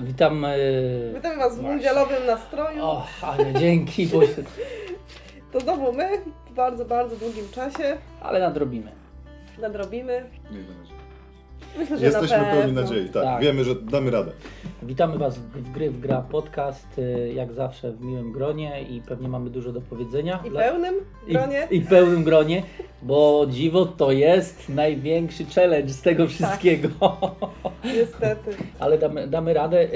Witam. e, Witamy Was w mundialowym nastroju. O, ale dzięki, bo To znowu my w bardzo, bardzo długim czasie ale nadrobimy. nadrobimy. Miejmy nadzieję. Myślę, że Jesteśmy na pełni nadziei, tak, Tak. Wiemy, że damy radę. Witamy Was w Gry w Gra podcast, e, jak zawsze w miłym gronie i pewnie mamy dużo do powiedzenia. I Dla- pełnym gronie. I, I pełnym gronie, bo dziwo to jest największy challenge z Tak. tego wszystkiego. Niestety. Ale damy, damy radę. E,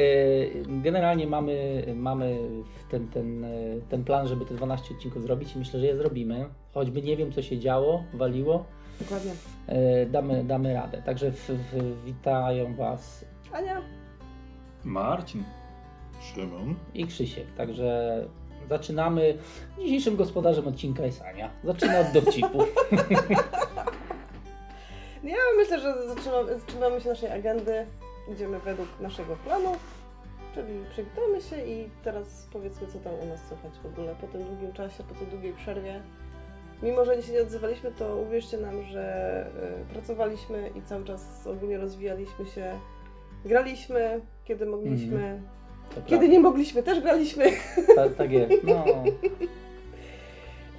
Generalnie mamy, mamy ten, ten, e, ten plan, żeby te 12 odcinków zrobić i myślę, że je zrobimy. Choćby nie wiem, co się działo, waliło, Dokładnie. e, damy, damy radę. Także w, w, witają Was Ania, Marcin. Szymon. i Krzysiek. Także zaczynamy. Dzisiejszym gospodarzem odcinka jest Ania. Zaczyna od dowcipu. ja myślę, że zaczynamy, zaczynamy się naszej agendy. Idziemy według naszego planu. Czyli przywitamy się i teraz powiedzmy, co tam u nas słychać w ogóle po tym długim czasie, po tej długiej przerwie. Mimo, że się nie odzywaliśmy, to uwierzcie nam, że y, pracowaliśmy i cały czas ogólnie rozwijaliśmy się. Graliśmy, kiedy mogliśmy. To Kiedy nie mogliśmy, też graliśmy. prawda. Ta, tak jest. No,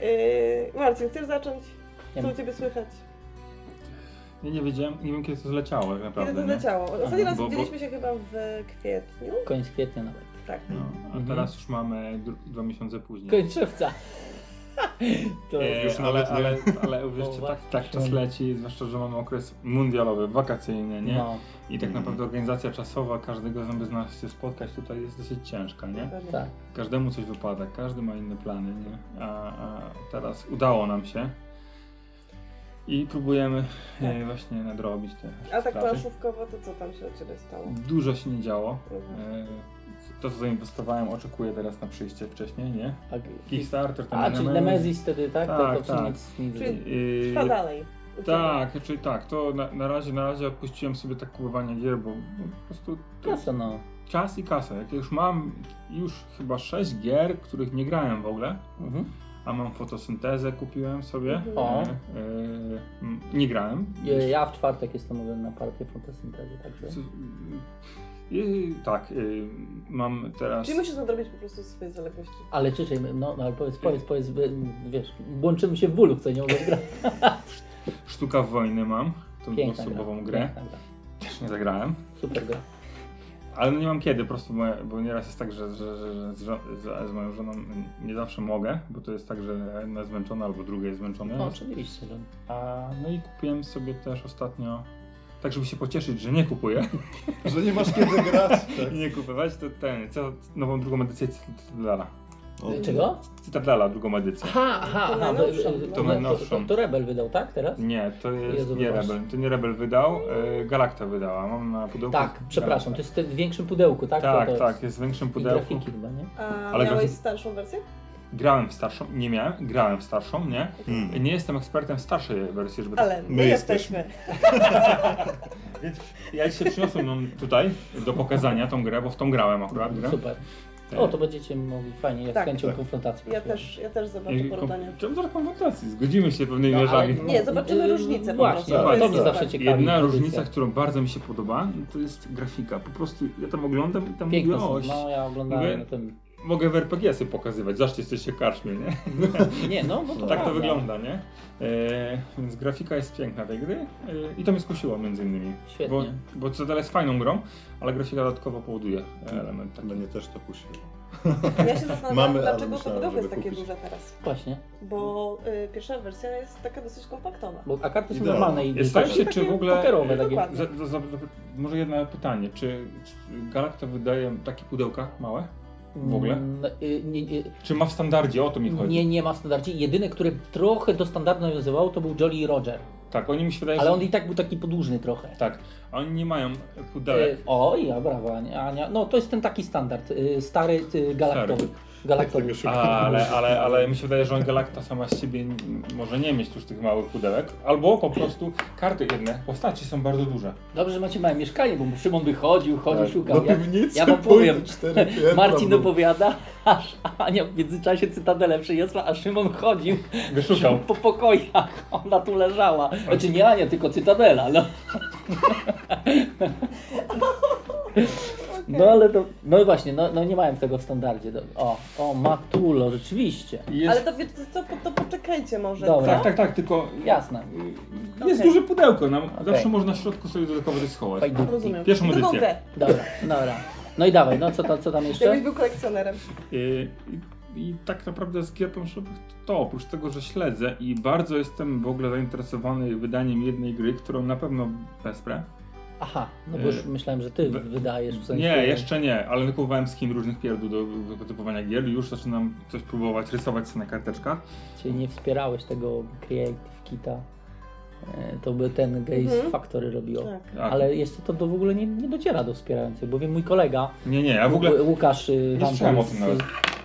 Yy, Marcin, chcesz zacząć? nie Co u. Ciebie słychać? Ja nie wiedziałem, nie wiem kiedy to zleciało tak naprawdę. Kiedy to nie? leciało? Ostatni raz bo- bo- widzieliśmy się chyba w kwietniu. koniec kwietnia nawet. Tak. No, a Mhm. teraz już mamy dwa miesiące później. Koniec czerwca. To E, Już ale, ale, ale uwierzcie, No tak, tak czas leci, zwłaszcza, że mamy okres mundialowy, wakacyjny, nie? No, I tak naprawdę organizacja czasowa każdego z nas się spotkać tutaj jest dosyć ciężka, nie? Tak. Każdemu coś wypada, każdy ma inne plany, nie? A, a teraz udało nam się i próbujemy e, właśnie nadrobić te A tak planszówkowo, to co tam się u Ciebie stało? Dużo się nie działo. Mhm. E, To, co zainwestowałem, oczekuję teraz na przyjście wcześniej, nie? A, Kickstarter, ten a czyli Nemesis wtedy, tak? to, Tak, to tak. nic, nic Czyli- Yy, Trwa dalej. tak, znaczy tak, to na, na razie na razie odpuściłem sobie tak kupowanie gier, bo po prostu to Kasa, no. czas i kasa. Jak już mam już chyba 6 gier, których nie grałem w ogóle, Mhm. a mam fotosyntezę, kupiłem sobie. Mhm. O. E, e, nie grałem. Ja- Ja w czwartek jestem na partię fotosyntezy, także... Co- I, tak, y, mam teraz. Czyli musisz nadrobić po prostu swoje zaległości. Ale czyszej, no, no ale powiedz, powiedz, powiedz, by- wiesz, łączymy się w bólu, co nie mogę grać. Sztuka wojny mam, tą Piękna dwuosobową gra. grę. Piękna gra. Też nie zagrałem. Super gra. Ale no nie mam kiedy, po prostu, moje, bo nieraz jest tak, że, że, że, że z, z, z moją żoną nie zawsze mogę, bo to jest tak, że jedna jest zmęczona albo druga jest zmęczona. No oczywiście. A, no i kupiłem sobie też ostatnio, tak żeby się pocieszyć, że nie kupuję Że nie masz kiedy grać. Tak? i nie kupować, to ten, co, nową drugą edycję Cytadela. O, Czego? Cytadela, drugą edycję. Aha, aha, To aha. najnowszą, wy- no. to, to, to, to Rebel wydał, tak, teraz? Nie, to jest Jezu, nie. Rebel, to nie Rebel wydał, e, Galacta wydała, mam na pudełku. Tak, przepraszam, to jest w większym pudełku, tak? Tak, to, to tak, jest w większym I pudełku. grafiki chyba, nie? A Ale miałeś grafik- starszą wersję? Grałem w starszą, nie miałem, grałem w starszą, nie? Hmm. Nie jestem ekspertem w starszej wersji, żeby tak- Ale my, My jesteśmy. Więc ja dzisiaj przyniosłem ją tutaj do pokazania tą grę, bo w tą grałem akurat grę. Super. O, to będziecie mogli fajnie, ja z Tak. chęcią Tak. konfrontacji. Ja też, ja też zobaczę porównanie. Czemu to konfrontacji? Zgodzimy się pewnymi No. Nie, zobaczymy różnice po Właśnie, prostu. to To mnie jest zawsze ciekawi. Jedna pozycja. różnica, którą bardzo mi się podoba, to jest grafika. Po prostu ja tam oglądam i tam Piękne mówię, o, są, no ja oglądałem Mówię- na tym... mogę w RPG sobie pokazywać, zawsze jesteście karczmie, nie? Nie, no, no to tak to wygląda, nie? E, więc grafika jest piękna tej gry e, i to mnie skusiło między innymi. Świetnie. Bo, bo Citadel jest fajną grą, ale grafika dodatkowo powoduje element taki. Mnie też to kusiło. Ja się zastanawiam, Mamy, ale dlaczego to myślałem, pudełko jest żeby takie kupić. duże teraz. Właśnie, Bo y, pierwsza wersja jest taka dosyć kompaktowa. bo a karty są Idealnie. normalne i Zastanawiam się, czy w ogóle... pokerowe takie. Dokładnie. Za, za, za, może jedno pytanie, czy, czy Galacta wydaje takie pudełka małe? W ogóle? Mm, y, nie, nie, Czy ma w standardzie? O to mi chodzi. nie, nie ma w standardzie. Jedyny, który trochę do standardu nawiązywał, to był Jolly Roger. Tak, oni mi się wydaje, Ale on i tak był taki podłużny trochę. Tak, a oni nie mają pudełek. Y, O, ja brawo, Ania. No to jest ten taki standard, y, stary galaktowy. galaktowy. Tego szukam. A, ale, ale, ale mi się wydaje, że Galacta sama z siebie może nie mieć już tych małych pudełek, albo po prostu karty jedne, postaci są bardzo duże. Dobrze, że macie małe mieszkanie, bo Szymon by chodził, chodził, Tak, szukał. Do Ja, piwnicy ja wam powiem, pójdę, cztery piętra, Marcin bo- opowiada, aż Ania w międzyczasie cytadelę przyniosła, a Szymon chodził Wyszukał. po pokojach. Ona tu leżała. Znaczy nie Ania, tylko cytadela. No. No ale to, no właśnie, no, no nie mają tego w standardzie. Do- O, o, Matulo, rzeczywiście. Jest, Ale to wiecie co, po- to poczekajcie może. Dobra. Tak, tak, tak, tylko Jasne. jest Okej. duże pudełko, nam zawsze można w środku sobie dodatkowo coś schować. Fajdówki. Rozumiem. Pierwszą Drugą edycję. grę. Dobra, dobra. No i dawaj, no co, tam- co tam jeszcze? Jakbyś był kolekcjonerem. I, i, I tak naprawdę z gier planszowych to, to oprócz tego, że śledzę i bardzo jestem w ogóle zainteresowany wydaniem jednej gry, którą na pewno wesprę. Aha, no bo już Y, myślałem, że ty wydajesz w sensie... Nie, jeszcze nie, ale kupowałem skin różnych pierdół do wytypowania gier i już zaczynam coś próbować rysować sobie na karteczkach. Czyli nie wspierałeś tego Creative Kita. E, To by ten Gaze Mhm. Factory robiło. Tak. Tak. Ale jeszcze to do, w ogóle nie, nie dociera do wspierających, bo wiem, mój kolega Nie, nie, ja w ogóle Łu- Łukasz y, nie słyszałem o z- tym nawet.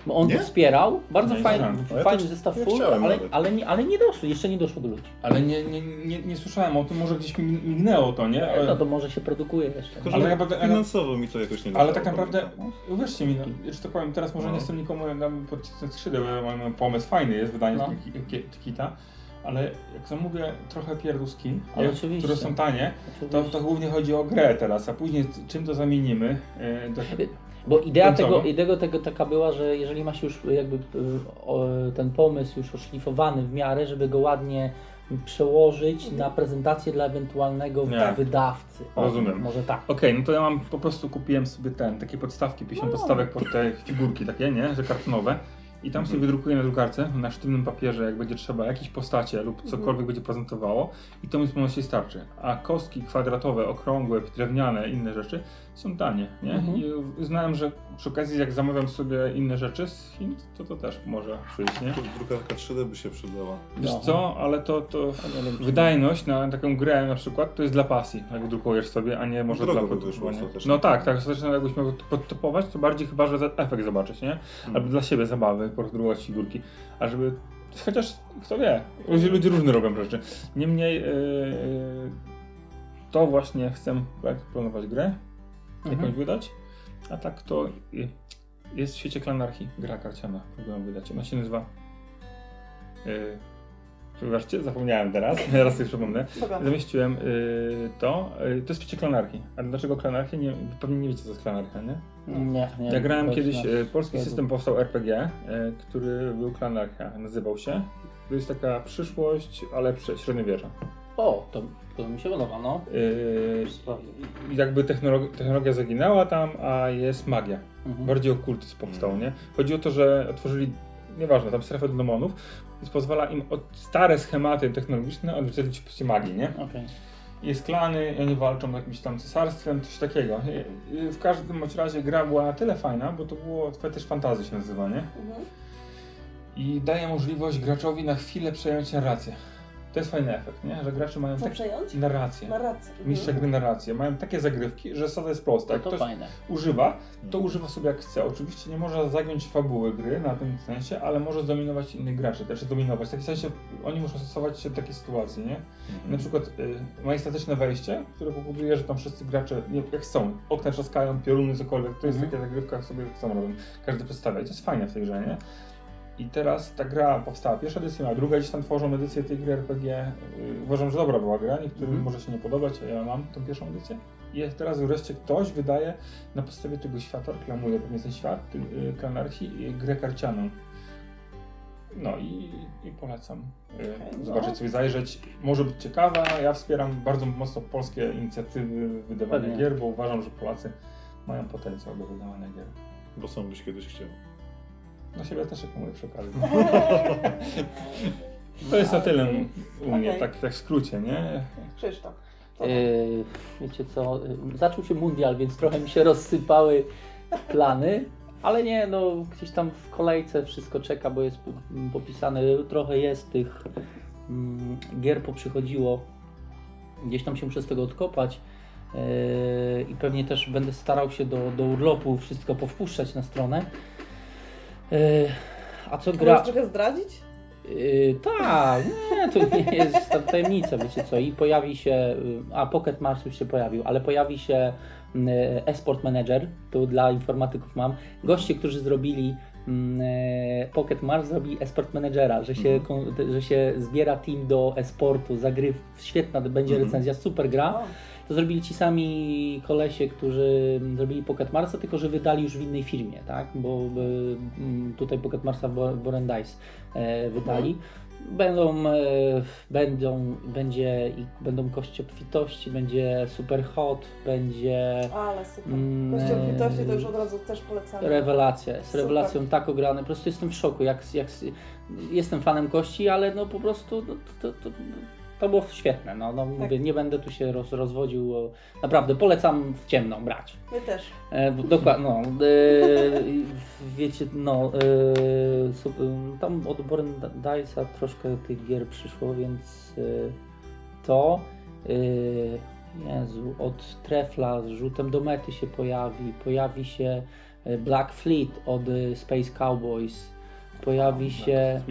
Bo on Nie? to wspierał, bardzo Nie, fajny, ja fajny zestaw full, ale, nawet. ale, nie, ale nie doszło, jeszcze nie doszło do ludzi. Ale nie, nie, nie, nie słyszałem o tym, może gdzieś mi mignęło to, nie? Ale, No to może się produkuje jeszcze. Tylko, Ale tak naprawdę- finansowo mi to jakoś nie ale dało, tak naprawdę, uwierzcie mi, no, że to powiem, teraz może No. nie jestem nikomu dam podcisnąć skrzydeł, ja mam mam pomysł fajny jest, wydanie No. no. kita, ale jak zamówię trochę pierdółski, Ale jak- oczywiście. które są tanie, to, to głównie chodzi o grę teraz, a później czym to zamienimy, e, to, Bo idea Końcowo. tego, idea tego taka była, że jeżeli masz już jakby y, o, ten pomysł już oszlifowany w miarę, żeby go ładnie przełożyć na prezentację dla ewentualnego Nie. wydawcy. O, Rozumiem. Może tak. Okej, no to ja mam po prostu kupiłem sobie ten, takie podstawki, 50 No. podstawek pod te figurki takie, nie, że kartonowe. I tam sobie Mhm. wydrukuję na drukarce, na sztywnym papierze, jak będzie trzeba, jakieś postacie lub cokolwiek będzie prezentowało i to mi zupełności starczy. A kostki kwadratowe, okrągłe, drewniane, inne rzeczy są tanie, nie? Mhm. I uznałem, że przy okazji jak zamawiam sobie inne rzeczy z Chin, to to też może przyjść, nie? Drukarka 3D by się przydała. Wiesz No. co, ale to, to wydajność na taką grę na przykład to jest dla pasji, jak drukujesz sobie, a nie może Drogo dla produkowania. No tak, tak, ostatecznie jakbyś miał to podtopować, to bardziej chyba, że efekt zobaczyć, nie? Albo dla siebie zabawy, podrukować figurki, a żeby, chociaż kto wie, ludzie, ludzie różne robią rzeczy. Niemniej yy, yy, to właśnie chcę planować grę, jakąś Mhm. wydać, a tak to jest w świecie klanarchii gra karciana, próbuję wydać. Ona się nazywa. Yy, zapomniałem teraz, teraz sobie przypomnę. Dobra. Zamieściłem y, to. Y, to jest w świecie klanarchii. A dlaczego klanarchii? Nie, pewnie nie wiecie, co jest klanarchia, nie? Nie, nie. Ja grałem kiedyś, y, polski system powstał RPG, y, który był klanarchia, nazywał się. To jest taka przyszłość, ale średniowiecza. O, to, to mi się podoba, no. Y, i jakby technologia, technologia zaginęła tam, a jest magia. Mhm. Bardziej okultyzm powstał, nie? Chodzi o to, że otworzyli, nieważne, tam strefę do demonów, więc pozwala im od stare schematy technologiczne odzwierciedlić w postaci magii, nie? Okej. Jest klany, oni walczą jakimś tam cesarstwem, coś takiego. W każdym bądź razie gra była na tyle fajna, bo to było fetysz fantazy się nazywa, nie? Mhm. I daje możliwość graczowi na chwilę przejąć narrację. To jest fajny efekt, nie? Że gracze mają Co tak... przejąć? narrację. Narrację. Mhm. Mistrze gry narrację. Mają takie zagrywki, że zasada jest prosta. To, Jak to ktoś fajne. używa, to używa sobie jak chce. Oczywiście nie może zagiąć fabuły gry na tym sensie, ale może zdominować innych graczy, też dominować. W takim sensie oni muszą stosować się do takiej sytuacji, nie? Na przykład y, majestatyczne wejście, które powoduje, że tam wszyscy gracze, nie, jak chcą, okna trzaskają, pioruny, cokolwiek, to jest Mhm. taka zagrywka, jak sobie chcą robią. Każdy przedstawia i to jest fajne w tej grze, nie? I teraz ta gra powstała, pierwsza edycja, a druga gdzieś tam tworzą edycję tej gry RPG. Uważam, że dobra była gra, niektórym Mhm. może się nie podobać, a ja mam tą pierwszą edycję. I teraz wreszcie ktoś wydaje na podstawie tego świata, reklamuje pewnie ten świat, ty- y, klanarchii, y, grę karcianą. No i, i polecam y, Okej, no. zobaczyć sobie, zajrzeć. Może być ciekawa. Ja wspieram bardzo mocno polskie inicjatywy wydawania Pewnie. gier, bo uważam, że Polacy mają potencjał do wydawania gier. Bo sam byś kiedyś chciał. Na siebie też jak mówię przy okazji. To jest na tyle u mnie, Okej. tak, tak w skrócie, nie? Krzysztof. co? Yy, wiecie co, yy, zaczął się mundial, więc trochę mi się rozsypały plany, ale nie, no gdzieś tam w kolejce wszystko czeka, bo jest popisane, trochę jest tych mm, gier poprzychodziło, gdzieś tam się muszę z tego odkopać yy, i pewnie też będę starał się do, do urlopu wszystko powpuszczać na stronę. Yy, a co gra... Możesz trochę zdradzić? Yy, tak, nie, to nie jest ta tajemnica, wiecie co, i pojawi się, yy, a Pocket Mars już się pojawił, ale pojawi się yy, Esport Manager, tu dla informatyków mam, goście, którzy zrobili yy, Pocket Mars zrobili Esport Managera, że się, Mhm. że się zbiera team do esportu, zagryw, świetna będzie Mhm. recenzja, super gra To zrobili ci sami kolesie, którzy zrobili Pocket Marsa, tylko że wydali już w innej firmie, tak? Bo e, m, tutaj Pocket Marsa Bo- Borendice e, wydali. Będą, e, będą, będzie, i będą kości obfitości, będzie super hot, będzie Ale super. Mm, Kościół obfitości to już od razu też polecamy. rewelacja, Super. rewelacją tak ograne, po prostu jestem w szoku, jak, jak jestem fanem kości, ale no po prostu no, to, to, to, to było świetne, no, no mówię, nie będę tu się roz, rozwodził, naprawdę polecam w ciemną brać. My też. E, dokładnie, no, e, wiecie, no, e, e, tam od Borendice'a troszkę tych gier przyszło, więc e, to, e, Jezu, od Trefla z rzutem do mety się pojawi, pojawi się Black Fleet od Space Cowboys, pojawi się?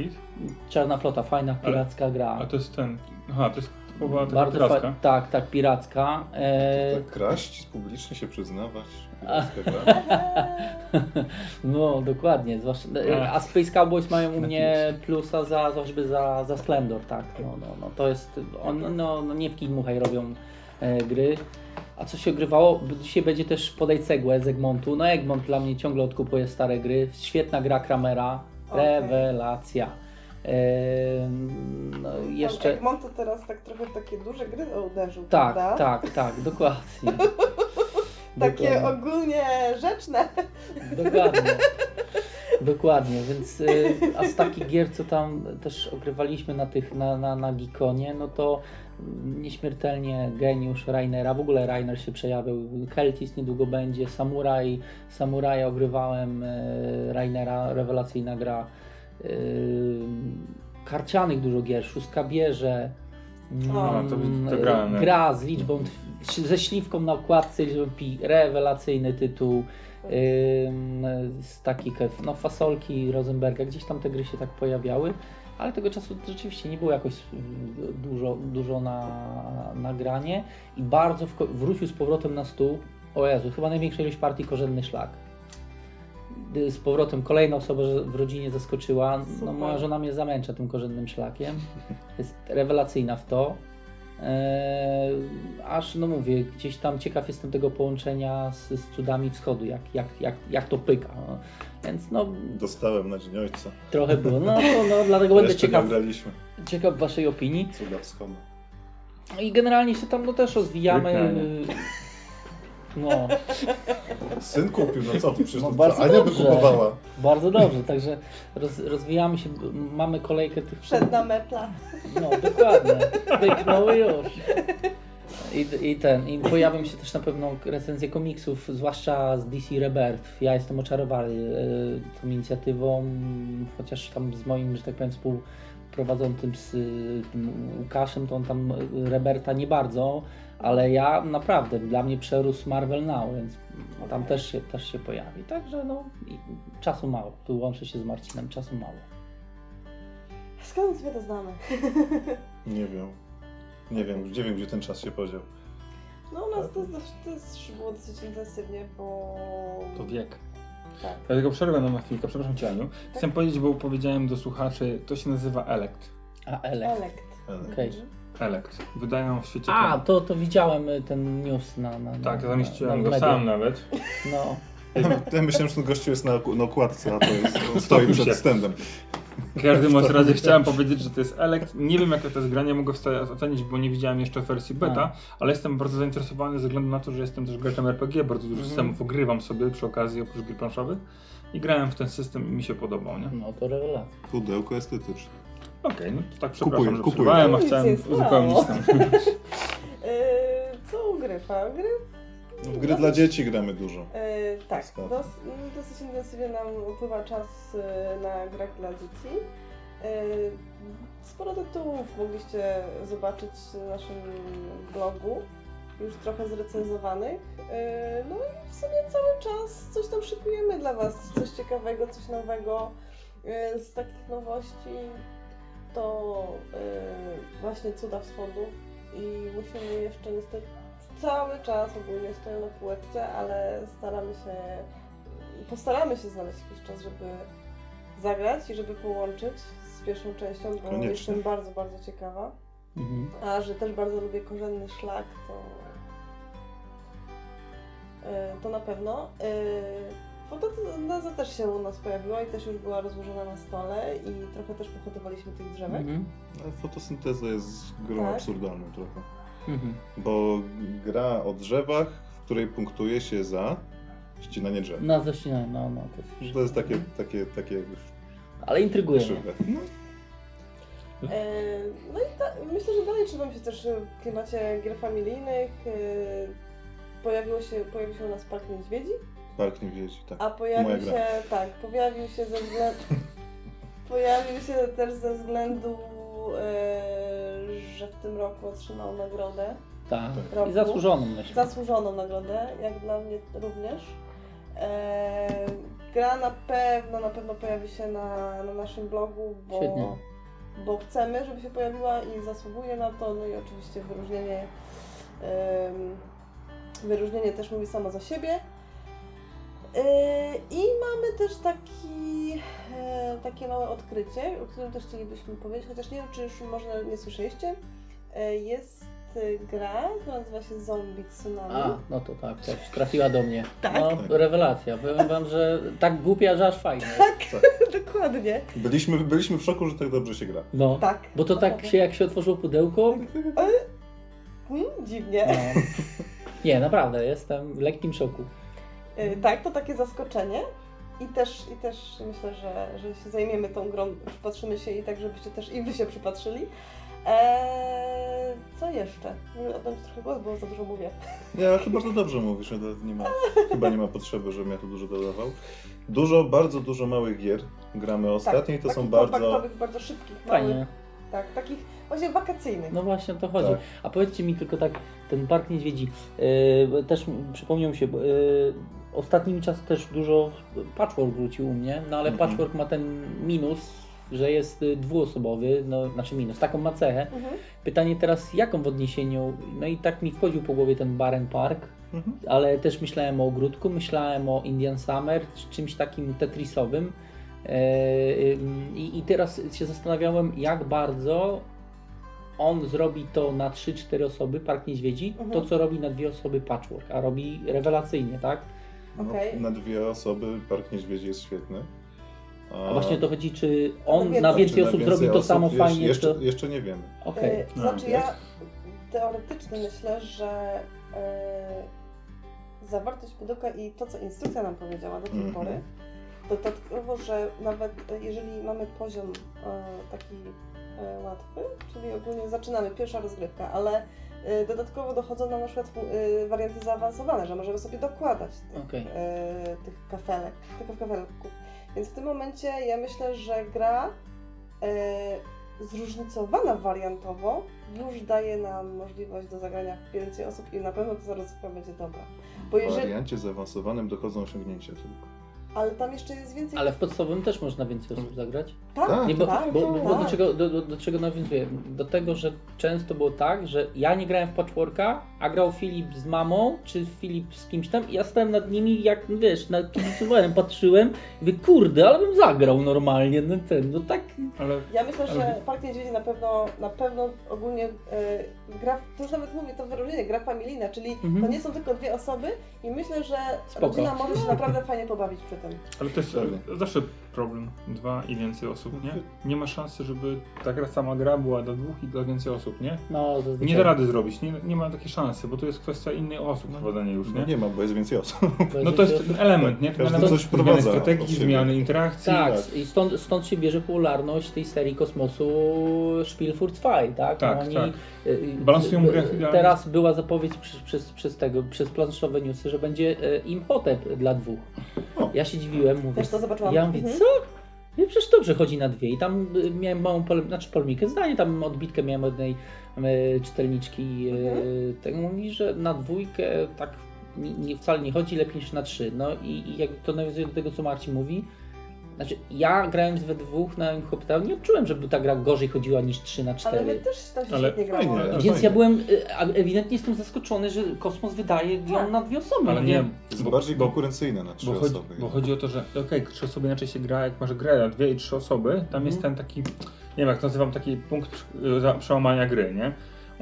Czarna Flota, fajna Ale- piracka gra. A to jest ten. Aha, to jest typowa taka Bardzo fa- tak, tak, piracka. E, Tak kraść, publicznie się przyznawać. No, dokładnie. Zwłaszcza, a Space Cowboys mają u mnie plusa za, za choćby za, za Splendor, tak. No, no, no, to jest, on, no, no nie w kij dmuchaj robią e, gry. A co się ogrywało? Dzisiaj będzie też podaj cegłę z Egmontu. No Egmont dla mnie ciągle odkupuje stare gry. Świetna gra Kramera. Okej. Rewelacja. No jeszcze... Mam to teraz tak trochę takie duże gry uderzył, Tak, prawda? tak, tak, dokładnie. Takie Dokładnie. ogólnie rzeczne. Dokładnie. Dokładnie, więc y, a z takich gier, co tam też ogrywaliśmy na tych, na, na, na Gikonie, no to nieśmiertelnie geniusz Rainera, w ogóle Rainer się przejawił, Keltis niedługo będzie, Samuraj, Samuraja ogrywałem, y, Rainera, rewelacyjna gra, karcianych dużo gier, Szóstka bierze, O, mm, to- to grałem, gra z liczbą, ze śliwką na okładce, liczbą pi, rewelacyjny tytuł, z takich no, fasolki Rosenberga, gdzieś tam te gry się tak pojawiały, ale tego czasu rzeczywiście nie było jakoś ym, dużo, dużo na nagranie i bardzo wko- wrócił z powrotem na stół. O Jezu, chyba największa ilość partii korzenny szlak. Z powrotem kolejna osoba w rodzinie zaskoczyła. No, moja żona mnie zamęcza tym korzennym szlakiem. Jest rewelacyjna w to. Eee, aż no mówię, gdzieś tam ciekaw jestem tego połączenia z, z cudami wschodu, jak, jak, jak, jak to pyka. No. Więc no Dostałem na Dzień Ojca. trochę było. No, to, no dlatego będę ciekaw, ciekaw waszej opinii. Cuda wschodu. No I generalnie się tam no, też rozwijamy. Pykanie. No, Syn kupił, no co ty, przecież No to bardzo Ania by dobrze. kupowała. bardzo dobrze, także roz, rozwijamy się, mamy kolejkę tych Przedna metla. No, dokładnie. Pyknął i już. I, I ten, i pojawią się też na pewno recenzje komiksów, zwłaszcza z DC Rebirth. Ja jestem oczarowany e, tą inicjatywą, chociaż tam z moim, że tak powiem, współprowadzącym z y, tym Łukaszem, to on tam Reberta nie bardzo, ale ja naprawdę, dla mnie przerósł Marvel Now, więc tam też się, też się pojawi. Także no, i czasu mało. Tu łączę się z Marcinem, czasu mało. Skąd my to znamy? Nie wiem. Nie wiem, nie wiem gdzie ten czas się podział. No u nas to, to, to jest było dosyć intensywnie, bo... To wiek. Tak. Dlatego przerwę na chwilkę, przepraszam Cię Aniu. Chcę powiedzieć, bo powiedziałem do słuchaczy, to się nazywa Elect. A Elek. Elekt. Ale Okej. Elect. Wydają w świecie... A, to, to widziałem y, ten news na. na Tak, na, zamieściłem na go sam nawet. No, Ja myślałem, że ten gościu jest na, na okładce, a to jest, on stoi się. przed standem. W każdym razie chciałem powiedzieć, że to jest Elect. Nie wiem jakie to jest granie, mogę ocenić, bo nie widziałem jeszcze wersji beta, ale jestem bardzo zainteresowany ze względu na to, że jestem też graczem RPG, bardzo dużo Mhm. systemów ogrywam sobie przy okazji oprócz gier planszowych i grałem w ten system i mi się podobał, nie? no to rewelacja. Pudełko estetyczne. Okej, no to tak przepraszam, Kupuję, że kupuję. przerwałem, a Nic chciałem uzupełnić tam. Yy, co ugrywa? Gry? No, w gry dla dzieci gramy dużo. Yy, tak, dos, dosyć intensywnie nam upływa czas yy, na grach dla dzieci. Yy, sporo tytułów mogliście zobaczyć na naszym blogu, już trochę zrecenzowanych. Yy, no i w sumie cały czas coś tam szykujemy dla Was, coś ciekawego, coś nowego. Yy, z takich nowości to yy, właśnie Cuda Wschodu i musimy jeszcze niestety cały czas ogólnie stoją na półeczce, ale staramy się postaramy się znaleźć jakiś czas, żeby zagrać i żeby połączyć z pierwszą częścią, bo Koniecznie. jestem bardzo, bardzo ciekawa. Mhm. A że też bardzo lubię korzenny szlak, to e, to na pewno. E, Fotosynteza też się u nas pojawiła i też już była rozłożona na stole i trochę też pohodowaliśmy tych drzewek. Mhm. Ale fotosynteza jest grą Tak. absurdalną trochę. Mhm. Bo gra o drzewach, w której punktuje się za ścinanie drzew. No, zaczynaj, no, no. To jest, To jest takie, takie, takie Ale intryguje. No, E, No i ta, myślę, że dalej trzymam się też w klimacie gier familijnych. E, Pojawiło się, pojawił się u nas Park Niedźwiedzi, Park Niedźwiedzi, tak. a pojawił Moja gra. się, tak, pojawił się ze względu, pojawił się też ze względu, e, że w tym roku otrzymał nagrodę, Tak. Roku. I zasłużoną myślę. zasłużoną nagrodę, jak dla mnie również. E, Gra na pewno, na pewno pojawi się na, na naszym blogu, bo, Świetnie. bo chcemy, żeby się pojawiła i zasługuje na to. No i oczywiście wyróżnienie, wyróżnienie też mówi samo za siebie. E, I mamy też taki, e, takie małe odkrycie, o którym też chcielibyśmy powiedzieć, chociaż nie wiem, czy już może nie słyszeliście. E, Jest gra, która nazywa się Zombie Tsunami. A, no to tak, też trafiła do mnie. Tak? No, rewelacja. Powiem wam, że tak głupia, że aż fajnie. Tak, dokładnie. Byliśmy, byliśmy w szoku, że tak dobrze się gra. No. Tak. Bo to tak się, jak się otworzyło pudełko, Hmm, dziwnie. no. Nie, naprawdę, jestem w lekkim szoku. Y, Tak, to takie zaskoczenie. I też, I też myślę, że, że się zajmiemy tą grą, przypatrzymy się i tak, żebyście też i wy się przypatrzyli. Eee, co jeszcze? Oddam ci trochę głos, bo za dużo mówię. Ale ty bardzo dobrze mówisz, to nie ma, chyba nie ma potrzeby, żebym ja tu dużo dodawał. Dużo, bardzo dużo małych gier gramy ostatnio i to tak, są bardzo... bardzo szybkich, małych, tak, takich właśnie wakacyjnych. No właśnie o to chodzi. Tak. A powiedzcie mi tylko tak, ten Park Niedźwiedzi, yy, też przypomniał mi się, bo, yy, ostatnimi czasy też dużo patchwork wrócił u mnie, no ale Mhm. patchwork ma ten minus, że jest y, dwuosobowy, no znaczy minus, taką ma cechę. Mhm. Pytanie teraz, jaką w odniesieniu, no i tak mi wchodził po głowie ten Baren Park, Mhm. ale też myślałem o ogródku, myślałem o Indian Summer, czy czymś takim tetrisowym. E, ym, I, I teraz się zastanawiałem, jak bardzo on zrobi to na 3-4 osoby, Park Niedźwiedzi, Mhm. to co robi na dwie osoby Patchwork, a robi rewelacyjnie, tak? No, Okej. Na dwie osoby Park Niedźwiedzi jest świetny. A właśnie o to chodzi, czy on na więcej Czy osób na zrobi to samo Jeszcze- fajnie, Jeszcze, to... jeszcze nie wiemy. E, to No, znaczy ja teoretycznie myślę, że e, zawartość pudełka i to, co instrukcja nam powiedziała do tej Mhm. pory, dodatkowo, że nawet e, jeżeli mamy poziom e, taki łatwy, czyli ogólnie zaczynamy, pierwsza rozgrywka, ale dodatkowo dochodzą nam na przykład e, warianty zaawansowane, że możemy sobie dokładać tych, Okej. e, tych kafelek, tych kafelków. Więc w tym momencie ja myślę, że gra e, zróżnicowana wariantowo już daje nam możliwość do zagrania w więcej osób i na pewno ta rozrywka będzie dobra. Bo W jeżeli, wariancie zaawansowanym dochodzą osiągnięcia tylko. Ale tam jeszcze jest więcej... Ale w podstawowym też można więcej osób zagrać? tak, Tak. Nie, bo, tak, bo, bo, bo do, tak. czego, do, do, do czego nawiązuję? Do tego, że często było tak, że ja nie grałem w patchworka, a grał Filip z mamą, czy Filip z kimś tam i ja stałem nad nimi, jak wiesz, na kibicowałem, patrzyłem i mówię, kurde, ale bym zagrał normalnie, no ten, no tak, Ale Ja myślę, że Ale- Park Niedźwiedzi na pewno, na pewno ogólnie e, gra, to już nawet mówię to wyróżnienie, gra familijna, czyli Mhm. to nie są tylko dwie osoby i myślę, że Spoko. rodzina może się naprawdę fajnie pobawić przy tym. Ale to jest Pewnie. zawsze problem. Dwa i więcej osób, nie? Nie ma szansy, żeby ta gra sama gra była dla dwóch i dla więcej osób, nie? no zazwyczaj. Nie da rady zrobić, nie, nie ma takiej szansy, bo to jest kwestia innych osób prowadzenia już, No nie? nie ma, bo jest więcej osób. No to jest ten element, nie? Ten Każdy element coś zmiany strategii, zmiany interakcji. Tak, tak. i stąd, stąd się bierze popularność tej serii kosmosu Spielfurt 2, tak? Tak, Oni, tak. y, Balansują y, grę. Teraz była zapowiedź przez, przez, przez tego, przez planszowe newsy, że będzie y, Imhotep dla dwóch. O. Ja się dziwiłem, mówię, Też to zobaczyłam. ja mówię, Mhm. co? Ja przecież dobrze chodzi na dwie i tam y, miałem małą pole, znaczy polemikę, zdanie, tam odbitkę miałem od jednej y, czytelniczki, y, Mhm. tego mówi, że na dwójkę tak nie, nie, wcale nie chodzi, lepiej niż na trzy. No i, i jak to nawiązuje do tego, co Marcin mówi, znaczy ja grając we dwóch na Imhotep nie odczułem, żeby ta gra gorzej chodziła niż 3 na 4. Ale my też tam się Ale świetnie grało. fajnie. Więc fajnie. ja byłem, y, ewidentnie jestem zaskoczony, że Kosmos wydaje ją Tak. na dwie osoby. Ale nie, To jest bo, bardziej bo, konkurencyjne na trzy bo, chodzi, osoby. bo chodzi o to, że okej, trzy osoby inaczej się gra, jak masz grę na dwie i trzy osoby, tam jest ten taki, nie wiem jak to nazywam, taki punkt y, przełamania gry, nie?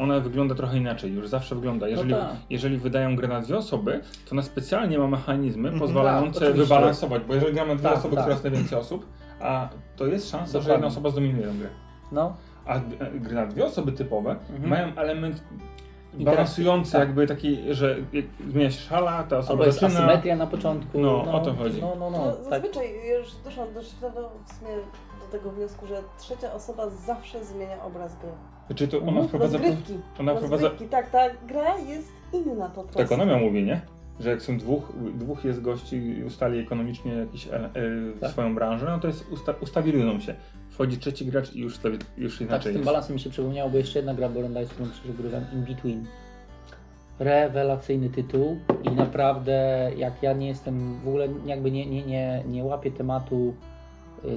Ona wygląda trochę inaczej, już zawsze wygląda. Jeżeli, tak. jeżeli wydają grę na dwie osoby, to ona specjalnie ma mechanizmy Mhm. pozwalające Tak, wybalansować, bo jeżeli gramy na dwie Tak, osoby, tak. która jest najwięcej osób, a to jest szansa, że Dokładnie. jedna osoba zdominuje grę. No, A gry na dwie osoby typowe Mhm. mają element balansujący, tak. jakby taki, że jak zmienia się szala, ta osoba albo jest zaczyna. asymetria na początku. No, o to chodzi. No, no, No, no. Tak. zazwyczaj już doszłam do, w sumie do tego wniosku, że trzecia osoba zawsze zmienia obraz gry. Czy to ona Mhm. wprowadza... Rozgrywki. Ona wprowadza... Rozgrywki, tak, ta gra jest inna po prostu. To ekonomia mówi, nie? Że jak są dwóch, dwóch jest gości i ustali ekonomicznie jakiś, e, e, Tak. swoją branżę, no to jest usta, ustabilizują się. Wchodzi trzeci gracz i już, stawi- już Tak, z inaczej tym jest. balansem mi się przypomniało, bo jeszcze jedna gra Dice, którą przegrywam, In Between. Rewelacyjny tytuł i naprawdę jak ja nie jestem, w ogóle jakby nie, nie, nie, nie łapię tematu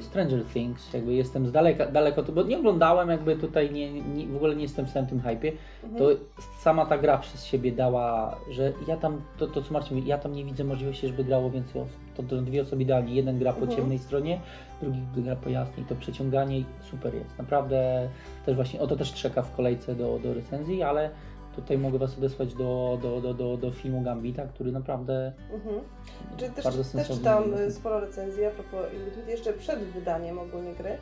Stranger Things, jakby jestem z daleka, daleko, bo nie oglądałem, jakby tutaj nie, nie, w ogóle nie jestem w tym hypie, Mhm. to sama ta gra przez siebie dała, że ja tam, to, to co Marcin mówi, ja tam nie widzę możliwości, żeby grało więcej osób. To, to dwie osoby idealnie, jeden gra po Mhm. ciemnej stronie, drugi gra po jasnej, to przeciąganie super jest. Naprawdę też właśnie, o to też czeka w kolejce do, do recenzji, ale tutaj mogę Was odesłać do, do, do, do, do filmu Gambita, który naprawdę Mhm. Czyli też, Bardzo też sensowny. czytałam y, sporo recenzji a propos Illuminati jeszcze przed wydaniem ogólnie gry.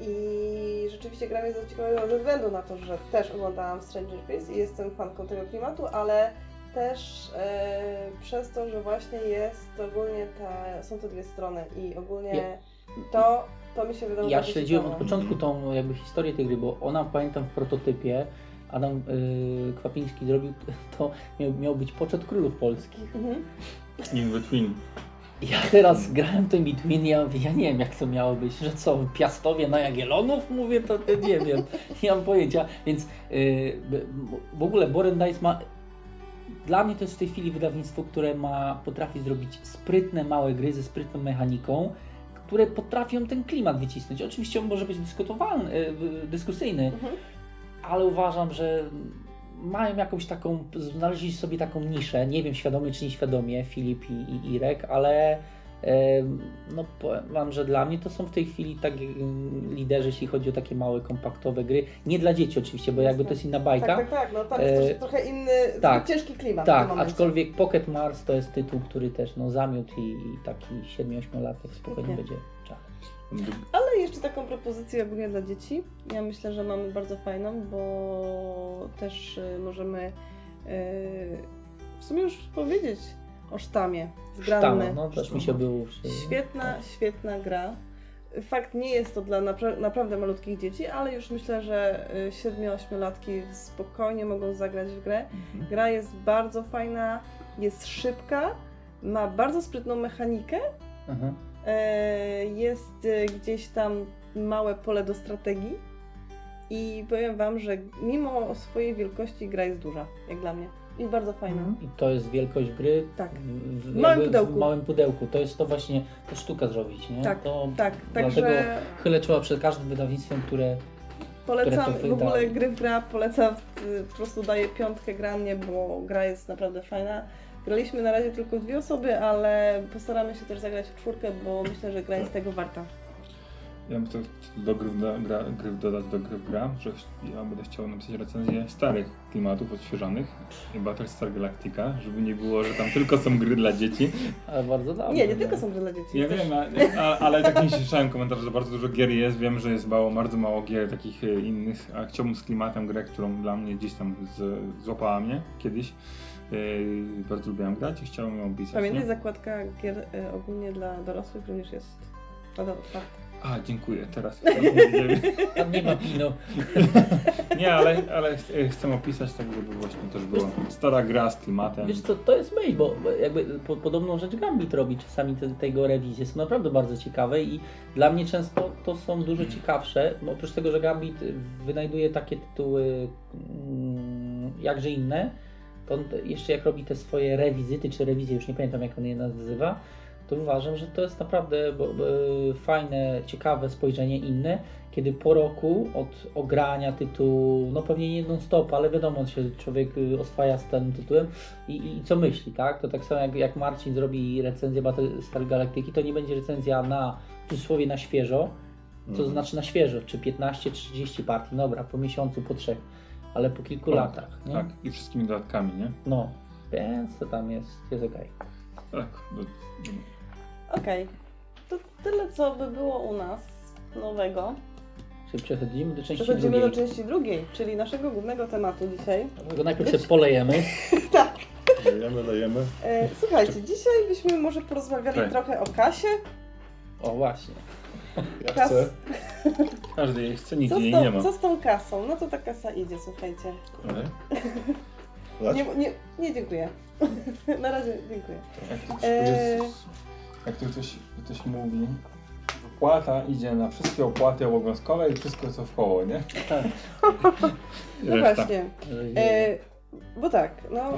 I rzeczywiście gra mnie zaciekawiła ze względu na to, że też oglądałam Stranger Things i jestem fanką tego klimatu, ale też e, przez to, że właśnie jest ogólnie te, są te dwie strony i ogólnie Ja- to, to mi się wydało Ja śledziłem od początku tą jakby historię tej gry, bo ona pamiętam w prototypie Adam y, Kwapiński zrobił to, miał, miał być poczet królów polskich. Mhm. In between. Ja teraz grałem to in between, ja ja nie wiem jak to miało być, że co, Piastowie na Jagiellonów? Mówię, to, nie wiem, nie mam pojęcia, więc y, b- w ogóle Boren Dice ma, dla mnie to jest w tej chwili wydawnictwo, które ma, potrafi zrobić sprytne, małe gry ze sprytną mechaniką, które potrafią ten klimat wycisnąć. Oczywiście on może być dyskutowalny, y, dyskusyjny, Mhm. Ale uważam, że mają jakąś taką, znaleźli sobie taką niszę, nie wiem świadomie czy nieświadomie, Filip i, i Irek, ale no powiem wam, że dla mnie to są w tej chwili tak em, liderzy, jeśli chodzi o takie małe, kompaktowe gry. Nie dla dzieci oczywiście, bo jakby to jest inna bajka. Tak, tak, tak, no tam jest E, trochę inny, tak. ciężki klimat Tak, aczkolwiek Pocket Mars to jest tytuł, który też no, zamiótł i, i taki 7-8 latek spokojnie Okej. będzie. Ale jeszcze taką propozycję ogólnie dla dzieci. Ja myślę, że mamy bardzo fajną, bo też y, możemy y, w sumie już powiedzieć o sztamie. Zgranny. Sztama, no też mi się było. Świetna, świetna gra. Fakt nie jest to dla napra- naprawdę malutkich dzieci, ale już myślę, że y, 7-8-latki spokojnie mogą zagrać w grę. Mhm. Gra jest bardzo fajna, jest szybka, ma bardzo sprytną mechanikę, Mhm. E, Jest e, gdzieś tam małe pole do strategii i powiem Wam, że mimo swojej wielkości gra jest duża, jak dla mnie. I bardzo fajna. I to jest wielkość gry Tak. w, małym pudełku. W małym pudełku. To jest to właśnie, to sztuka zrobić, nie? Tak, to Tak, Dlatego także chylę czoła przed każdym wydawnictwem, które polecam w ogóle gry w gra, polecam, po prostu daję piątkę granie, bo gra jest naprawdę fajna. Graliśmy na razie tylko dwie osoby, ale postaramy się też zagrać w czwórkę, bo myślę, że gra jest tego warta. Ja bym chciał do gry, do, gra, gry dodać do gry w gra, że ja będę chciał napisać recenzję starych klimatów odświeżonych i Battlestar Galactica, żeby nie było, że tam tylko są gry dla dzieci. ale bardzo dobrze. Nie, nie tylko są gry dla dzieci. Ja też- wiem, a, a, ale tak nie słyszałem komentarzy, że bardzo dużo gier jest, wiem, że jest mało, bardzo mało gier takich e, innych, a chciałbym z klimatem grę, którą dla mnie gdzieś tam z, złapała mnie kiedyś. Yy, bardzo lubiłem grać i chciałem ją opisać. Pamiętaj, nie? zakładka gier y, ogólnie dla dorosłych również jest otwarta. A, dziękuję, teraz. Tam nie ma pino. Nie, ale, ale ch- chcę opisać tak, żeby właśnie też było stara gra z klimatem. Wiesz co, to jest myśl, bo jakby po, podobną rzecz Gambit robi czasami te, tego rewizje, są naprawdę bardzo ciekawe i dla mnie często to są dużo ciekawsze, bo oprócz tego, że Gambit wynajduje takie tytuły mm, jakże inne, on jeszcze jak robi te swoje rewizyty, czy rewizje, już nie pamiętam jak on je nazywa, to uważam, że to jest naprawdę fajne, ciekawe spojrzenie inne, kiedy po roku od ogrania tytułu, no pewnie nie non stop, ale wiadomo, się człowiek y, oswaja z tym tytułem i, i co myśli, tak? To tak samo jak, jak Marcin zrobi recenzję Battlestar Galactyki, to nie będzie recenzja na, w cudzysłowie na świeżo, co Mhm. znaczy na świeżo, czy 15, 30 partii, dobra, po miesiącu, po trzech. Ale po kilku Tak, latach, nie? Tak, i wszystkimi dodatkami, nie? No, więc to tam jest, jest okej. Tak. no, Okej. To tyle, co by było u nas nowego. Czyli przechodzimy do części Przechodzimy drugiej. do części drugiej, czyli naszego głównego tematu dzisiaj. Dlatego najpierw się polejemy. tak. Lejemy, lejemy. E, słuchajcie, dzisiaj byśmy może porozmawiali Tak. trochę o kasie. O właśnie. Ja Kas... chcę. Każdy jej chce, Co nigdzie z, jej nie tą, ma. co z tą kasą? No to ta kasa idzie, słuchajcie. Ale? Nie, nie, nie dziękuję. Na razie dziękuję. jak Eee. jak to ktoś, ktoś mówi, opłata idzie na wszystkie opłaty obowiązkowe i wszystko co w koło, nie? Tak. No Reszta. właśnie. E, bo tak, no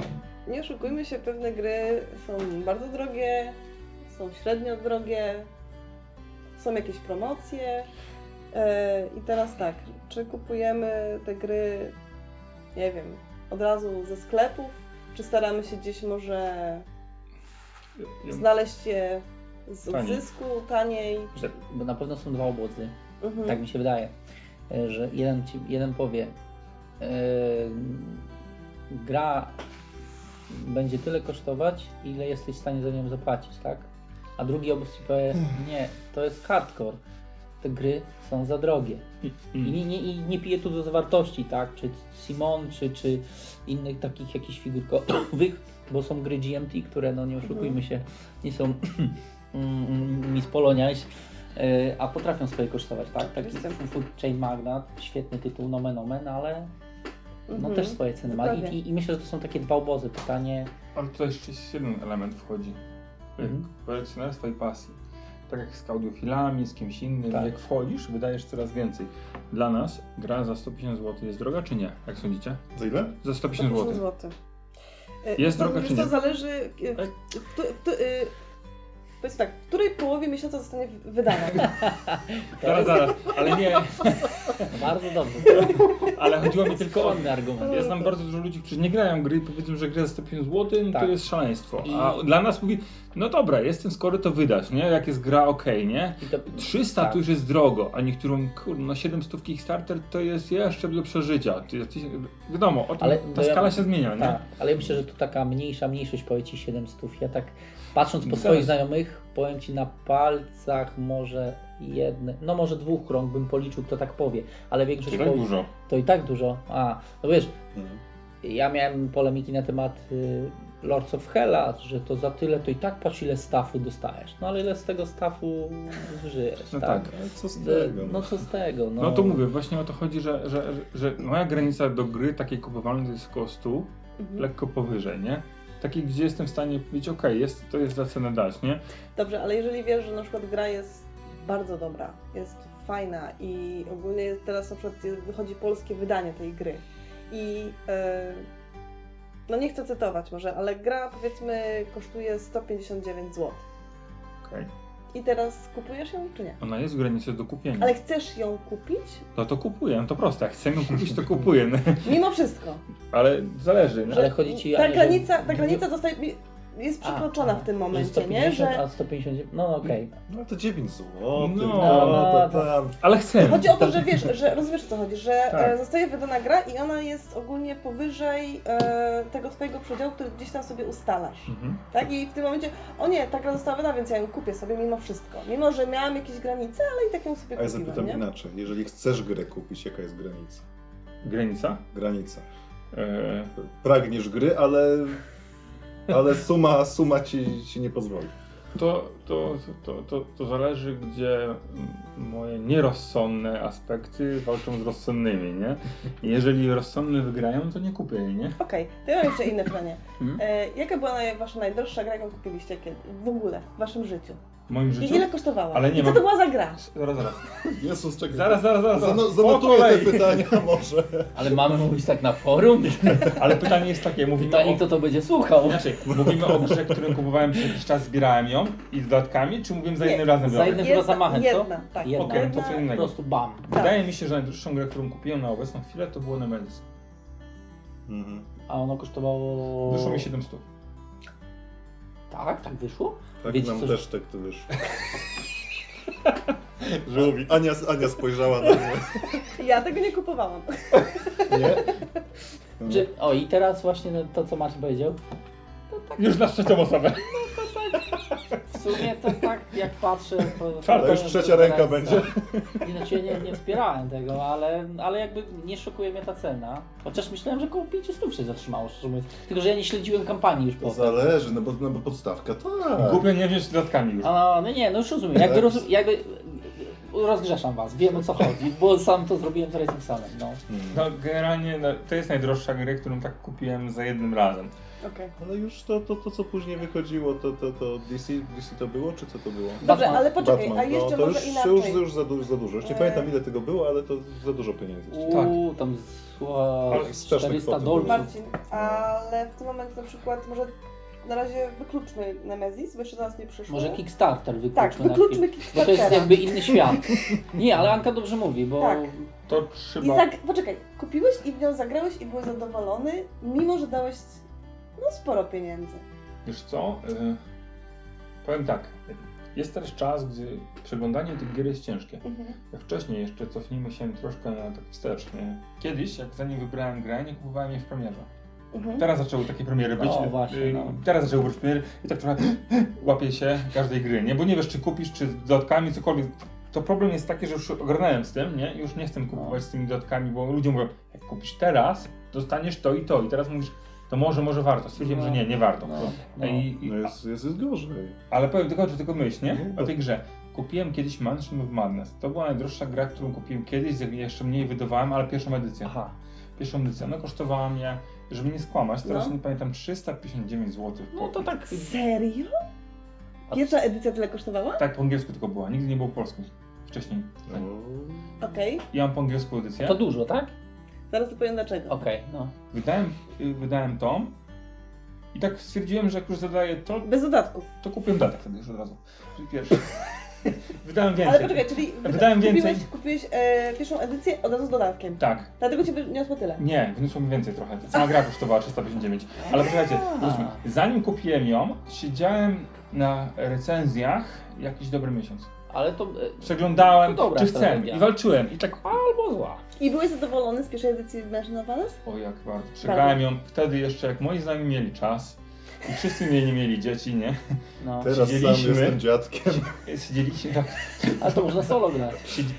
nie oszukujmy się, pewne gry są bardzo drogie, są średnio drogie, są jakieś promocje. E, I teraz tak, czy kupujemy te gry, nie wiem, od razu ze sklepów, czy staramy się gdzieś może znaleźć je z odzysku, taniej? Bo na pewno są dwa obozy. Mhm. Tak mi się wydaje, e, że jeden, ci, jeden powie, e, gra będzie tyle kosztować, ile jesteś w stanie za nią zapłacić, tak? A drugi obóz ci powie, nie, to jest hardcore. Te gry są za drogie. I nie, nie, i nie piję tu do zawartości, tak? Czy Simon, czy, czy innych takich jakichś figurkowych, bo są gry GMT, które, no nie oszukujmy się, nie są mm, Miss Poloniaś, e, a potrafią swoje kosztować, tak? Taki. Food Chain Magnat, świetny tytuł, nomen omen, ale no Mhm. też swoje ceny ma. I, i, I myślę, że to są takie dwa obozy. Pytanie, Ale tutaj jeszcze jeden element wchodzi. Mhm. Kolekcjonerstwa i pasji. Tak jak z audiofilami, z kimś innym, Tak. jak wchodzisz, wydajesz coraz więcej. Dla nas gra za 150 zł jest droga czy nie? Jak sądzicie? Za ile? Za 150 zł. zł. Jest droga, wiesz czy co, nie? zależy. W, w, w, e, Powiedz tak, w której połowie miesiąca zostanie wydana? Zaraz, zaraz, ale nie, bardzo dobrze, ale chodziło mi tylko o... argument. Ja znam bardzo dużo ludzi, którzy nie grają gry i powiedzą, że gra za 150 zł, no to Tak. jest szaleństwo. I- A dla nas mówi, no dobra, jestem skory to wydać, nie? Jak jest gra okej, nie? I to, 300 tak. to już jest drogo, a niektórym, kurde, no 700 Kickstarter to jest jeszcze do przeżycia. Ty- ty- Wiadomo, o tym, Ale ta to ja- skala się zmienia, nie? Tak, ale ja myślę, że to taka mniejsza mniejszość powie ci 700. Ja tak patrząc po Zaraz. swoich znajomych, powiem ci na palcach może jedne, no może dwóch krąg bym policzył, kto tak powie, ale większość To tak powie, dużo. to i tak dużo. A, no wiesz, Mhm. ja miałem polemiki na temat y, Lords of Hella, że to za tyle, to i tak patrz ile stafu dostajesz. No ale ile z tego stafu żyjesz, No tak? tak. Ale co z Y, tego? No co z tego? No, No to mówię, właśnie o to chodzi, że, że, że moja granica do gry takiej kupowalnej to jest około 100, Mhm. lekko powyżej, nie? Takiej, gdzie jestem w stanie powiedzieć, okej, jest, to jest za cenę dać, nie? Dobrze, ale jeżeli wiesz, że na przykład gra jest bardzo dobra, jest fajna i ogólnie jest, teraz na przykład wychodzi polskie wydanie tej gry i e, no nie chcę cytować może, ale gra powiedzmy kosztuje 159 zł. Okej. I teraz kupujesz ją czy nie? Ona jest w granicy do kupienia. Ale chcesz ją kupić? No to kupuję, no to proste, jak chcę ją kupić, to kupuję, no. Mimo wszystko. ale zależy, nie? Ale chodzi ci, ta granica, ta granica zostaje, jest przekroczona a, w tym momencie, nie? 150, Że a 150, no okej. No to 9 zł. No, No, no, to tam. Ale chcę. Chodzi o to, że wiesz, że rozumiesz o co chodzi, że Tak. e, zostaje wydana gra i ona jest ogólnie powyżej e, tego twojego przedziału, który gdzieś tam sobie ustalasz. Mhm. Tak? I w tym momencie, o nie, ta gra została wydana, więc ja ją kupię sobie mimo wszystko. Mimo, że miałam jakieś granice, ale i tak ją sobie A ja kupiłam, zapytam nie? inaczej. Jeżeli chcesz grę kupić, jaka jest granica? Granica? Granica. E, Pragniesz gry, ale, ale suma, suma ci, ci nie pozwoli. To, to, to, to, to zależy, gdzie moje nierozsądne aspekty walczą z rozsądnymi, nie? Jeżeli rozsądne wygrają, to nie kupię jej, nie? Okej, to ja mam jeszcze inne pytanie. Mhm. E, jaka była naj, wasza najdroższa gra, jaką kupiliście kiedy, w ogóle, w waszym życiu? W moim I życiu. ile kosztowała? Ale nie I co mam- to była za gra? Zaraz, zaraz. Jezus, czekaj. Zaraz, zaraz, zaraz. zaraz. Zano, zanotuję te pytania może. Ale mamy mówić tak na forum? Ale pytanie jest takie, mówimy Pytanie, o... kto to będzie słuchał. Inaczej, mówimy o grze, którą kupowałem przez jakiś czas, zbierałem ją i z dodatkami, czy mówimy za jednym razem? za jednym- chyba zamachem, co? jedna, tak. Jedna. Okej, to co Jedna- Po innego. prostu bam. Wydaje mi się, że najdroższą grę, którą kupiłem na obecną chwilę, to było Nemesis. Mhm. A ono kosztowało... Wyszło mi 700. Tak, tak wyszło? Tak Wiecie nam co, też tak to wyszło. Żółwi. Ania, Ania spojrzała na mnie. Ja tego nie kupowałam. Nie? No. Czy, o i teraz właśnie to, co Marcin powiedział, to tak Już na trzecią osobę. w sumie to tak jak patrzę... Po, Czwarta To już po- trzecia ręka tak, będzie. tak. Inaczej nie, nie wspierałem tego, ale, ale jakby nie szokuje mnie ta cena. Chociaż myślałem, że około 500 się zatrzymało, szczerze mówiąc. Tylko, że ja nie śledziłem kampanii już potem. zależy, no bo, no bo podstawka tak. Głupio nie wziąć dodatkami już. A, no nie, no już rozumiem. Jakby, rozum, jakby rozgrzeszam was, wiem o co chodzi, bo sam to zrobiłem z Racing Sunem, no. No generalnie no, to jest najdroższa gra, którą tak kupiłem za jednym razem. Okej. Ale już to, to, to, co później wychodziło, to, to, to DC, DC to było, czy co to było? Dobrze, Batman. ale poczekaj, Batman, a jeszcze no, to może już, inaczej. już, już za, du- za dużo. Już nie E. pamiętam ile tego było, ale to za dużo pieniędzy. Uuu, tam zła, Ale straszne 400 kwoty dolców. były. Marcin, ale w tym momencie na przykład może na razie wykluczmy Nemezis, bo jeszcze do nas nie przyszło. Może Kickstarter wykluczmy Tak, wykluczmy chwilę. Bo to jest jakby inny świat. Nie, ale Anka dobrze mówi, bo... Tak. To I trzeba... tak, poczekaj, kupiłeś i w nią zagrałeś i byłeś zadowolony, mimo że dałeś no sporo pieniędzy. Wiesz co? Y, powiem tak. Jest teraz czas, gdzie przeglądanie tych gier jest ciężkie. Mhm. Jak wcześniej jeszcze cofnijmy się troszkę na tak wstecz. Nie? Kiedyś, jak zanim wybrałem grę, nie kupowałem jej w premierze. Mhm. Teraz zaczęły takie premiery być. O, właśnie, y, no. Teraz zaczęły być premiery i tak trochę łapie się każdej gry, nie? Bo nie wiesz, czy kupisz, czy z dodatkami, cokolwiek. To problem jest taki, że już ogarnąłem z tym, nie? I Już nie chcę kupować z tymi dodatkami, bo ludzie mówią, jak kupisz teraz, dostaniesz to i to. I teraz mówisz, to może, może warto. Stwierdziłem, że nie, nie warto. No, no. I, i, No jest, jest, jest gorzej. ale powiem tylko, tylko myśl, nie? No. O tej grze. Kupiłem kiedyś Mansion of Madness. To była najdroższa gra, którą kupiłem kiedyś, jeszcze mniej wydawałem, ale pierwszą edycję. Aha. Pierwszą edycję. Ona kosztowała mnie, żeby nie skłamać, teraz No. nie pamiętam, 359 zł. No to tak... Serio? Pierwsza edycja tyle kosztowała? Tak, po angielsku tylko była, nigdy nie było polskiej. Wcześniej. No. Okej, Ja mam po angielsku edycję. To dużo, tak? Zaraz to powiem dlaczego. Okej, no. Wydałem, wydałem tą i tak stwierdziłem, że jak już zadaję to, Bez dodatków. to kupiłem datę wtedy już od razu. Czyli pierwszy. wydałem więcej. Ale poczekaj, czyli Wydałem kupiłeś, więcej. kupiłeś e, pierwszą edycję od razu z dodatkiem. Tak. Dlatego cię wyniosło tyle. Nie, wniosło mi więcej trochę. Cała gra kosztowała 359. Ale poczekajcie, zanim kupiłem ją, siedziałem na recenzjach jakiś dobry miesiąc. Ale to... e, Przeglądałem, To czy chcę i walczyłem. I tak, Albo zła. I byłeś zadowolony z pierwszej edycji Mansion of o jak bardzo. Przegrałem ją wtedy jeszcze, jak moi znajomi mieli czas. I wszyscy mieli, mieli dzieci, nie? No. Teraz sam jestem dziadkiem. Siedzieliśmy tak. Ale to można solo grać. Siedzi...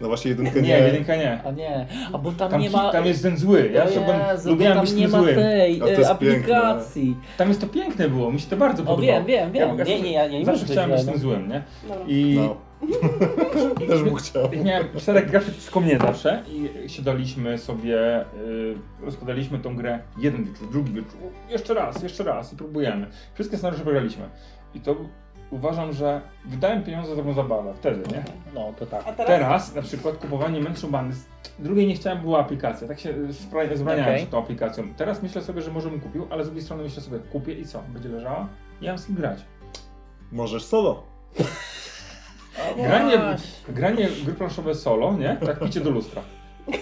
No właśnie jedynkę Nie, nie. jedynka nie. A nie, a bo tam, Tam, nie ma... tam jest ten zły. Ja O Jezu, lubiłem bo być tam nie tym ma złym. tej A to e, jest aplikacji. Tam jest to piękne było, mi się to bardzo No podobało. wiem, wiem, wiem. Ja, Nie, nie, ja nie zawsze mówię, chciałem być źle, tym no. złym, nie? Dobra. I, No. Też bym chciał. Miałem czterech graczy przeciwko mnie zawsze i siadaliśmy sobie, y, rozkładaliśmy tą grę jeden wieczór, drugi wieczór, jeszcze raz, jeszcze raz i próbujemy. Wszystkie scenariusze wygraliśmy. I to uważam, że wydałem pieniądze za tą zabawę wtedy, nie? No, to tak. A teraz? Teraz na przykład kupowanie Bandy, drugiej nie chciałem była aplikacja, tak się zbraniałem Okej. przed tą aplikacją. Teraz myślę sobie, że może bym kupił, ale z drugiej strony myślę sobie, kupię i co, będzie leżała? Nie mam z kim grać. Możesz solo. Granie, granie gry planszowe solo, nie? Tak picie do lustra.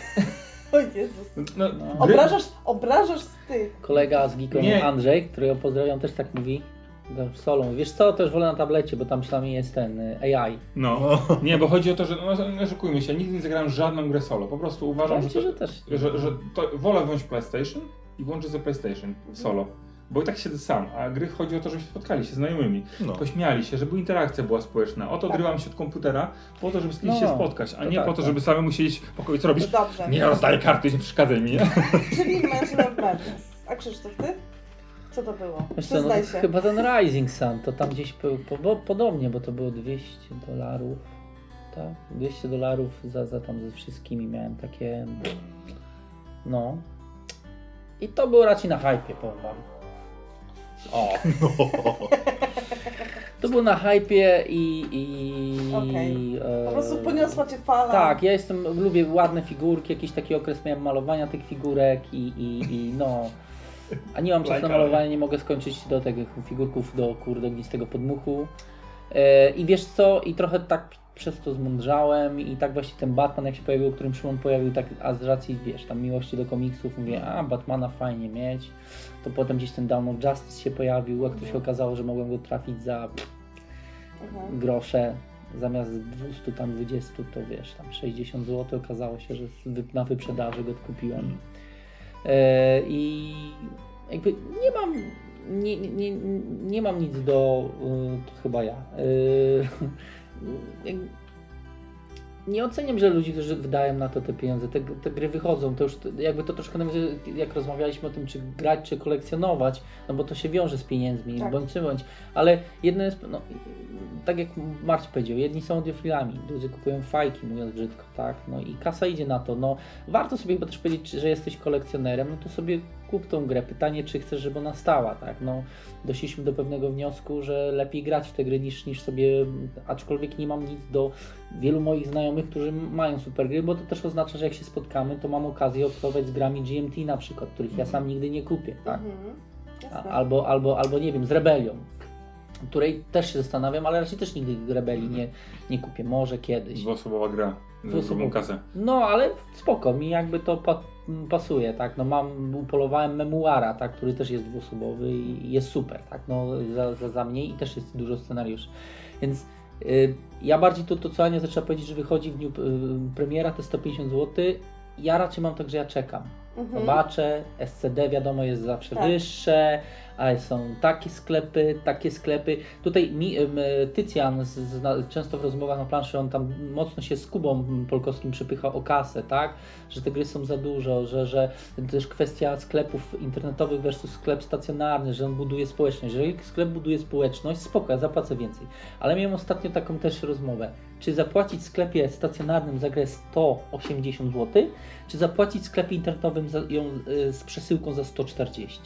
O Jezus. No, No. gry- Obrażasz, obrażasz ty. Kolega z Geeką Nie. Andrzej, którego pozdrawiam, też tak mówi. Solą. Wiesz co, już wolę na tablecie, bo tam przynajmniej jest ten y, AI. No. No. Nie, bo chodzi o to, że no, nie oszukujmy się, nigdy nie zagrałem żadną grę solo. Po prostu uważam, Powiem że, to, że też. że, że to wolę wziąć PlayStation i włączyć sobie PlayStation solo. Bo i tak siedzę sam, a gry chodzi o to, żebyśmy spotkali się z znajomymi, No. pośmiali się, żeby interakcja była społeczna. Oto Tak. odrywam się od komputera po to, żeby z kimś No, się spotkać, a nie tak, po to, tak. żeby samemu siedzieć w pokoju. Co robisz? No dobrze. Nie rozdaję karty, nie przeszkadzaj mi. Czyli Mansion of Madness. A Krzysztof, ty? Co to było? Wiesz co, no, Przyznaj się. chyba ten Rising Sun, to tam gdzieś po, po, bo, podobnie, bo to było 200 dolarów. Tak? 200 dolarów za, za tam ze wszystkimi miałem takie. No. I to było raczej na hypie, powiem wam. O. To było na hypie i. i Okej. e, Po prostu poniosła cię fala. Tak, ja jestem, lubię ładne figurki, jakiś taki okres miałem malowania tych figurek i, i, i no. A nie mam czasu na malowanie, nie mogę skończyć do tych figurków do kurde ognistego podmuchu. E, I wiesz co, i trochę tak przez to zmądrzałem i tak właśnie ten Batman jak się pojawił, którym Szymon pojawił, tak, a z racji wiesz, tam miłości do komiksów, mówię, a Batmana fajnie mieć. To potem gdzieś ten Dawn of Justice się pojawił, jak to się okazało, że mogłem go trafić za Mhm. grosze zamiast 200 tam 20 to wiesz tam 60 zł okazało się, że na wyprzedaży go kupiłem. E, I jakby nie mam, nie, nie, nie, mam nic do, y, to chyba ja. Nie oceniam, że ludzi, którzy wydają na to te pieniądze, te, te gry wychodzą, to już jakby to troszkę jak rozmawialiśmy o tym, czy grać, czy kolekcjonować, no bo to się wiąże z pieniędzmi, Tak. bądź czy bądź, ale jedno jest, no, tak jak Marcin powiedział, jedni są audiofilami, drudzy kupują fajki, mówiąc brzydko, tak, no i kasa idzie na to, no warto sobie chyba też powiedzieć, że jesteś kolekcjonerem, no to sobie kup tą grę, pytanie, czy chcesz, żeby ona stała, tak, no doszliśmy do pewnego wniosku, że lepiej grać w te gry niż, niż sobie, aczkolwiek nie mam nic do wielu moich znajomych, którzy mają super gry, bo to też oznacza, że jak się spotkamy, to mam okazję obcować z grami GMT na przykład, których ja sam nigdy nie kupię, tak? Mhm. Albo, albo, albo nie wiem, z Rebelią, której też się zastanawiam, ale raczej też nigdy Rebelii nie, nie kupię, może kiedyś. Dwuosobowa gra. Dwuosobowa. grubą kasę. No, ale spoko, mi jakby to pa, pasuje, tak, no mam, upolowałem Memuara, tak, który też jest dwuosobowy i jest super, tak, no za, za, za mnie i też jest dużo scenariuszy, więc y, ja bardziej to, to co Ania zaczęła powiedzieć, że wychodzi w dniu y, premiera te 150 zł, ja raczej mam tak, że ja czekam, Mhm. zobaczę, SCD wiadomo jest zawsze Tak. wyższe, ale są takie sklepy, takie sklepy. Tutaj mi, Tycjan z, z, często w rozmowach na planszy, on tam mocno się z Kubą Polkowskim przypycha o kasę, tak? Że te gry są za dużo, że, że też kwestia sklepów internetowych versus sklep stacjonarny, że on buduje społeczność. Jeżeli sklep buduje społeczność, spoko, ja zapłacę więcej. Ale miałem ostatnio taką też rozmowę. Czy zapłacić w sklepie stacjonarnym za grę 180 zł, czy zapłacić w sklepie internetowym za, ją y, z przesyłką za 140?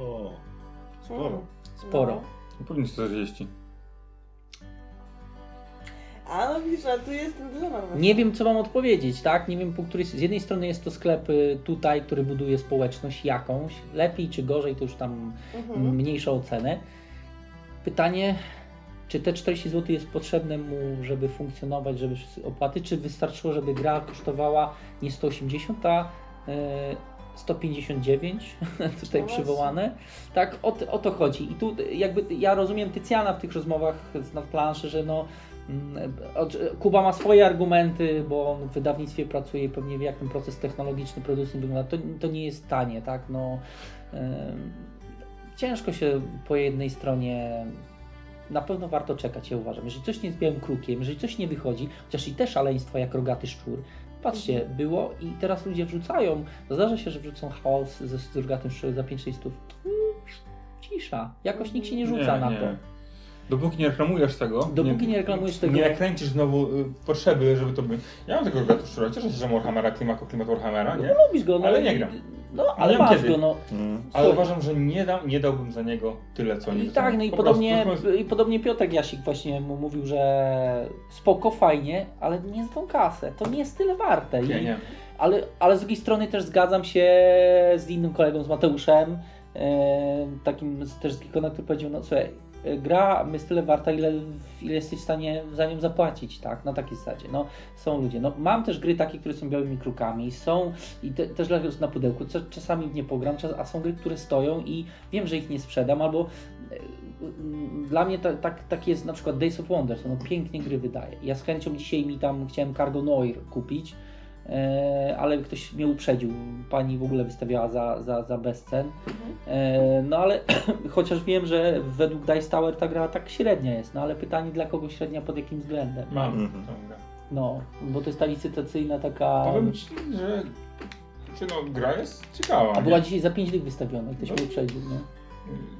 O, sporo. Sporo. No. Pewnie 140. A no widzisz, a tu jest ten dylemat. Nie wiem, co mam odpowiedzieć, tak? Nie wiem, po której. Z jednej strony jest to sklep y, tutaj, który buduje społeczność jakąś, lepiej czy gorzej, to już tam Mhm. mniejszą ocenę. Pytanie, czy te 40 zł jest potrzebne mu, żeby funkcjonować, żeby opłaty, czy wystarczyło, żeby gra kosztowała nie 180, a e, 159, tutaj No przywołane. Tak, o, to- o to chodzi. I tu jakby ja rozumiem Tycjana w tych rozmowach z nadplanszy, że no mm, Kuba ma swoje argumenty, bo on w wydawnictwie pracuje i pewnie wie, jak ten proces technologiczny, produkcyjny wygląda. To, to nie jest tanie, tak? No, em, ciężko się po jednej stronie. Na pewno warto czekać, ja uważam. Jeżeli coś nie jest białym krukiem, jeżeli coś nie wychodzi, chociaż i te szaleństwa jak rogaty szczur, patrzcie, było i teraz ludzie wrzucają. Zdarza się, że wrzucą chaos ze z rogatym szczurem za 5-6 stów. Mm, Cisza. Jakoś nikt się nie rzuca na to. Dopóki nie reklamujesz tego. Dopóki nie reklamujesz tego- Nie nakręcisz znowu y, potrzeby, żeby to by. Ja mam tego gatu szczura, cieszę się, że Warhammera, klimat, klimat Warhammera, nie? Lubisz go, no Ale nie gram. No, ale Nie masz kiedy. go, no. Mm. Ale Słuchaj. uważam, że nie, dam, nie dałbym za niego tyle, co nie I tak, no i Po podobnie, prostu- i podobnie Piotrek Jasik właśnie mu mówił, że spoko, fajnie, ale nie z tą kasę. To nie jest tyle warte. I, Nie, nie. Ale, ale z drugiej strony też zgadzam się z innym kolegą, z Mateuszem, takim z- też z Geekona, który powiedział, no słuchaj, gra jest tyle warta, ile, ile jesteś w stanie za nią zapłacić, tak, na takiej zasadzie. No, są ludzie. No, mam też gry takie, które są białymi krukami, są i te, też na pudełku, co, czasami w nie pogram, czas, a są gry, które stoją i wiem, że ich nie sprzedam, albo mm, dla mnie tak tak tak jest na przykład Days of Wonders, ono pięknie gry wydaje. Ja z chęcią dzisiaj mi tam chciałem Cargo Noir kupić, ale ktoś mnie uprzedził. Pani w ogóle wystawiała za, za, za bezcen. Mhm. E, no ale chociaż wiem, że według Dice Tower ta gra tak średnia jest, no ale pytanie dla kogo średnia pod jakim względem? Mam Mhm. tą grę. No, bo to jest ta licytacyjna taka... Powiem ci, że czy no, gra jest ciekawa. A była nie? dzisiaj za 5 dych wystawiona i ktoś No. mnie uprzedził, no.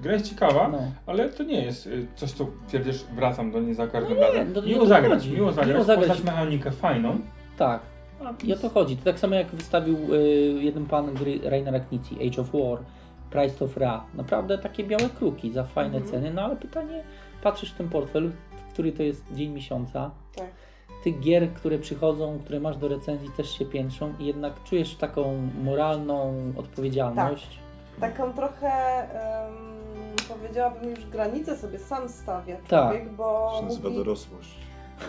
Gra jest ciekawa, no. ale to nie jest y, coś, co twierdzisz, wracam do niej za każdym No nie, razem. no miło zagrać, miło zagrać, Miło zagrać. poznać mechanikę fajną. Tak. I o to chodzi. To tak samo jak wystawił y, jeden pan gry Rainer Knizzi, Age of War, Price of Ra. Naprawdę takie białe kruki za fajne Mhm. ceny, no ale pytanie, patrzysz w ten portfel, który to jest dzień miesiąca, Tak. tych gier, które przychodzą, które masz do recenzji też się piętrzą i jednak czujesz taką moralną odpowiedzialność. Taką trochę, em, powiedziałabym już granicę sobie sam stawia Tak. człowiek, bo To się nazywa mówi... dorosłość.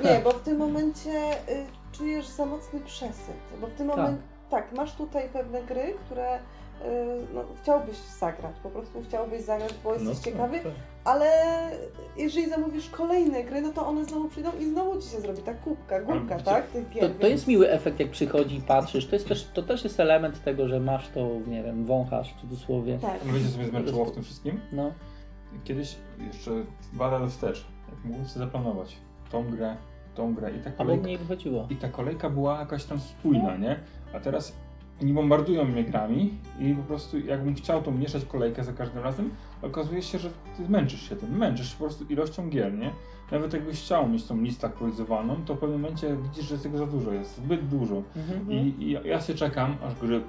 Nie, bo w tym momencie y, czujesz za mocny przesyt, bo w tym Tak. momencie, tak, masz tutaj pewne gry, które no, chciałbyś zagrać, po prostu chciałbyś zagrać, bo jesteś tak, ciekawy, tak. ale jeżeli zamówisz kolejne gry, no to one znowu przyjdą i znowu ci się zrobi ta kubka, górka, tak, tych gier. To, to jest miły efekt, jak przychodzi i patrzysz. To, jest też, to też jest element tego, że masz to, nie wiem, wąchasz w cudzysłowie. Tak. Wiecie, co mnie zmęczyło w tym wszystkim? No, Kiedyś jeszcze dwa lata wstecz, jak mógłbym sobie zaplanować tą grę, tą grę i ta ale kolejka, nie wychodziło. i ta kolejka była jakaś tam spójna, nie? A teraz oni bombardują mnie grami i po prostu jakbym chciał tą mieszać kolejkę za każdym razem, okazuje się, że ty męczysz się tym, męczysz się po prostu ilością gier, nie? Nawet jakbyś chciał mieć tą listę aktualizowaną, to w pewnym momencie widzisz, że tego za dużo jest, zbyt dużo. Mhm. I, I ja się czekam, aż gry,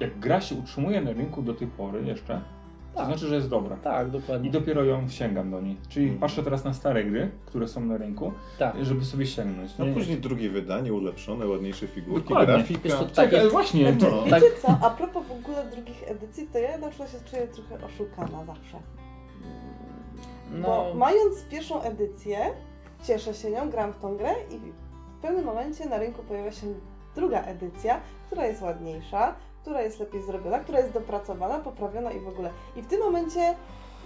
jak gra się utrzymuje na rynku do tej pory jeszcze, to Tak. znaczy, że jest dobra. Tak, dokładnie. I dopiero ją sięgam do niej. Czyli Mhm. patrzę teraz na stare gry, które są na rynku, Tak. żeby sobie sięgnąć. No Nie- później drugie wydanie, ulepszone, ładniejsze figurki, Dokładnie. grafika. Wiesz co, tak Czekaj, jest. właśnie. No. wiecie co, a propos w ogóle drugich edycji, to ja na przykład się czuję trochę oszukana zawsze. No, Bo mając pierwszą edycję, cieszę się nią, gram w tą grę i w pewnym momencie na rynku pojawia się druga edycja, która jest ładniejsza, która jest lepiej zrobiona, która jest dopracowana, poprawiona i w ogóle. I w tym momencie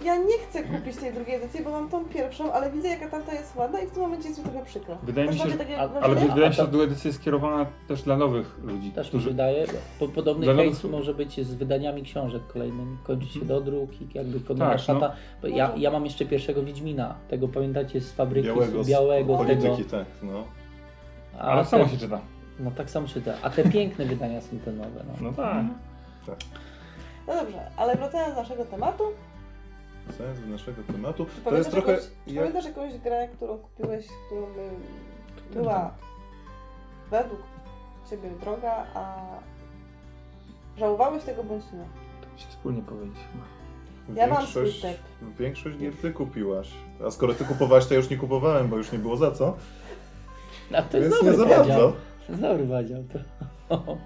ja nie chcę kupić tej drugiej edycji, bo mam tą pierwszą, ale widzę jaka tamta jest ładna i w tym momencie jest mi trochę przykro. Wydaje mi się, że- takie a- Ale wydaje mi się, że druga edycja jest skierowana też dla nowych ludzi, też mi którzy... wydaje. Po, podobny Dla case nowych- może być z wydaniami książek kolejnymi. Kończy się dodruk i jakby kolejna Tak, no. szata. Bo ja, ja mam jeszcze pierwszego Wiedźmina. Tego pamiętacie z fabryki Białego, z białego z tego. polityki, tak, no. A Ale samo się czyta. No tak samo czyta. A te piękne wydania są te nowe. No. No tak. No dobrze, ale wracając do naszego tematu, Sens naszego tematu. czy To pamiętasz, jest trochę... jakąś, czy jak- pamiętasz jakąś grę, którą kupiłeś, którą by Ten była według Ciebie droga, a żałowałeś tego bądź nie? To się wspólnie powiedzieć chyba. Ja mam swój Większość, większość nie ty kupiłaś. A skoro ty kupowałeś, to ja już nie kupowałem, bo już nie było za co. A to jest Więc nie za bardzo. To dobry podział. To.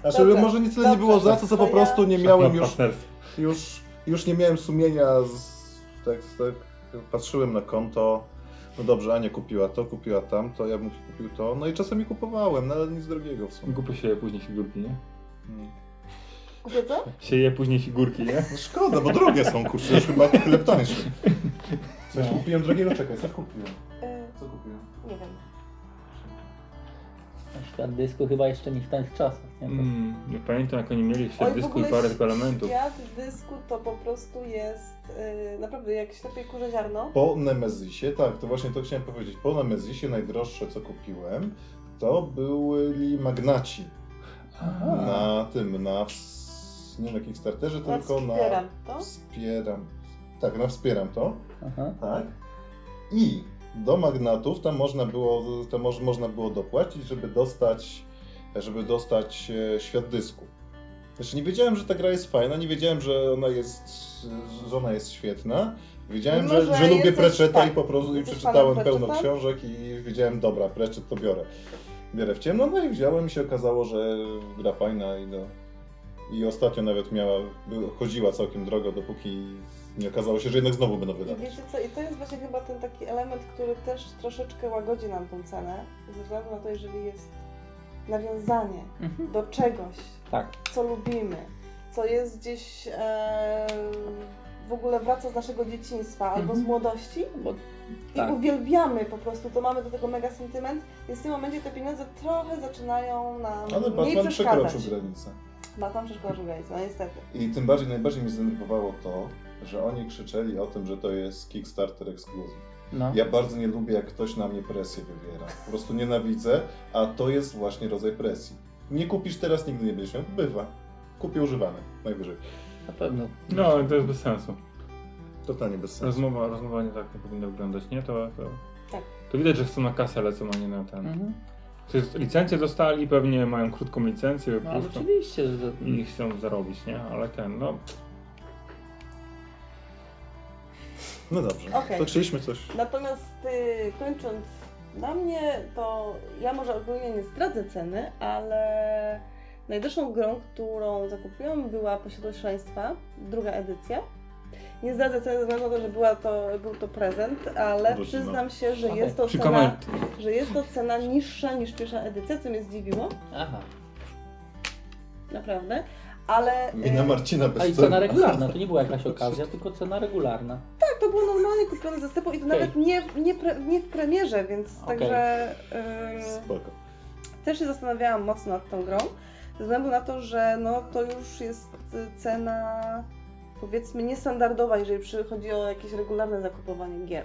Znaczy, Dobra, może nie tyle nie dobrze. było za co, co To po prostu ja- nie miałem już, już, już nie miałem sumienia z, tak, tak, patrzyłem na konto, no dobrze, Ania kupiła to, kupiła tamto, ja bym kupił to, no i czasami kupowałem, no ale nic drogiego w sumie. Kupię się później figurki, nie? Hmm. Kupię co? Sieje później figurki, nie? No szkoda, bo drogie są, kurczę, już chyba tyle tańsze. Coś No. kupiłem drogiego, czekaj, co kupiłem? E, Co kupiłem? nie wiem. Na przykład dysku chyba jeszcze nie w tych czasach. Nie? Mm, nie pamiętam jak oni mieli jeszcze Oj, dysku i parę tylko elementów. Świat dysku to po prostu jest yy, naprawdę jak ślepej kurze ziarno. Po Nemezisie, tak, to właśnie to chciałem powiedzieć. Po Nemezisie najdroższe, co kupiłem, to byli magnaci. Aha. Na tym, na ws- nie na Kickstarterze, Ja tylko na wspieram to. wspieram. Tak, na wspieram to. Aha. Tak. I do magnatów tam można było, tam moż, można było dopłacić, żeby dostać, żeby dostać e, świat dysku. Znaczy nie wiedziałem, że ta gra jest fajna, nie wiedziałem, że ona jest, że ona jest świetna. Wiedziałem, Mimo, że, że że lubię Pratchetta tak, i po prostu i przeczytałem pełno książek i wiedziałem, dobra, Pratchett to biorę. Biorę w ciemno, no i wziąłem i się okazało, że gra fajna i no, i ostatnio nawet miała, chodziła całkiem drogo, dopóki nie okazało się, że jednak znowu będą I wydawać. wiecie co, i to jest właśnie chyba ten taki element, który też troszeczkę łagodzi nam tą cenę, ze względu na to, jeżeli jest nawiązanie Mhm. do czegoś, Tak. co lubimy, co jest gdzieś e, w ogóle wraca z naszego dzieciństwa albo z Mhm. młodości Bo, i tak. uwielbiamy po prostu, to mamy do tego mega sentyment, więc w tym momencie te pieniądze trochę zaczynają nam Ale mniej Batman przeszkadzać. przekroczył granicę. Batman przekroczył granicę, no niestety. I tym bardziej, najbardziej mnie zdenerwowało to, że oni krzyczeli o tym, że to jest Kickstarter Exclusive. No. Ja bardzo nie lubię, jak ktoś na mnie presję wywiera. Po prostu nienawidzę, a to jest właśnie rodzaj presji. Nie kupisz teraz, nigdy nie będziesz miał. Bywa. Kupię używane, najwyżej. Na pewno. No, ale to jest bez sensu. Totalnie bez sensu. Rozmowa, rozmowa nie tak nie powinna wyglądać, nie? To, to, Tak. to widać, że chcą na kasę lecą, a nie na ten. Mhm. To jest, licencję dostali, pewnie mają krótką licencję No oczywiście, że... i chcą zarobić, nie? Ale ten, no... No dobrze, Okej. to chcieliśmy coś... Natomiast y, kończąc na mnie, to ja może ogólnie nie zdradzę ceny, ale najdroższą grą, którą zakupiłam była Posiadłość Szaleństwa, druga edycja. Nie zdradzę ceny ze względu na to, że była to, był to prezent, ale Rodzina. przyznam się, że jest to cena, że jest to cena niższa niż pierwsza edycja, co mnie zdziwiło, Aha. naprawdę. Ale Mina y, Marcina bez A i cena regularna, to nie była jakaś okazja, tylko cena regularna. tak, to było normalnie kupione ze sklepu i to Okej. nawet nie, nie, pre, nie w premierze, więc Okej. także y, Spoko. też się zastanawiałam mocno nad tą grą, ze względu na to, że no to już jest y, cena powiedzmy niestandardowa, jeżeli przychodzi o jakieś regularne zakupowanie gier.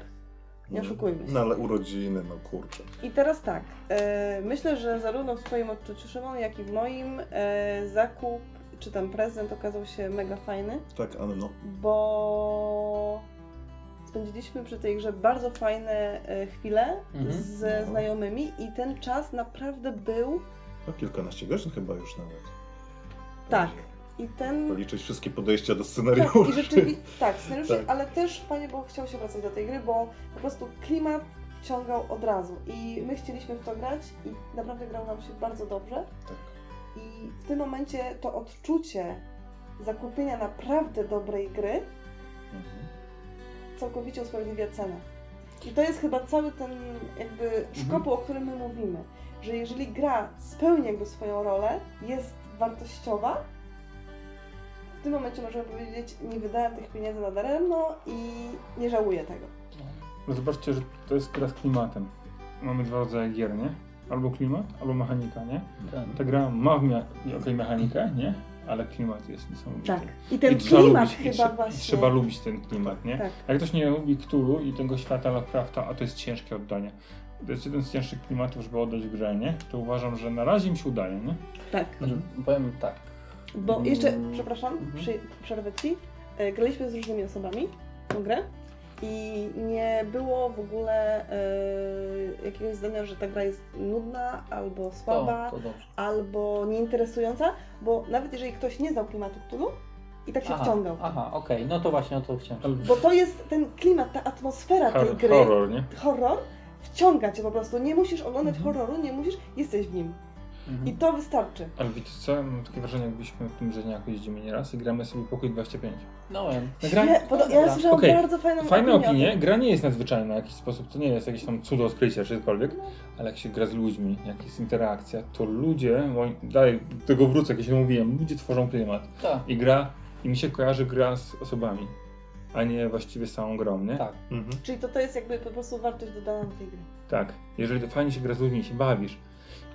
Nie oszukujmy się. No ale urodziny, no kurczę. I teraz tak, e, myślę, że zarówno w Twoim odczuciu Szymon, jak i w moim e, zakup czy tam prezent okazał się mega fajny, Tak, Anno. bo spędziliśmy przy tej grze bardzo fajne e, chwile Mhm. ze No. znajomymi i ten czas naprawdę był No kilkanaście godzin chyba już nawet. tak. I ten Policzyć wszystkie podejścia do Tak, scenariuszy. i rzeczywiście, tak, scenariusze, Tak. ale też fajnie było, chciało się wracać do tej gry, bo po prostu klimat wciągał od razu i my chcieliśmy w to grać i naprawdę grało nam się bardzo dobrze Tak. I w tym momencie to odczucie zakupienia naprawdę dobrej gry Mhm. całkowicie usprawiedliwia cenę. I to jest chyba cały ten jakby szkopuł, o którym my mówimy, że jeżeli gra spełni jakby swoją rolę, jest wartościowa, w tym momencie możemy powiedzieć, nie wydałem tych pieniędzy na daremno i nie żałuję tego. No zobaczcie, że to jest gra z klimatem. Mamy dwa rodzaje gier, nie? Albo klimat, albo mechanika, nie? Ten. Ta gra ma w mia- okej mechanikę, nie? Ale klimat jest niesamowity. Tak. I ten I klimat lubić, i chyba trze- właśnie. I trzeba lubić ten klimat, nie? Tak. Jak ktoś nie lubi Cthulhu i tego świata Lovecrafta, a to jest ciężkie oddanie. To jest jeden z cięższych klimatów, żeby oddać w grze, nie? To uważam, że na razie im się udaje, nie? Tak. Znaczy, powiem tak. Bo jeszcze, Mm. przepraszam, Mhm. przy, przerwę ci. E, Graliśmy z różnymi osobami w tą grę i nie było w ogóle e, jakiegoś zdania, że ta gra jest nudna albo słaba. To, to albo nieinteresująca, bo nawet jeżeli ktoś nie znał klimatu Cthulhu i tak się Aha, wciągał. aha okej, no to właśnie o to chciałem. Bo to jest ten klimat, ta atmosfera tej gry, horror, nie? horror, wciąga cię po prostu. Nie musisz oglądać Mhm. horroru, nie musisz, jesteś w nim. Mhm. I to wystarczy. Ale wiecie co, mam takie wrażenie, jakbyśmy w tym Rzeniaku jeździmy nieraz i gramy sobie pokój 25. No wiem. Gra- Nie, podo- ja słyszałam Okej, bardzo fajną Fajne opinię. o opinie, tym. gra nie jest nadzwyczajna w jakiś sposób, to nie jest jakieś tam cudo odkrycia czy cokolwiek, ale jak się gra z ludźmi, jak jest interakcja, to ludzie, moim- dalej do tego wrócę, jak ja się mówiłem, ludzie tworzą klimat. Tak, I gra, i mi się kojarzy gra z osobami, a nie właściwie z całą grą, nie? tak. Mhm. Czyli to, to jest jakby po prostu wartość dodana do tej gry. Tak. Jeżeli to fajnie się gra z ludźmi, się bawisz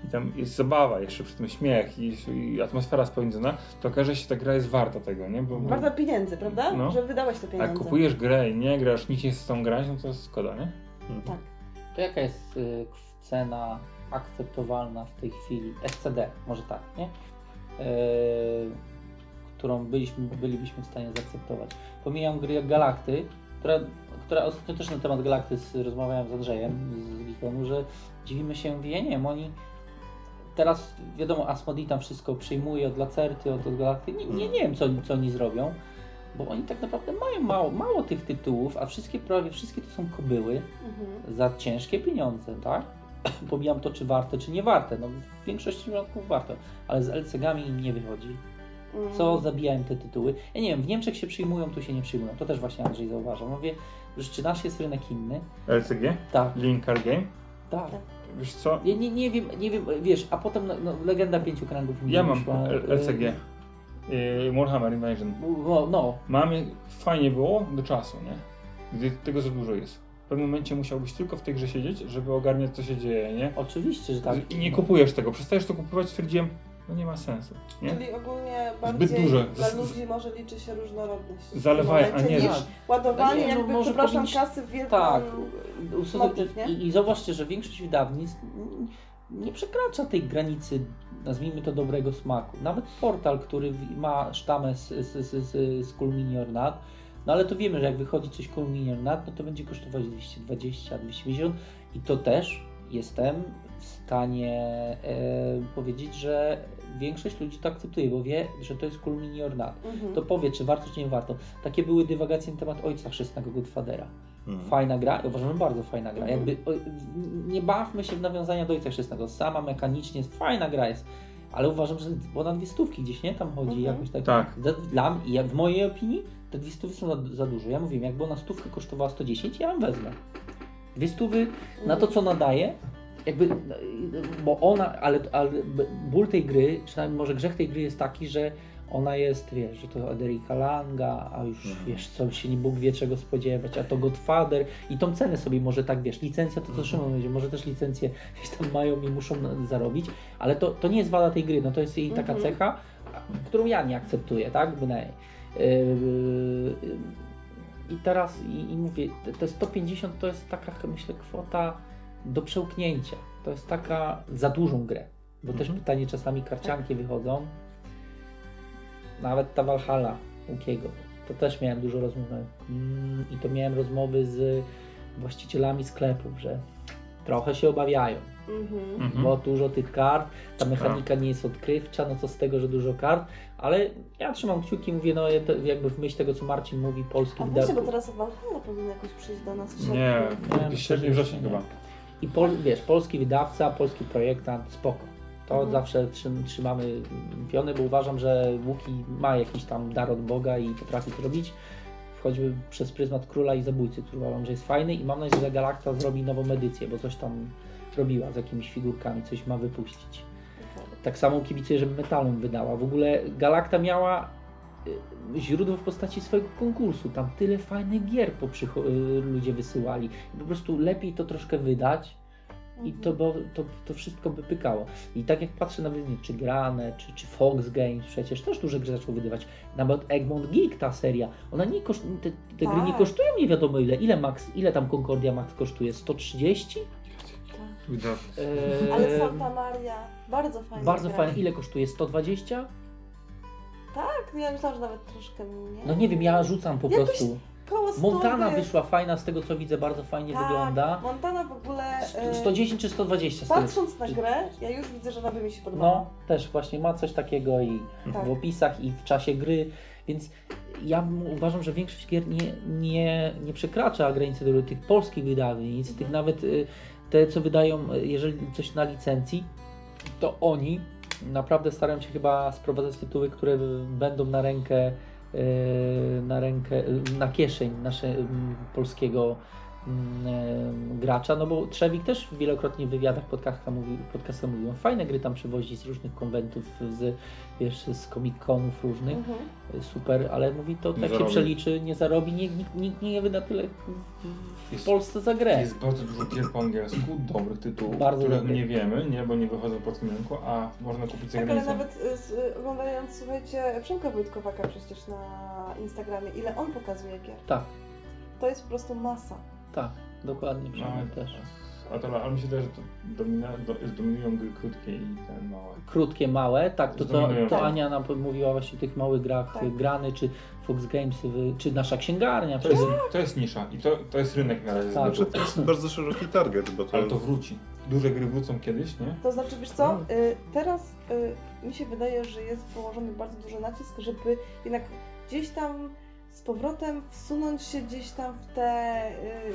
i tam jest zabawa, jeszcze przy tym śmiech i, i atmosfera spędzona, to okaże się, że ta gra jest warta tego, nie? Bo, bo, Warta pieniędzy, prawda? No. Że wydałeś te a pieniądze. jak kupujesz grę i nie grasz, nikt nie z tą grać, no to szkoda, nie? Mhm. Tak. To jaka jest y, cena akceptowalna w tej chwili? SCD, może tak, nie? Yy, którą byliśmy, bylibyśmy w stanie zaakceptować. Pomijam gry jak Galakty, która, która ostatnio też na temat Galakty rozmawiałem z Andrzejem z Gikonu, że dziwimy się, ja nie wiem, oni teraz wiadomo, Asmodee tam wszystko przyjmuje od Lacerty, od, od Galakty, nie, nie, nie wiem co, co oni zrobią, bo oni tak naprawdę mają mało, mało tych tytułów, a wszystkie, prawie wszystkie to są kobyły, Mhm. za ciężkie pieniądze, tak? Pomijam to, czy warte, czy nie warte. No, w większości przypadków warto, ale z LCG-ami im nie wychodzi. Mm. Co zabijają te tytuły? Ja nie wiem, w Niemczech się przyjmują, tu się nie przyjmują. To też właśnie Andrzej zauważał. Mówię, że czy nasz jest rynek inny? LCG? Tak, Link Card Game? tak. Wiesz co? Ja nie, nie wiem, nie wiem, wiesz, a potem no, no, Legenda Pięciu Kręgów. Ja mam wyszła, LCG. Yy, Warhammer Invasion. No, no, Mamy, fajnie było do czasu, nie? Gdy tego za dużo jest. W pewnym momencie musiałbyś tylko w tej grze siedzieć, żeby ogarniać co się dzieje, nie? oczywiście, że tak. I nie kupujesz tego, przestajesz to kupować, stwierdziłem, no nie ma sensu, nie? Czyli ogólnie bardziej dużo. dla Z- ludzi może liczy się różnorodność. Zalewają, a nie- niż Tak. ładowanie No nie, no jakby, może przepraszam, powinniś- kasy w wielką... Tak, motyw, nie? i, i zauważcie, że większość wydawnictw nie przekracza tej granicy, nazwijmy to dobrego smaku. Nawet portal, który ma sztamę z, z, z, z, z no ale to wiemy, że jak wychodzi coś Cool Mini or Not, no to będzie kosztować 220, 250 i to też jestem w stanie e, powiedzieć, że większość ludzi to akceptuje, bo wie, że to jest Cool Mini or Not. Mhm. To powie, czy warto, czy nie warto. Takie były dywagacje na temat Ojca Chrzestnego Godfathera Mhm. fajna gra, ja uważam, że bardzo fajna gra. Mhm. Jakby o, nie bawmy się w nawiązania do Ojca Chrzestnego. Sama mechanicznie jest fajna gra jest, ale uważam, że bo na dwie stówki gdzieś nie tam chodzi Mhm. jakoś tak. Tak. Dla, dla mnie, w mojej opinii te dwie stówy są za, za dużo. Ja mówiłem, jakby ona stówkę kosztowała 110, ja ją wezmę. Dwie stówy na to, co nadaje, jakby, bo ona, ale, ale ból tej gry, przynajmniej może grzech tej gry jest taki, że Ona jest, wiesz, że to Aderika Langa, a już Mhm. wiesz, co się nie Bóg wie czego spodziewać, a to Godfather i tą cenę sobie może tak, wiesz, licencja to co Mhm. Szymon będzie, może też licencję gdzieś tam mają i muszą zarobić, ale to, to nie jest wada tej gry, no to jest jej taka Mhm. cecha, którą ja nie akceptuję, tak, bynajmniej. Yy, I teraz, i, i mówię, te 150 to jest taka, myślę, kwota do przełknięcia. To jest taka za dużą grę. Bo też Mhm. pytanie, czasami karcianki wychodzą. Nawet ta Valhalla Łukiego. To też miałem dużo rozmów. Mm, I to miałem rozmowy z właścicielami sklepów, że trochę się obawiają, Mhm. Mhm. bo dużo tych kart, ta mechanika nie jest odkrywcza, no co z tego, że dużo kart, ale ja trzymam kciuki, mówię, no jakby w myśl tego, co Marcin mówi, polski A bo teraz Valhalla powinna jakoś przyjść do nas w sierpniu. Nie, Nie, jakiś sierpniu, wrzesień chyba. I pol, wiesz, polski wydawca, polski projektant, spoko. To Mhm. zawsze trzym, trzymamy piony, bo uważam, że Łuki ma jakiś tam dar od Boga i potrafi to robić. Choćby przez pryzmat króla i zabójcy, który uważam, że jest fajny i mam nadzieję, że Galacta zrobi nową edycję, bo coś tam robiła z jakimiś figurkami, coś ma wypuścić. Tak samo kibicuję, żeby Metalum wydała. W ogóle Galacta miała źródło w postaci swojego konkursu. Tam tyle fajnych gier y, ludzie wysyłali. I po prostu lepiej to troszkę wydać i to, bo, to, to wszystko by pykało. I tak jak patrzę na wydanie, czy Grane, czy, czy Fox Games, przecież też duże gry zaczął wydawać. Nawet Egmont Geek, ta seria, ona nie koszt, te, te gry nie Tak. kosztują nie wiadomo ile. Ile Max, ile tam Concordia Max kosztuje? 130? Tak. Eee, Ale Santa Maria, bardzo fajna Bardzo fajnie. Ile kosztuje? 120? Tak, ja myślałam, że nawet troszkę mniej. No nie wiem, ja rzucam po Jakoś prostu. Koło Montana stówy. wyszła fajna, z tego co widzę, bardzo fajnie Tak, wygląda. Montana w ogóle... e, 110 czy 120? z tego- Patrząc na grę, ja już widzę, że by mi się podobała. No, też właśnie ma coś takiego i Tak. w opisach, i w czasie gry, więc ja m- uważam, że większość gier nie, nie, nie przekracza granicy do tych polskich wydawnictw, tych Mhm. nawet y, te, co wydają, y, jeżeli coś na licencji, to oni naprawdę starają się chyba sprowadzać tytuły, które będą na rękę, y, na rękę, na kieszeń naszego polskiego e, gracza, no bo Trzewik też wielokrotnie w wywiadach, podcastach mówił, podcastach mówił, on fajne gry tam przywozi z różnych konwentów, z, wiesz, z comic-conów różnych, Mhm. super, ale mówi to Nie tak się zarobi. przeliczy, nie zarobi, nikt, nikt, nikt nie wyda tyle w, w Jest- Polsce za grę. Jest bardzo dużo gier po angielsku, dobrych tytułów, Bardzo które dobrych. nie wiemy, nie, bo nie wychodzą w polskim rynku, a można kupić za Tak, ale granicą. nawet y, z, oglądając, słuchajcie, Przemka Wojtkowaka przecież na Instagramie, ile on pokazuje gier. Tak, To jest po prostu masa. Tak, dokładnie, No, Przemek też. A to, ale mi się wydaje, że to domina, do, dominują gry krótkie i te małe. Krótkie, małe, tak, to, to, to. Ania nam mówiła właśnie o tych małych grach, Tak. grany, czy Fox Games, y, czy nasza księgarnia, To jest, to jest nisza i to, to jest rynek na razie Tak. Znaczy, to jest bardzo szeroki target, bo to... Ale to wróci. Duże gry wrócą kiedyś, nie? To znaczy, wiesz co, No. y, teraz y, mi się wydaje, że jest położony bardzo duży nacisk, żeby jednak gdzieś tam z powrotem wsunąć się gdzieś tam w te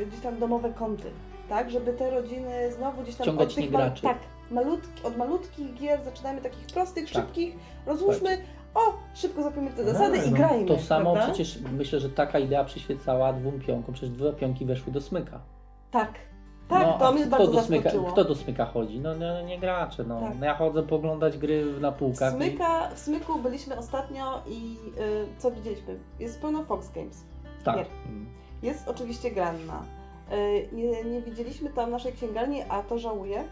y, gdzieś tam domowe kąty, tak? Żeby te rodziny znowu gdzieś tam Ściągać od tych niegraczy. tak, malutki, od malutkich gier zaczynamy takich prostych, Tak. szybkich, rozłóżmy, o, szybko zapiemy te No, zasady i no, grajmy. To samo prawda? przecież myślę, że taka idea przyświecała dwóm pionkom, przecież dwa pionki weszły do smyka. Tak, tak, no, to mnie kto bardzo do smyka, zaskoczyło. Kto do smyka chodzi? No, no nie gracze, no. Tak. no ja chodzę poglądać gry na półkach. i- Smyka, w Smyku byliśmy ostatnio i y, co widzieliśmy? Jest pełno Fox Games. Tak. gier. Mm. Jest oczywiście Granna. Y, Nie, nie widzieliśmy tam naszej księgarni, a to żałuję,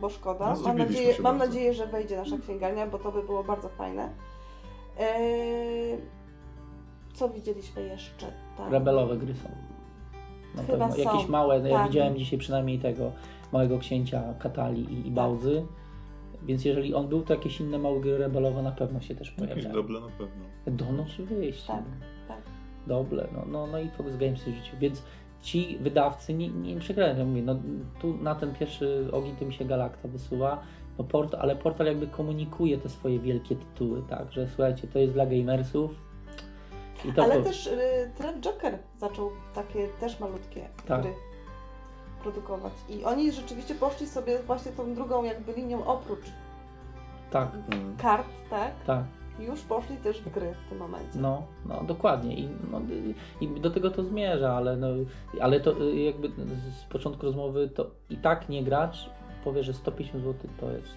bo szkoda. No, mam nadzieję, mam nadzieję, że wejdzie nasza księgarnia, bo to by było bardzo fajne. Y, Co widzieliśmy jeszcze tam? Rebelowe gry są. Na Chyba pewno. są, Jakieś małe, ja tak. widziałem dzisiaj przynajmniej tego małego księcia Katali i, i Tak. Bałdzy. Więc jeżeli on był, to jakieś inne małe gry rebelowe na pewno się też Jakieś pojawiają. doble na pewno. Do no oczywiście. Tak, tak. Doble, no, no, no i Fox Games w życiu. Więc ci wydawcy nie, nie przegrają. Ja mówię, no tu na ten pierwszy ogień to mi się Galacta wysuwa. No port, ale portal jakby komunikuje te swoje wielkie tytuły, tak, że słuchajcie, to jest dla gamersów. I to Ale po- też y, Trend Joker zaczął takie też malutkie Tak. gry produkować. I oni rzeczywiście poszli sobie właśnie tą drugą jakby linią oprócz Tak, Mm. kart, tak? tak. Już poszli też w gry w tym momencie. No, no dokładnie. I, no, I do tego to zmierza, ale, no, ale to y, jakby z początku rozmowy to i tak nie gracz powie, że 150 zł to jest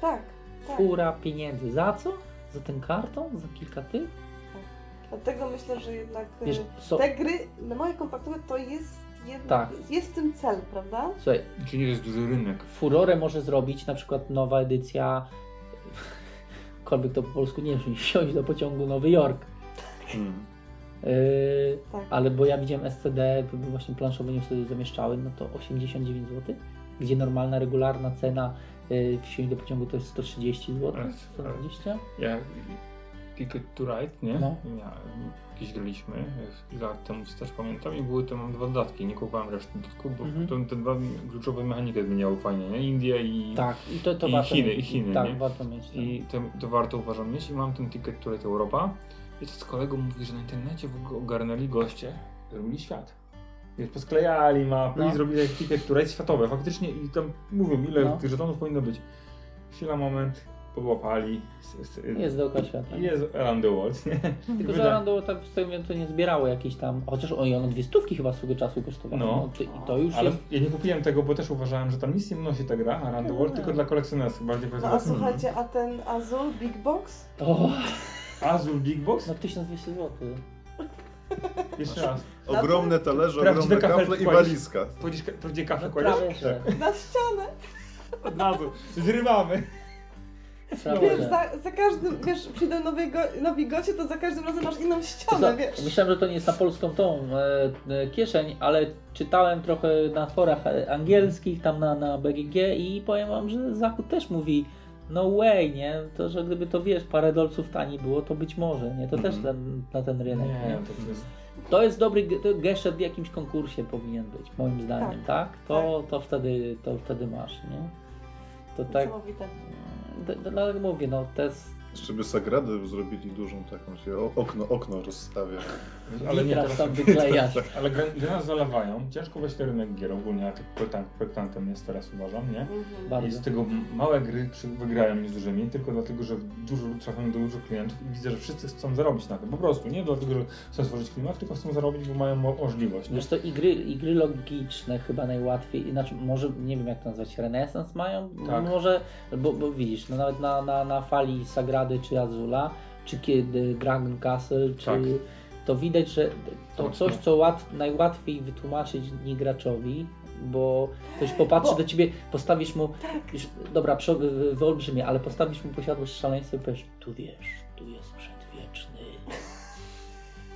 Tak, tak. fura pieniędzy. Za co? Za ten karton? Za kilka tych? Dlatego myślę, że jednak e, Wiesz, co? te gry na moje kompaktowe to jest jednak, Tak. jest w tym cel, prawda? Słuchaj, Czyli nie jest duży rynek. furorę może zrobić na przykład nowa edycja, kolwiek to po polsku nie brzmi, wsiąść do pociągu Nowy Jork. Hmm. Yy, Tak. ale bo ja widziałem SCD, właśnie planszowe nie wtedy zamieszczały, no to 89 zł, gdzie normalna, regularna cena yy, wsiąść do pociągu to jest 130 zł, Ale- 120. Ja Ticket to Ride, nie? No. Ja, jakieś graliśmy e, lat temu też pamiętam i były tam dwa dodatki. Nie kupowałem reszty dodatków, bo Mhm. to, te dwa kluczowe mechaniki zmieniały fajnie, nie? India i, Tak, i to, to I Chiny, mieć. i Chiny, Tak, nie? warto mieć. tak. i to, to warto uważam mieć. I mam ten Ticket to Ride Europa. I to z kolegą mówi, że na internecie w ogóle ogarnęli goście, zrobili świat. Wiesz, posklejali mapy No. i zrobili jak Ticket to Ride światowe. Faktycznie i tam mówią, ile No. tych żetonów powinno być. Chwila, moment, podłapali. Jest dookoła świata. Jest around the world, nie? Tylko, że Wyda- Orlando tak z tego to nie zbierało jakieś tam, chociaż oj, ono dwie stówki chyba swego czasu kosztowało. No. to, I to już Ale jest... ja nie kupiłem tego, bo też uważałem, że tam nic nie wnosi ta gra Around the World, tylko dla kolekcjonerów. Bardziej No a powiedzmy słuchajcie, a ten Azul Big Box? O, Azul Big Box? no 1200 zł. Jeszcze raz. Ogromne talerze, ogromne kafle i walizka. Powiedzieć kafę No kładziesz? Na ścianę! Od razu. Zrywamy. Wiesz, za, za każdym, wiesz, przyjdą nowi, go, nowi goście, to za każdym razem masz inną ścianę, Co, wiesz. Myślałem, że to nie jest na polską tą e, e, kieszeń, ale czytałem trochę na forach e, angielskich, tam na, na BGG i powiem wam, że Zachód też mówi no way, nie? To, że gdyby to wiesz, parę dolców taniej było, to być może, nie? To też Mhm. ten, na ten rynek, nie? Nie, to jest... To jest dobry ge- to gesture w jakimś konkursie powinien być, moim zdaniem, tak? To, to, wtedy, to wtedy masz, nie? To tak, Niesamowite. Dlatego mówię, no te s- Jeszcze by Sagradę zrobili dużą taką, się okno, okno rozstawia. Ale nie teraz tam wyklejać. Ale gry nas zalewają. Ciężko wejść ten rynek gier ogólnie, a projektant, projektantem jest teraz uważam, nie? Mhm. I z tego małe gry wygrają mi z dużymi, tylko dlatego, że dużo trafiają do dużo klientów i widzę, że wszyscy chcą zarobić na tym. Po prostu, nie dlatego, że chcą stworzyć klimat, tylko chcą zarobić, bo mają mo- możliwość. Nie? Wiesz to i gry, i gry logiczne chyba najłatwiej, znaczy może, nie wiem jak to nazwać, renesans mają? Tak. Może, bo, bo widzisz, no nawet na, na, na fali Sagrady czy Azula, czy kiedy Dragon Castle, czy Tak. To widać, że to Tak, coś, no. co łat, najłatwiej wytłumaczyć niegraczowi, bo ktoś popatrzy Bo- do ciebie, postawisz mu, Tak. już, dobra, wyolbrzymie, ale postawisz mu posiadłość szaleństwa i powiesz, tu wiesz, tu jest przedwieczny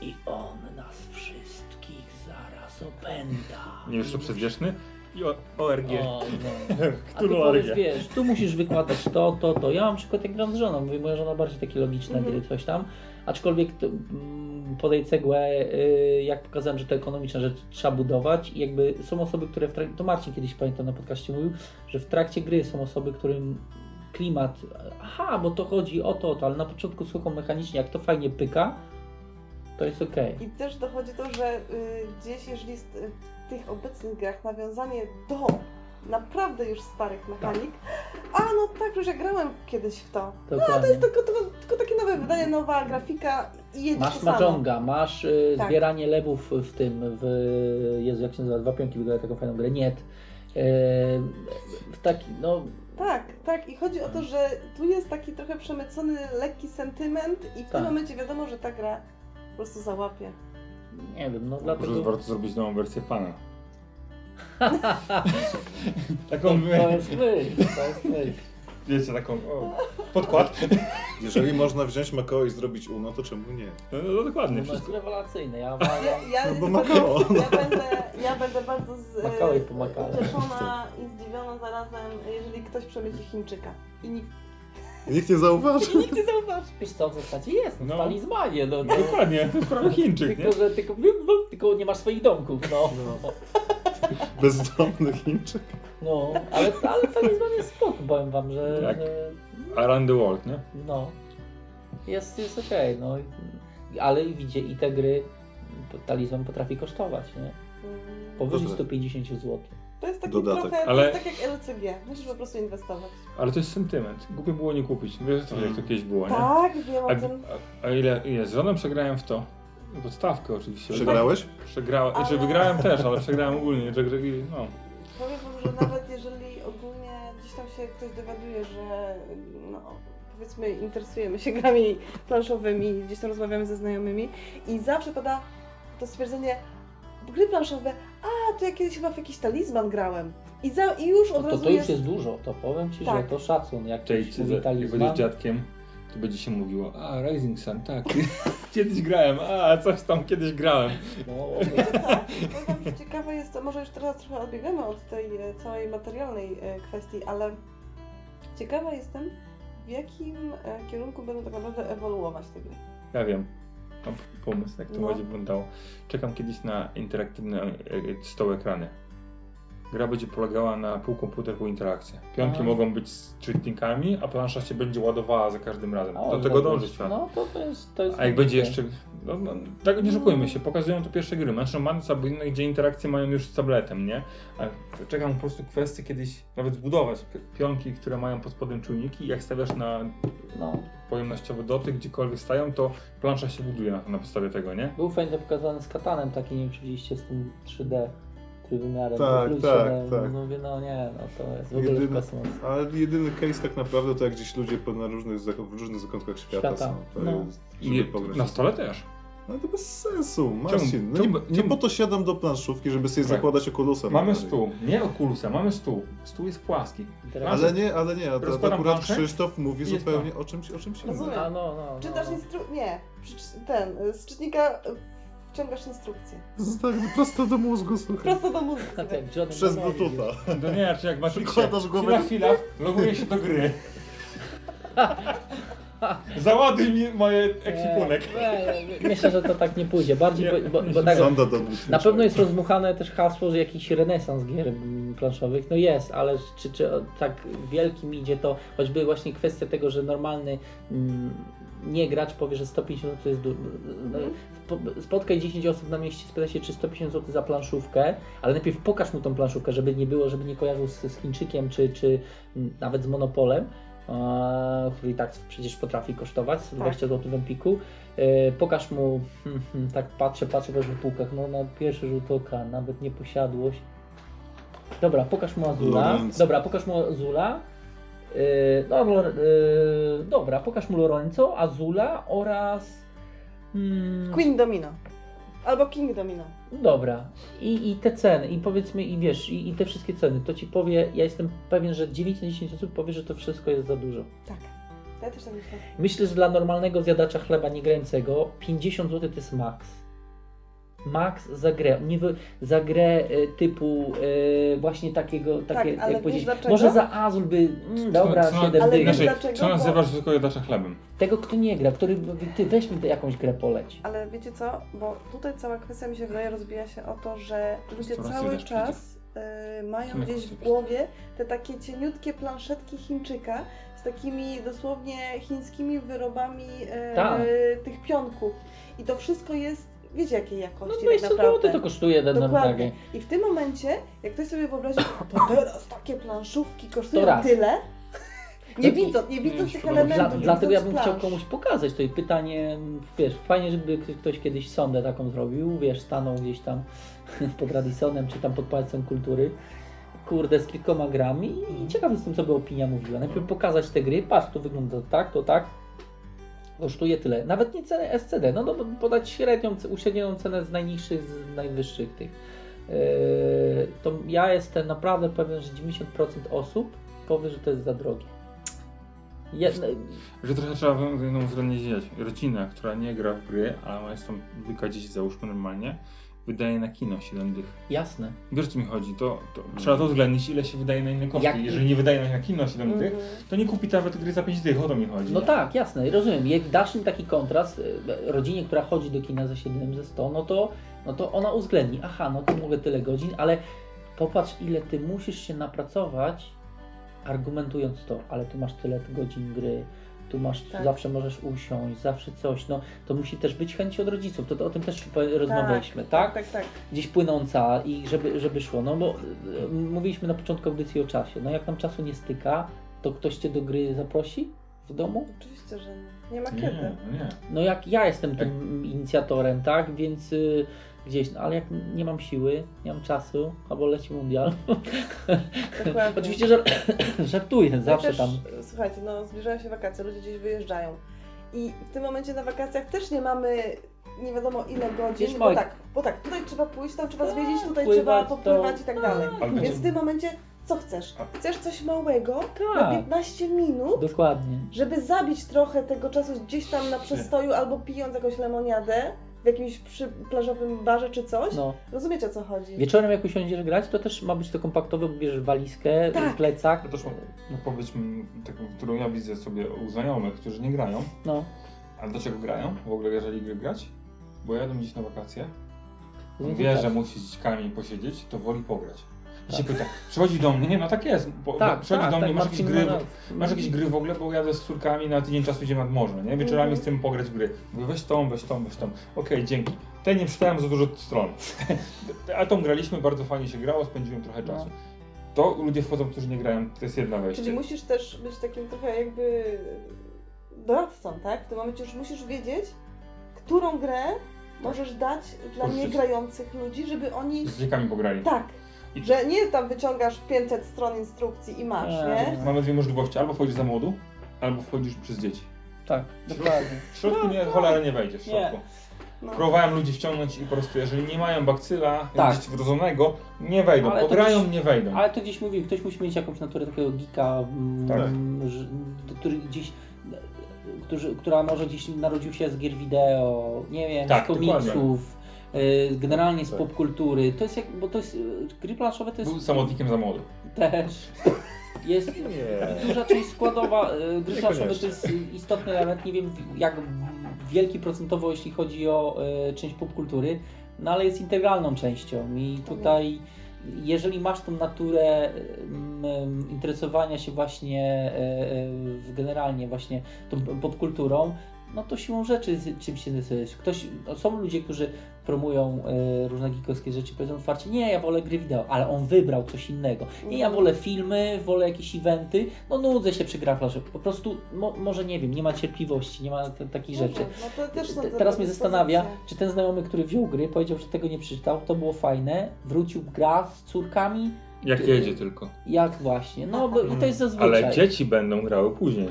i on nas wszystkich zaraz opęta. Nie jeszcze przedwieczny i o, ORG. O, no. A ty powiesz, wiesz, tu musisz wykładać to, to, to. Ja mam przykład jak gram z żoną, mówię, moja żona bardziej takie logiczne Mhm. gry, coś tam. Aczkolwiek to, mm, podaj cegłę, y, jak pokazałem, że te ekonomiczne rzeczy trzeba budować i jakby są osoby, które w to Marcin kiedyś pamiętam na podcaście mówił, że w trakcie gry są osoby, którym klimat, aha, bo to chodzi o to, o to, ale na początku słucham mechanicznie, jak to fajnie pyka, to jest okej. I też dochodzi to, że y, gdzieś, jeżeli y, w tych obecnych grach nawiązanie do naprawdę już starych mechanik, a no tak, już ja grałem kiedyś w to. Dokładnie. Tylko, tylko, tylko takie nowe wydanie, nowa grafika i jedzie Masz to. Mahjonga, masz y, Tak. zbieranie lewów w tym, w Jezu, jak się nazywa, dwa pionki wygląda taką fajną grę, nie. w taki, no, Tak, tak. I chodzi o to, że tu jest taki trochę przemycony, lekki sentyment i w Tak. tym momencie wiadomo, że ta gra po prostu załapie. nie wiem, no Może dlatego... warto zrobić nową wersję pana. Taką, to jest myśl, to jest myśl. wiecie, taką o, podkład. Jeżeli można wziąć Makao i zrobić UNO, to czemu nie? No, no dokładnie, No, to jest wszystko. rewelacyjne, ja Ja, uważam, ja, No bo będę, Makao. ja, będę, ja będę bardzo z, Makao i pomakale. ucieszona i zdziwiona zarazem, jeżeli ktoś przemyci Chińczyka. I nikt, Nikt nie zauważy. i nikt nie zauważy. wiesz co, w zasadzie jest, no, No. w talizmanie, no, no. Dokładnie, to jest prawo Chińczyk, nie? Tylko, że tylko, tylko nie masz swoich domków, no. No, Bezdomny Chińczyk. no ale, ale talizman jest spoko, powiem wam, że, Tak. że Around the World, nie? No. Jest, jest okej, no. Ale widzicie, i te gry talizman potrafi kosztować, nie? Powyżej Dobra. 150 zł. To jest taki Dodatek. trochę, Ale- to jest tak jak LCG. Musisz po prostu inwestować. Ale to jest sentyment. Głupio było nie kupić. Wiesz co, jak to kiedyś było, nie? Tak, wiem A, o tym. a, a ile, ile? Z żoną przegrałem w to. Podstawkę oczywiście. Przegrałeś? Przegrałem, Ale- czy wygrałem też, ale przegrałem ogólnie, że że- no. Powiem wam, że nawet jeżeli ogólnie gdzieś tam się ktoś dowiaduje, że no, powiedzmy interesujemy się grami planszowymi, gdzieś tam rozmawiamy ze znajomymi i zawsze pada to stwierdzenie, gry planszowe, a to ja kiedyś chyba w jakiś talizman grałem. I, za, i już No od to, razu to już jest... jest dużo, to powiem Ci, że Tak. to szacun, jak Cześć, ktoś jak mówi będziesz talizman. dziadkiem, to będzie się mówiło, a Rising Sun, tak, kiedyś grałem, a coś tam kiedyś grałem. No, Tak, powiem że ciekawe jest to, może już teraz trochę odbiegamy od tej e, całej materialnej e, kwestii, ale ciekawa jestem, w jakim e, kierunku będą tak naprawdę ewoluować te gry. Ja wiem. Mam pomysł, jak to No. będzie wyglądało. Czekam kiedyś na interaktywne e, e, stoły ekrany. Gra będzie polegała na pół komputer, pół interakcja. Pionki A. mogą być z czytnikami, a plansza się będzie ładowała za każdym razem. o, Do tego dąży świat. No to, to jest. To jest A jak będzie jeszcze. No, no, tak nie szukujmy się, pokazują to pierwsze gry. Mansion inne, gdzie interakcje mają już z tabletem, nie? A czekam po prostu kwestię kiedyś nawet zbudować pi- pionki, które mają pod spodem czujniki. Jak stawiasz na No, pojemnościowy dotyk, gdziekolwiek stają, to plansza się buduje na, na podstawie tego, nie? był fajnie pokazany z katanem, taki nie wiem, z tym 3D trójwymiarem. Tak, tak, tak. No mówię, no nie, no to jest w ogóle Jedyny, kosmos. ale jedyny case tak naprawdę to jak gdzieś ludzie na różnych, w różnych zakątkach świata, Świata, są. To no. jest, pograć. na stole też. No to bez sensu, Marcin. No czemu- nie, nie po to siadam do planszówki, żeby sobie Słuchaj, zakładać okulusa. Mamy na stół, nie okulusa, mamy stół. Stół jest płaski. Ale nie, ale nie, a to, akurat planszę? Krzysztof mówi Jest zupełnie o czymś, o czymś innym. Rozumiem. A no, no. Czytasz no. instru... Nie, ten, z czytnika wciągasz instrukcję. Tak, prosto do mózgu, słuchaj. Prosto do mózgu. Tak jak John Przez Bonowi. Bluetootha. To nie, czy jak Matrixie. Przykładasz głowę Chwila, do- chwila, loguję się do gry. Załaduj mi moje ekwipunek. Nie, nie, myślę, że to tak nie pójdzie. Bardziej, Nie, bo, bo, tak, Sonda do odwrócenia. na pewno jest rozmuchane też hasło, że jakiś renesans gier mm, planszowych. No jest, ale czy, czy o- tak wielkim idzie to, choćby właśnie kwestia tego, że normalny mm, nie gracz powie, że 150 zł to jest du- no, spo- Spotkaj 10 osób na mieście, spytaj się, czy 150 zł za planszówkę, ale najpierw pokaż mu tą planszówkę, żeby nie było, żeby nie kojarzył z, z Chińczykiem, czy, czy nawet z Monopolem, który i tak przecież potrafi kosztować 20 zł w Empiku. E, pokaż mu, hmm, hmm, tak patrzę, patrzę po półkach, no na pierwszy rzut oka, nawet nie posiadłość. Dobra, pokaż mu Azula. Dobra, pokaż mu Azula. Yy, no, Lor- yy, dobra, pokaż mu Lorenzo, Azula oraz. Mm, Queen Domino. Albo King Domino. Dobra, I, i te ceny, i powiedzmy, i wiesz, i, i te wszystkie ceny, to ci powie, ja jestem pewien, że 9 na 10 osób powie, że to wszystko jest za dużo. Tak. Ja też tak myślę. Myślę, że dla normalnego zjadacza chleba niegrającego 50 zł to jest maks. Max za grę. Nie wy, za grę e, typu e, właśnie takiego, takie, ale jak powiedzieć. dlaczego? Może za Azul by, mm, dobra, Co- co- 7 ale dych. wiesz Znaczy, dlaczego? co nazywasz tylko jadacza chlebem? Tego, kto nie gra, który, ty weź mi jakąś grę poleć. Ale wiecie co? Bo tutaj cała kwestia mi się wydaje rozbija się o to, że ludzie cały czas y, mają gdzieś w głowie te takie cieniutkie planszetki Chińczyka z takimi dosłownie chińskimi wyrobami y, Tak. tych pionków. I to wszystko jest, wiecie jakiej No jakości 20 tak naprawdę. to kosztuje ten Dokładnie. I w tym momencie, jak ktoś sobie wyobrazi, to teraz takie planszówki kosztują tyle, nie No widząc, nie widząc nie, tych elementów. Dla, dlatego ja bym chciał plansz. komuś pokazać to i pytanie, wiesz, fajnie, żeby ktoś kiedyś sondę taką zrobił, wiesz, stanął gdzieś tam pod Radisonem, czy tam pod Pałacem Kultury, kurde, z kilkoma grami i ciekaw jestem, co by opinia mówiła. Najpierw pokazać te gry, patrz, to wygląda tak, to tak, kosztuje tyle. Nawet nie cenę SCD, no, no no, podać średnią, uśrednioną cenę z najniższych, z najwyższych tych. Yy, to ja jestem naprawdę pewien, że 90% osób powie, że to jest za drogie. Jedne, Że trochę trzeba względnie wiedzieć. Rodzina, która nie gra w gry, ale ma jest tam dwójka dzieci załóżmy normalnie, wydaje na kino 7 dych. jasne. Wiesz o co mi chodzi? To, to trzeba to uwzględnić, ile się wydaje na inne koszty. Jak- Jeżeli nie wydaje na kino 7 Mhm. dych, to nie kupi nawet gry za 5 dych, o to mi chodzi. No tak, jasne, rozumiem. Jak dasz im taki kontrast, y, rodzinie, która chodzi do kina za 7, ze 100, no to, no to ona uwzględni, aha, no to mogę tyle godzin, ale popatrz ile ty musisz się napracować, argumentując to, ale tu masz tyle godzin gry, tu masz, Tak. zawsze możesz usiąść, zawsze coś, no to musi też być chęć od rodziców, to, to o tym też po- rozmawialiśmy, tak? Tak, tak, tak. Gdzieś płynąca i żeby, żeby szło, no bo y, mówiliśmy na początku audycji o czasie, no jak nam czasu nie styka, to ktoś cię do gry zaprosi? w domu? Oczywiście, że nie ma Nie, kiedy. nie. No jak ja jestem tym inicjatorem, tak? Więc y, gdzieś, no ale jak nie mam siły, nie mam czasu, albo leci mundial. Dokładnie. Oczywiście żar żartuję, Ja zawsze też, tam. Słuchajcie, no zbliżają się wakacje, ludzie gdzieś wyjeżdżają. I w tym momencie na wakacjach też nie mamy nie wiadomo ile godzin, bo tak, bo tak, tutaj trzeba pójść, tam trzeba Tak, zwiedzić, tutaj pływać, trzeba popływać to- i tak dalej. Ale Więc w tym momencie co chcesz? Chcesz coś małego na Tak, 15 minut, dokładnie. żeby zabić trochę tego czasu gdzieś tam na przestoju albo pijąc jakąś lemoniadę w jakimś przy plażowym barze czy coś. No. Rozumiecie o co chodzi? Wieczorem jak usiądziesz grać, to też ma być to kompaktowe, bo bierzesz walizkę, Tak. plecak. Ja też mam, no powiedzmy, taką, którą ja widzę sobie u znajomych, którzy nie grają. No. A do czego grają? W ogóle jeżeli gry grać? Bo jadą gdzieś na wakacje, on wie, tak. że musi z dzikami posiedzieć, to woli pograć. I się pyta, przychodzi do mnie, nie no tak jest, bo, Tak, przychodzi tak, do mnie, tak, masz, jakieś gry, ma- masz jakieś gry w ogóle, bo jadę z córkami na tydzień czasu idziemy nad morze, nie? Wieczorami z tym pograć w gry. Mówię, weź tą, weź tą, weź tą. Okej, dzięki. Tej nie czytałem za dużo stron. A tą graliśmy, bardzo fajnie się grało, spędziłem trochę No. czasu. To ludzie wchodzą, którzy nie grają, to jest jedna wejście. Czyli musisz też być takim trochę jakby doradcą, tak? W tym momencie już musisz wiedzieć, którą grę możesz dać dla Kurczę. niegrających ludzi, żeby oni... Z dziekami pograli. Tak, że nie tam wyciągasz 500 stron instrukcji i masz, Nie. Mamy dwie możliwości, albo wchodzisz za młodu, albo wchodzisz przez dzieci. Tak, dokładnie. W środku nie, tak. cholera nie wejdzie w środku. No. Próbowałem ludzi wciągnąć i po prostu, jeżeli nie mają bakcyla, Tak. gdzieś wrodzonego, nie wejdą. Ale Pograją, też- nie wejdą. Ale to gdzieś mówi, ktoś musi mieć jakąś naturę takiego geeka, mm, Tak. że- który gdzieś, którzy, która może gdzieś narodził się z gier wideo, nie wiem, Tak, z komiksów, generalnie z Tak. popkultury. To jest jak, bo to jest, y, gry planszowe to jest Był samotnikiem za młody. też, jest Nie. duża część składowa, y, gry planszowe to jest istotny element, nie wiem jak wielki procentowo jeśli chodzi o część popkultury, no ale jest integralną częścią i tutaj jeżeli masz tą naturę mm, interesowania się właśnie e, e, generalnie właśnie tą popkulturą, no to siłą rzeczy z- czym się interesujesz. Ktoś, no są ludzie, którzy promują e, różne geekowskie rzeczy, powiedzą otwarcie, nie, ja wolę gry wideo, ale on wybrał coś innego. Nie, ja wolę filmy, wolę jakieś eventy, no nudzę się przy grach. Po prostu, mo, może nie wiem, nie ma cierpliwości, nie ma t- takich Może, rzeczy. No to też są Te- te Teraz mnie zastanawia, czy ten znajomy, który wziął gry, powiedział, że tego nie przeczytał, to było fajne, wrócił gra z córkami, Jak jedzie tylko. jak właśnie, no bo, bo to jest zazwyczaj. Ale dzieci będą grały później.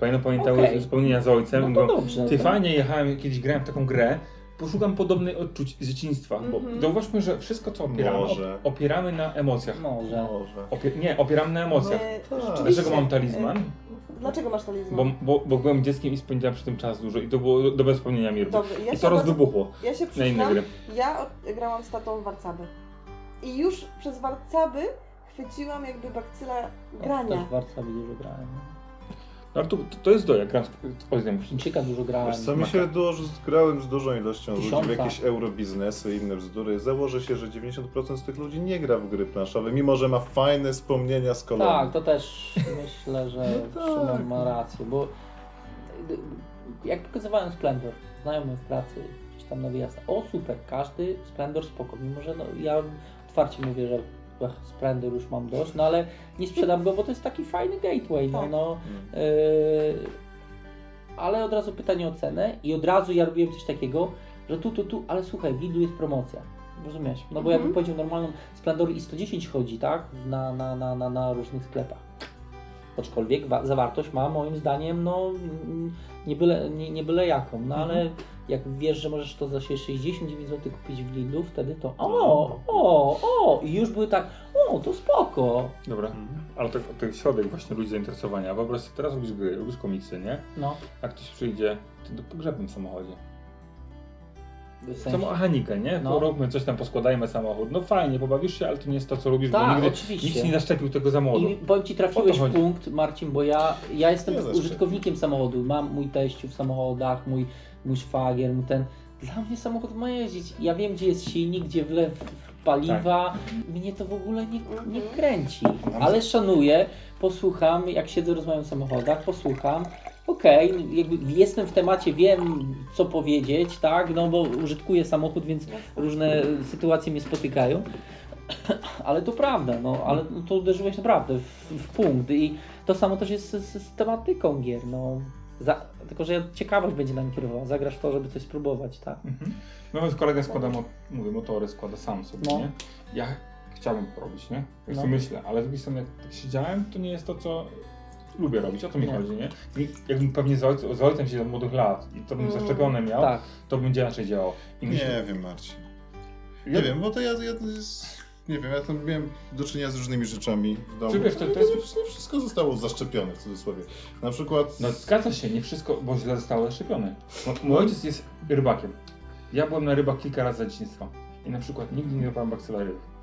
Pamiętam, pamiętały Okej. wspomnienia z ojcem, No to bo dobrze. ty to- fajnie jechałem, kiedyś grałem w taką grę, poszukam podobnej odczuć z dzieciństwa, bo Mhm. zauważmy, że wszystko co opieramy, op Może. opieramy na emocjach. Może. Może. Opie nie, opieramy na emocjach. Tak. Dlaczego mam talizman? e, Dlaczego masz talizman? Bo, bo, bo byłem dzieckiem i spędziłem przy tym czas dużo i to było dobre wspomnienia Mirby. Dobry, ja I to bardzo- rozwybuchło Ja się na inne gry. ja od- grałam z tatą w warcaby. I już przez warcaby chwyciłam jakby bakcyla grania. Też w Warszawie dużo grałem. No ale to, to jest do, jak gram z. Chińczyka dużo grałem. Wiesz co, mi się dużo, grałem z dużą ilością ludzi Tysiąca. w jakieś eurobiznesy i inne bzdury. Założę się, że 90% z tych ludzi nie gra w gry planszowe, mimo że ma fajne wspomnienia z kolonii. Tak, to też myślę, że No tak. Szymon ma rację, bo jak pokazywałem Splendor, znajomy w pracy, gdzieś tam na wyjazdach, o super, każdy Splendor spoko, mimo że no, ja otwarcie mówię, że ach, Splendor już mam dość, no ale nie sprzedam go, bo to jest taki fajny gateway, no, Tak. no Mm. Yy, ale od razu pytanie o cenę i od razu ja robiłem coś takiego, że tu, tu, tu, ale słuchaj, w Lidlu jest promocja. Rozumiesz? No bo Mhm. jakbym powiedział normalną Splendor i 110 chodzi, tak? Na, na, na, na, na różnych sklepach. Aczkolwiek wa- zawartość ma moim zdaniem, no nie byle, nie, nie byle jaką, no ale jak wiesz, że możesz to za 69 zł kupić w Lidlu, wtedy to o, o, o i już były tak, o, to spoko. Dobra, Mhm. ale to, to jest środek właśnie ludzi zainteresowania. Wyobraź sobie, teraz robisz gry, robisz komiksy, nie? No, A ktoś przyjdzie ty do pogrzebnym samochodzie. W Co sensie. mechanikę, nie? No. To róbmy coś tam, poskładajmy samochód. No fajnie, pobawisz się, ale to nie jest to, co lubisz, bo Tak, nigdy oczywiście. nikt nie zaszczepił tego za młodo. I powiem Ci, trafiłeś to punkt, Marcin, bo ja, ja jestem użytkownikiem samochodu. Mam mój teściu w samochodach, mój, mój szwagier, mój ten. Dla mnie samochód ma jeździć. Ja wiem, gdzie jest silnik, gdzie wlew paliwa. Mnie to w ogóle nie, nie kręci. Ale szanuję, posłucham, jak siedzę, rozmawiam w samochodach, posłucham. Okej, jakby jestem w temacie, wiem co powiedzieć, tak, no bo użytkuję samochód, więc różne sytuacje mnie spotykają. Ale to prawda, no, ale to uderzyłeś naprawdę w, w punkt i to samo też jest z, z, tematyką gier, no. Za, tylko, że ciekawość będzie nam kierowała, zagrasz w to, żeby coś spróbować, tak? Mhm. Nawet kolega składa, mo- mówię, motory składa sam sobie, No. nie? Ja chciałbym to robić, nie? Jak No. myślę, ale z drugiej strony jak tak siedziałem, to nie jest to, co lubię robić, o to mi Nie. chodzi, nie? I jakbym pewnie z, ojc- z ojcem siedział od młodych lat i to bym Mm. zaszczepione miał, Tak. to bym inaczej działał. I myślę, Nie wiem, Marcin. Nie wiem, bo to ja, ja to jest, nie wiem, ja tam miałem do czynienia z różnymi rzeczami w domu. Czy wiesz, to- to No jest- nie wszystko zostało zaszczepione w cudzysłowie. Na przykład... No zgadza się, nie wszystko, bo źle zostało zaszczepione. Mo- Mój ojciec jest rybakiem. Ja byłem na rybach kilka razy za dzieciństwa. I na przykład nigdy nie łapałem bakcyla ryb. A.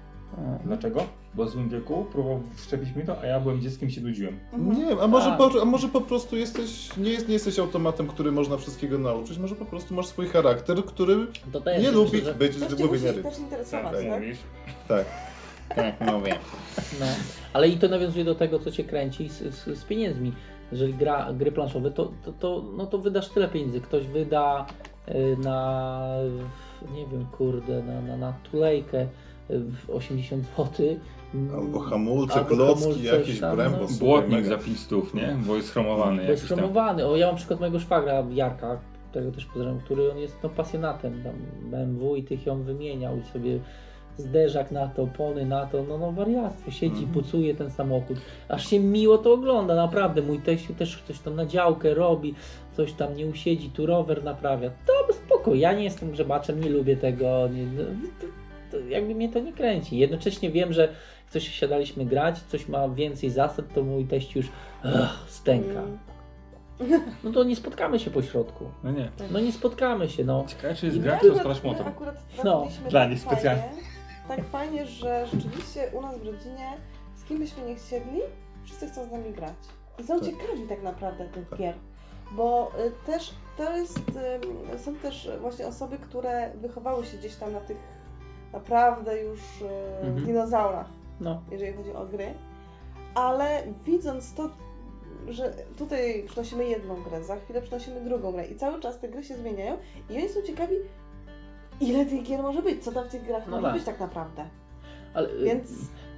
Dlaczego? Bo w złym wieku próbował wszczepić mi to, a ja byłem dzieckiem i się nudziłem. Mhm. Nie wiem, a może, Tak. po, a może po prostu jesteś, nie, jest, nie jesteś automatem, który można wszystkiego nauczyć, może po prostu masz swój charakter, który nie lubi że- być Coś z cię łowienia musi ryb. też interesować, Tak, tak? mówisz? Tak. Tak, mówię. No, ale i to nawiązuje do tego, co cię kręci z, z, z pieniędzmi. Jeżeli gra gry planszowe, to, to, to, no to wydasz tyle pieniędzy. Ktoś wyda y, na, nie wiem, kurde, na, na, na tulejkę w 80 zł. Albo hamulce, Albo klocki, hamulce, jakieś tam, brembo. no. Błotnik za 5 stów, nie? Bo jest chromowany Jest jakiś tam. chromowany. O, ja mam przykład mojego szwagra Jarka, którego też pozdrawiam, który on jest no, pasjonatem tam BMW i tych ją wymieniał i sobie zderzak na to, opony na to, no, no wariactwo, siedzi, Mhm. pucuje ten samochód. Aż się miło to ogląda, naprawdę. Mój teściu też coś tam na działkę robi, coś tam nie usiedzi, tu rower naprawia. To spoko, ja nie jestem grzebaczem, nie lubię tego, nie, no, to, jakby mnie to nie kręci. Jednocześnie wiem, że jak coś siadaliśmy grać, coś ma więcej zasad, to mój teść już ugh, stęka. Mm. No to nie spotkamy się po środku. No nie. No nie spotkamy się, no. Ciekawe, czy jest I gra, My czy motor. akurat No, dla tak nich specjalnie. Fajnie, tak fajnie, że rzeczywiście u nas w rodzinie, z kim byśmy nie chcieli, wszyscy chcą z nami grać. I są Tak. ciekawi tak naprawdę tych gier. Bo y, też to jest, są też właśnie osoby, które wychowały się gdzieś tam na tych naprawdę już y, Mhm. dinozaurach, no. jeżeli chodzi o gry. Ale widząc to, że tutaj przynosimy jedną grę, za chwilę przynosimy drugą grę i cały czas te gry się zmieniają i oni są ciekawi, ile tych gier może być, co tam w tych grach No może tak. być tak naprawdę. Ale y, Więc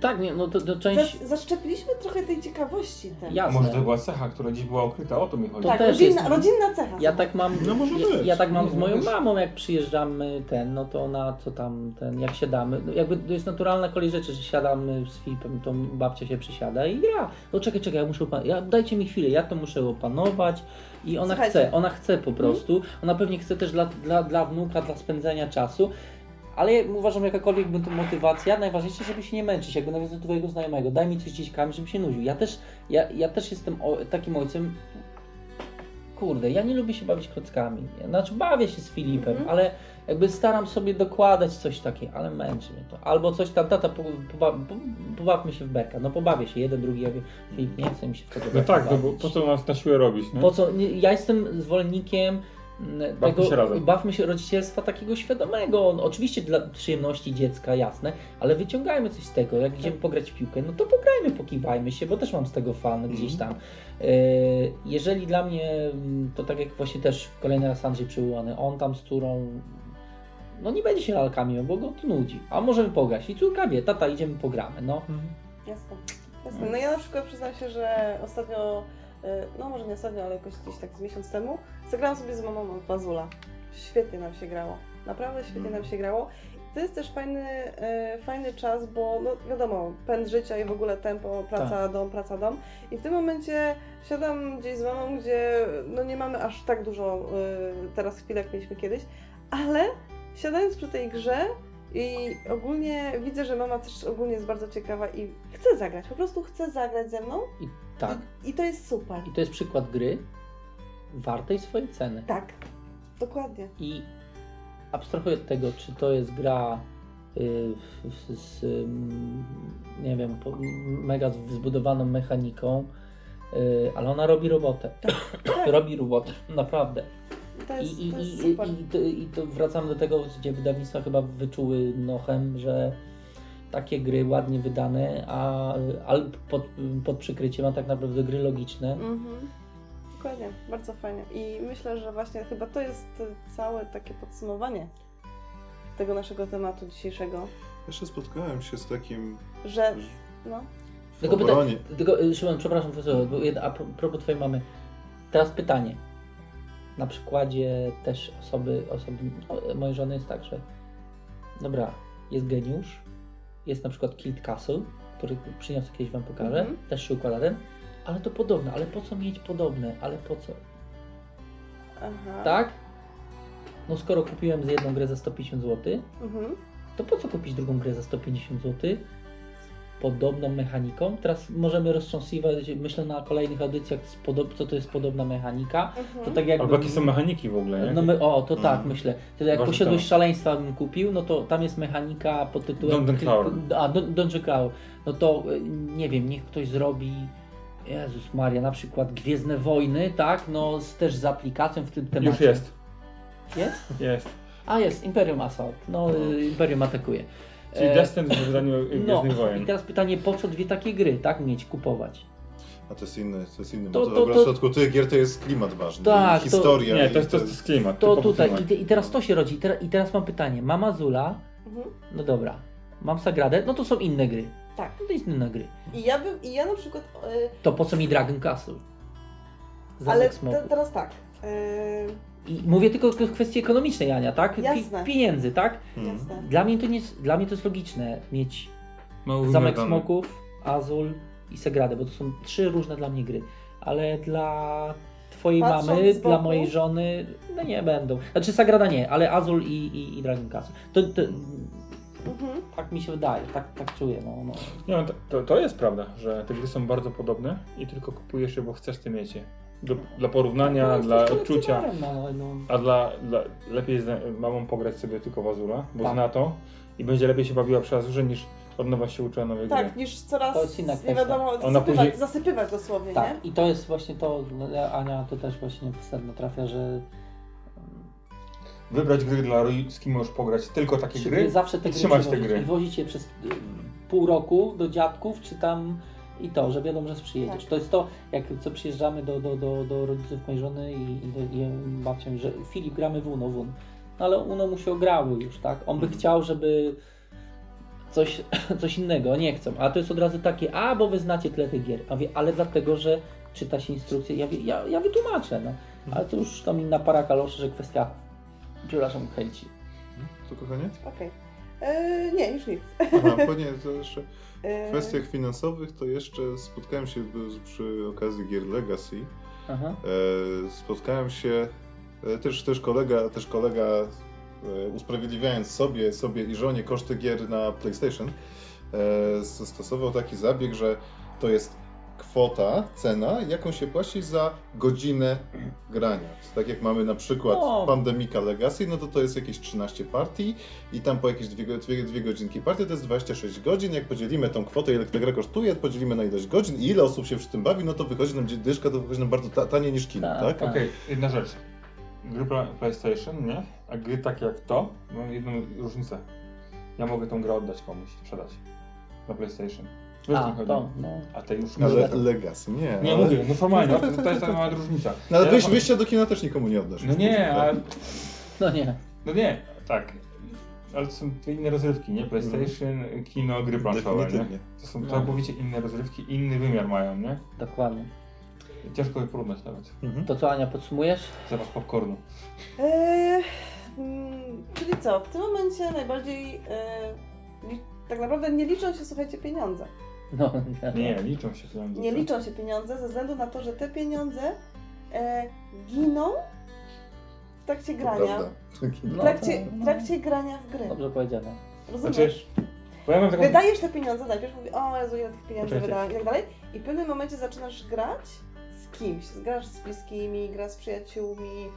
tak, nie, no to, to część. Zasz- zaszczepiliśmy trochę tej ciekawości tym. Jasne. Może to była cecha, która gdzieś była ukryta, o to mi chodzi. To tak, też rodzinna, jest- rodzinna cecha. Ja tak mam. No może ja, ja tak mam z Nie, moją mamą, jak przyjeżdżamy ten, no to ona co tam, ten, jak siadamy. No jakby to jest naturalna kolej rzeczy, że siadamy z Filipem, to babcia się przysiada i gra. No czekaj, czekaj, ja muszę opanować. Ja, dajcie mi chwilę, ja to muszę opanować. I ona Słuchajcie. chce, ona chce po prostu. Ona pewnie chce też dla, dla, dla wnuka, dla spędzania czasu. Ale ja uważam, jakakolwiek by to motywacja, najważniejsze, żeby się nie męczyć, jakby nawiązać do twojego znajomego. Daj mi coś gdzieś kamień, żeby się nudził. Ja też, ja, ja też jestem o, takim ojcem, kurde, ja nie lubię się bawić klockami. Znaczy bawię się z Filipem, Mhm. ale jakby staram sobie dokładać coś takiego, ale męczy mnie to. Albo coś tam, tata, po, poba, po, pobawmy się w berka. No pobawię się, jeden, drugi, ja wiem, Filip, nie chce mi się w tego No tak, no bo po co nas na siłę robić, nie? Po co? Nie, Ja jestem zwolennikiem mm, Bawmy tego, się razem. bawmy się rodzicielstwa takiego świadomego. No, oczywiście dla przyjemności dziecka, jasne, ale wyciągajmy coś z tego. Jak idziemy pograć w piłkę, no to pograjmy, pokiwajmy się, bo też mam z tego fan gdzieś Mhm. tam. E, Jeżeli dla mnie, mm, to tak jak właśnie też kolejny raz Andrzej Przyłony, on tam z córą no nie będzie się lalkami, bo go to nudzi. A możemy pograć. I córka wie, tata, idziemy, pogramy, no. Jasne. Jasne. No ja na przykład przyznam się, że ostatnio, y, no może nie ostatnio, ale jakoś gdzieś tak z miesiąc temu, zagrałam sobie z mamą od Bazula. Świetnie nam się grało. Naprawdę świetnie nam się grało. To jest też fajny, y, fajny czas, bo no wiadomo, pęd życia i w ogóle tempo, praca, dom, praca, dom. I w tym momencie siadam gdzieś z mamą, gdzie no nie mamy aż tak dużo y, teraz chwil, jak mieliśmy kiedyś, ale siadając przy tej grze i ogólnie widzę, że mama też ogólnie jest bardzo ciekawa i chce zagrać, po prostu chce zagrać ze mną I tak. i, i to jest super. I to jest przykład gry wartej swojej ceny. Tak, dokładnie. I abstrahuję od tego, czy to jest gra y, z, nie wiem, mega zbudowaną mechaniką, y, ale ona robi robotę. robi robotę, naprawdę. To jest, I, i, to jest i, i, to, I to wracamy do tego, gdzie wydawnictwa chyba wyczuły nochem, że takie gry ładnie wydane, a, ale pod, pod przykryciem, a tak naprawdę gry logiczne. Mhm. Dokładnie, bardzo fajnie. I myślę, że właśnie chyba to jest całe takie podsumowanie tego naszego tematu dzisiejszego. Jeszcze spotkałem się z takim Że, no, w Tylko, pyta, tylko y, Szymon, przepraszam, profesor, bo jedna- a pro- propos twojej mamy. Teraz pytanie. Na przykładzie też osoby, osoby no, mojej żony jest tak, że dobra, jest geniusz, jest na przykład Kilt Castle, który przyniosę kiedyś wam pokażę, Mhm. też się układa ten, ale to podobne, ale po co mieć podobne, ale po co? aha. Tak? No skoro kupiłem z jedną grę za 150 zł, Mhm. to po co kupić drugą grę za 150 zł z podobną mechaniką? Teraz możemy roztrząsać, myślę na kolejnych audycjach, co to jest podobna mechanika. Mhm. To tak jakby... Albo jakie są mechaniki w ogóle, nie? No my, o, to tak, Mhm. myślę. To jak posiadłość temat. szaleństwa bym kupił, no to tam jest mechanika pod tytułem... Dungeon Crawler. A, Dun- Dungeon Crawler. No to, y, nie wiem, niech ktoś zrobi... Jezus Maria, na przykład Gwiezdne Wojny, tak? No z, też z aplikacją w tym temacie. Już jest. Jest? Jest. A jest, Imperium Assault. No, y, Imperium atakuje. Czyli E, Descent w wydaniu No, Gwiezdnych i Wojen. teraz pytanie, po co dwie takie gry, tak, mieć, kupować? A to jest inny, to jest inny To- to- To, to- w przypadku tych gier to jest klimat ważny. Tak, i to- historia. Nie, i to jest, to jest klimat. To tutaj, klimat. i, te- i teraz to się rodzi, I teraz, i teraz mam pytanie, mam Azula, Mhm. no dobra, mam Sagradę, no to są inne gry, Tak. no to jest inne gry. I ja bym, i ja na przykład, y, To po co mi Dragon Castle? Zamek ale te, teraz tak, y, I mówię tylko o kwestii ekonomicznej, Ania, tak? Pi- Jasne. pieniędzy, tak? Mhm. jasne. Dla mnie, to nie jest, dla mnie to jest logiczne mieć Mało Zamek wymiatany. Smoków, Azul i Sagradę, bo to są trzy różne dla mnie gry. Ale dla twojej Patrząc mamy, dla mojej żony, no nie będą. Znaczy Sagrada nie, ale Azul i, i, i Dragon Castle. To, to, Mhm. tak mi się wydaje, tak, tak czuję. No, no. Nie, no to, to, jest prawda, że te gry są bardzo podobne i tylko kupujesz je, bo chcesz te mieć je. Do, dla porównania, No, dla odczucia. No, no. A dla, dla lepiej z mamą pograć sobie tylko w Azura, bo Tak. zna to i będzie lepiej się bawiła przy Azurze niż od nowa się uczyła nowej Tak, gry. niż coraz To jest inna nie wiadomo, Ona zasypywać, później- zasypywać dosłownie, nie? Tak, i to jest właśnie to, Ania, to też właśnie w sedno trafia, że Wybrać gry dla Rui, z kim możesz pograć tylko takie gry zawsze te i gry trzymać te gry. i wozić je przez y, pół roku do dziadków, czy tam i to, że wiadomo, że przyjedziesz. Tak. To jest to, jak co przyjeżdżamy do, do, do, do rodziców mojej żony i, i, i babcią, że Filip, gramy w Uno, w Uno. No ale Uno mu się ograły już, tak? On by Mhm. chciał, żeby coś, coś innego, nie chcą. A to jest od razu takie, a bo wy znacie tyle tych gier. A wie, ale dlatego, że czyta się instrukcje, ja, ja, ja wytłumaczę, no. Ale to już tam inna para kaloszy, że kwestia, przepraszam, chęci. Co kochanie? Okej. E, nie, już nic. Aha, bo nie, to jeszcze E, w kwestiach finansowych to jeszcze spotkałem się przy okazji gier Legacy. Aha. E, spotkałem się e, też, też kolega, też kolega e, usprawiedliwiając sobie, sobie i żonie koszty gier na PlayStation, e, stosował taki zabieg, że to jest kwota, cena, jaką się płaci za godzinę grania. Tak jak mamy na przykład O. Pandemika Legacy, no to to jest jakieś 13 partii i tam po jakieś dwie, dwie, dwie godzinki partii to jest 26 godzin. Jak podzielimy tą kwotę, ile ta gra kosztuje, podzielimy na ilość godzin i ile osób się przy tym bawi, no to wychodzi nam dyszka, to wychodzi nam bardzo ta, taniej niż kino, Tak, tak? tak. Okej, jedna rzecz. Gry pla- PlayStation, nie? A gry takie jak to, mam jedną różnicę. Ja mogę tą grę oddać komuś, sprzedać. Na PlayStation. Wiesz, A, to, no. A te już Ale nie. Legacy, nie. Nie ale... mówię, no formalnie, to, to jest ta mała różnica. No ale Ja wyjścia do kina też nikomu nie oddasz. No nie, ale, No nie. no nie, tak. Ale to są to inne rozrywki, nie? PlayStation, kino, gry planszowe, nie? To są No. całkowicie inne rozrywki, inny wymiar mają, nie? Dokładnie. Ciężko je porównać nawet. Mhm. To co Ania, podsumujesz? Zapach popcornu. E, mm, czyli co, w tym momencie najbardziej e, li, tak naprawdę nie liczą się, słuchajcie, pieniądze. No, Nie, liczą się pieniądze. Nie co? liczą się pieniądze ze względu na to, że te pieniądze e, giną w trakcie grania. prawda. W No, trakcie, w trakcie grania w gry. Dobrze powiedziane. Rozumiesz? Znaczy, Bo ja taką... Wydajesz te pieniądze, najpierw mówisz, o Jezu, ile tych pieniędzy wydałem i tak dalej. I w pewnym momencie zaczynasz grać z kimś. Grasz z bliskimi, grasz z przyjaciółmi,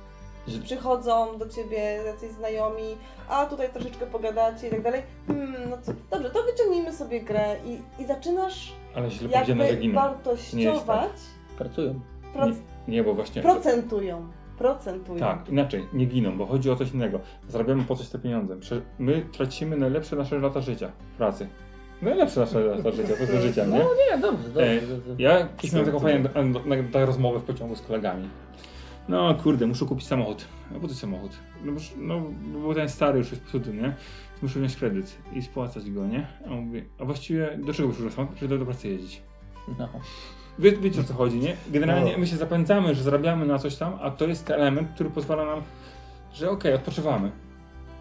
Że- przychodzą do ciebie jacyś znajomi, a tutaj troszeczkę pogadacie i tak dalej. Hmm, no co, dobrze, to wyciągnijmy sobie grę i, i zaczynasz Ale źle jakby giną. wartościować. Pracują. Proc- Nie, nie, bo właśnie... procentują. Procentują. Tak, inaczej, nie giną, bo chodzi o coś innego. Zarabiamy po coś te pieniądze. Prze- My tracimy najlepsze nasze lata życia w pracy. Najlepsze nasze lata życia, po prostu życia, nie? No nie, dobrze, dobrze. Ej, dobrze. Ja kiedyś miałem taką fajną na rozmowę w pociągu z kolegami. No kurde, muszę kupić samochód. No po co samochód? No, bo- no bo ten stary już jest psuty, nie? muszę wziąć kredyt i spłacać go, nie? A on mówi, a właściwie do czego przyszło Żeby do pracy jeździć. No. Wie, wiecie o co chodzi, nie? Generalnie No. my się zapędzamy, że zarabiamy na coś tam, a to jest element, który pozwala nam, że okej, odpoczywamy.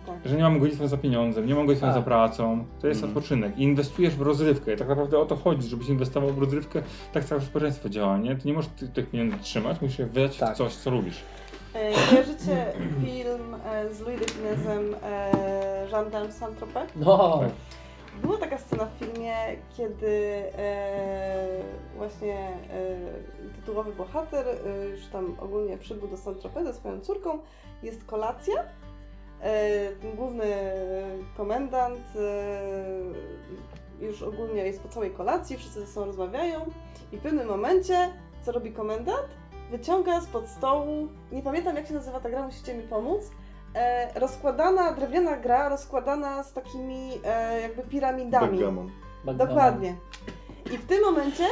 Tak. Że nie mamy gonitwa za pieniądzem, nie mamy gonitwa Tak. za pracą. To jest Mhm. odpoczynek. I inwestujesz w rozrywkę. I tak naprawdę o to chodzi, żebyś inwestował w rozrywkę. Tak całe społeczeństwo działa, nie? Ty nie możesz ty- tych pieniędzy trzymać, musisz je wydać Tak. w coś, co lubisz. E, Kojarzycie film e, z Louis de Funèsem e, Gendarme Saint-Tropez? No, Była taka scena w filmie, kiedy e, właśnie e, tytułowy bohater e, już tam ogólnie przybył do Saint-Tropez ze swoją córką. Jest kolacja. E, ten główny komendant e, już ogólnie jest po całej kolacji, wszyscy ze sobą rozmawiają i w pewnym momencie, co robi komendant? Wyciąga spod stołu, nie pamiętam jak się nazywa ta gra, musicie mi pomóc, e, rozkładana, drewniana gra, rozkładana z takimi e, jakby piramidami. Backgammon. Dokładnie. I w tym momencie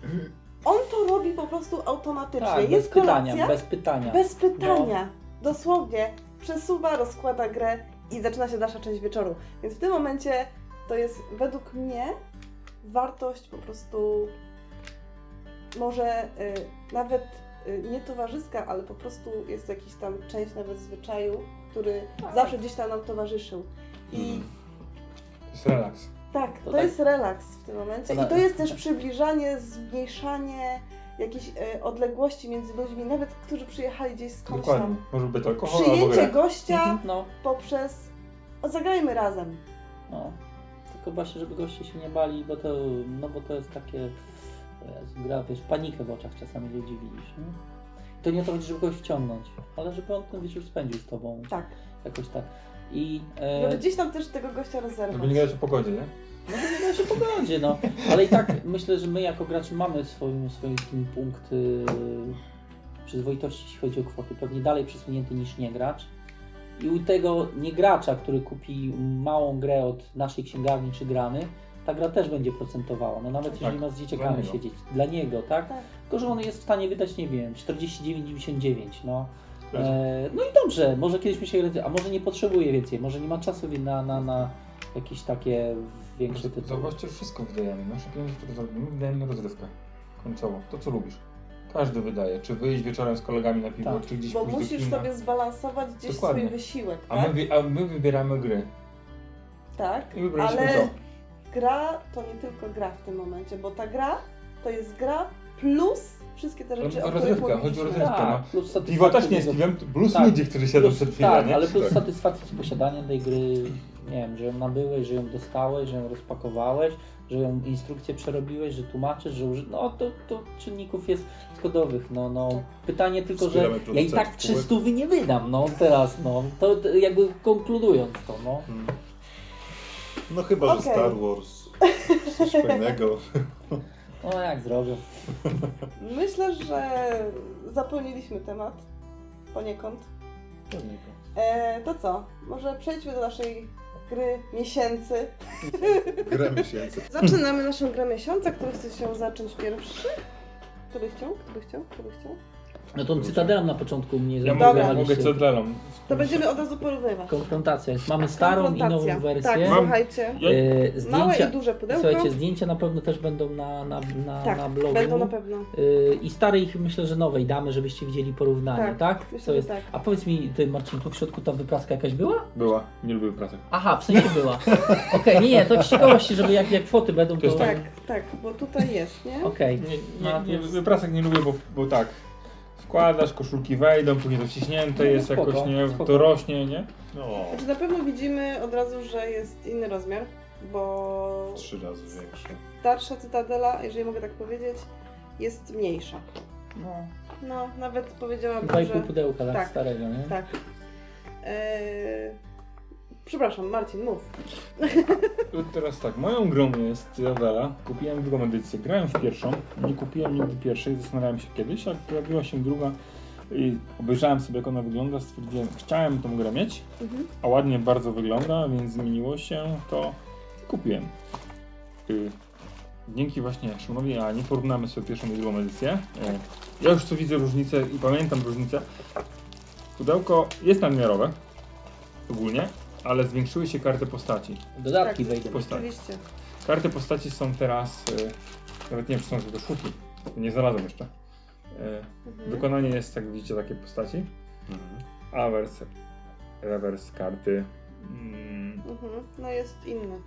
on to robi po prostu automatycznie. Tak, bez Jest pytania, kolacja, bez pytania. bez pytania. Dosłownie przesuwa, rozkłada grę i zaczyna się dalsza część wieczoru. Więc w tym momencie to jest według mnie wartość po prostu może y, nawet y, nie towarzyska, ale po prostu jest jakiś tam część nawet zwyczaju, który Tak. zawsze gdzieś tam nam towarzyszył. I Mhm. To jest relaks. tak, To to, tak- jest relaks w tym momencie. I to jest też przybliżanie, zmniejszanie jakiejś e, odległości między ludźmi, nawet którzy przyjechali gdzieś skądś Dokładnie. tam. Może być to alkohol Przyjęcie gościa No, poprzez o, zagrajmy razem. no. Tylko właśnie, żeby goście się nie bali, bo to, no bo to jest takie, Jezu, gra, wiesz, panikę w oczach czasami ludzi widzisz, nie? To nie o to chodzi, żeby kogoś wciągnąć, ale żeby on ten wieczór spędził z tobą, Tak. jakoś tak. I e, Żeby gdzieś tam też tego gościa rozerwać. Żeby nie gadać o pogodzie, nie? No to nie się pogodzie, no. Ale i tak myślę, że my jako gracze mamy swoim, swoim punkt yy, przyzwoitości, jeśli chodzi o kwoty. Pewnie dalej przesunięty niż nie gracz. I u tego nie gracza, który kupi małą grę od naszej księgarni czy grany, ta gra też będzie procentowała. No nawet Tak, jeżeli ma z dzieciakami siedzieć. Dla niego, tak? Tak. Tylko, że on jest w stanie wydać, nie wiem, 49,99, no. E, no i dobrze, może kiedyś mi się a może nie potrzebuje więcej, może nie ma czasu na, na, na jakieś takie większe tytuły. Zobaczcie, wszystko wydajemy. Nasze pieniądze, które zarobimy, wydajemy rozrywkę. Końcowo. To, co lubisz. Każdy wydaje. Czy wyjść wieczorem z kolegami na piwo, Tak. czy gdzieś Bo pójść do musisz kina. sobie zbalansować gdzieś Dokładnie. swój wysiłek, A tak? my, a my wybieramy gry. Tak, I wybraliśmy ale to. gra to nie tylko gra w tym momencie, bo ta gra to jest gra plus wszystkie te rzeczy, O o rozrywkę, chodzi o rozrywkę. Tak, no. plus Piwo też nie jest piwem, plus Tak. ludzie, którzy siedzą plus, przed piwem, Tak, nie? ale plus Tak. satysfakcja z posiadania tej gry, nie wiem, że ją nabyłeś, że ją dostałeś, że ją rozpakowałeś, że ją instrukcję przerobiłeś, że tłumaczysz, że uży... no to, to czynników jest zgodowych, no, no. Tak. Pytanie tylko, że ja i tak spółek. 300 nie wydam, no teraz, no, to, to jakby konkludując to, no. Hmm. No chyba, że Okej. Star Wars. Coś fajnego. No jak zrobię. Myślę, że zapełniliśmy temat poniekąd. E, to co? Może przejdźmy do naszej gry miesięcy. Grę miesięcy. Zaczynamy naszą grę miesiąca. Który chce się zacząć pierwszy? Kto by chciał? Kto by chciał? Kto by chciał? No tą cytadelą na początku mnie Ja mogę, mogę co drelą. To będziemy od razu porównywać. Konfrontacja. Mamy starą i nową Konfrontacja. wersję. Tak, Mam- słuchajcie. Ja- E, Małe zdjęcia, i duże pudełko. słuchajcie, zdjęcia na pewno też będą na, na, na, tak, na blogu. będą na pewno. Y, I starej myślę, że nowej damy, żebyście widzieli porównanie, Tak, tak? myślę, Co że jest? tak. A powiedz mi, ty Marcin, tu w środku ta wypraska jakaś była? Była, nie lubię pracy. Aha, w sensie była. Okej, nie, nie, to z ciekawości, żeby jak, jak foty będą, To to... jest Tak, tak, bo tutaj jest, nie? Okej. Nie, No, nie, nie, to- wyprasek nie lubię, bo, bo tak. Wkładasz, koszulki wejdą, później to wciśnięte No, jest spoko, jakoś, nie, spoko. to rośnie, nie? No, Znaczy na pewno widzimy od razu, że jest inny rozmiar, bo trzy razy większe. starsza cytadela, jeżeli mogę tak powiedzieć, jest mniejsza. No, No, nawet powiedziałabym, dwa i pół że... pudełka, tak, tak. starego, nie? Tak. Eee... Przepraszam, Marcin, mów. Teraz tak, moją grą jest Jawela. Kupiłem drugą edycję. Grałem w pierwszą, nie kupiłem nigdy pierwszej, zastanawiałem się kiedyś, jak pojawiła się druga i obejrzałem sobie jak ona wygląda, stwierdziłem, chciałem tą grę mieć, Mhm. a ładnie bardzo wygląda, więc zmieniło się to i kupiłem. Y, Dzięki właśnie Szymonowi, a nie porównamy sobie pierwszą i drugą edycję. E, Ja już tu widzę różnicę i pamiętam różnicę. Pudełko jest nadmiarowe, ogólnie, ale zwiększyły się karty postaci. Dodatki tak, wejdą. Postaci. Oczywiście. Karty postaci są teraz, y, nawet nie wiem czy są to sztuki, nie znalazłem jeszcze. Y, Mhm. wykonanie jest, jak widzicie, takie postaci. Mhm. Avers, reverse karty. Mm, Mhm. No jest inny.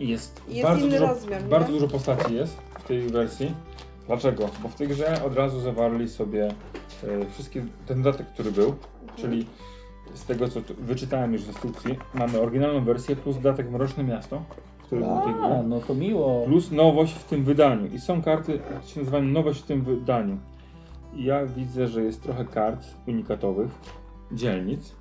Jest, Jest bardzo, inny dużo, rozmiar, nie? bardzo dużo postaci jest w tej wersji. Dlaczego? Bo w tej grze od razu zawarli sobie e, wszystkie, ten dodatek, który był, czyli z tego co tu wyczytałem już z instrukcji, mamy oryginalną wersję plus dodatek Mroczne Miasto, który był tej A, no to miło. plus nowość w tym wydaniu. I są karty, które się nazywają nowość w tym wydaniu. I ja widzę, że jest trochę kart unikatowych, dzielnic.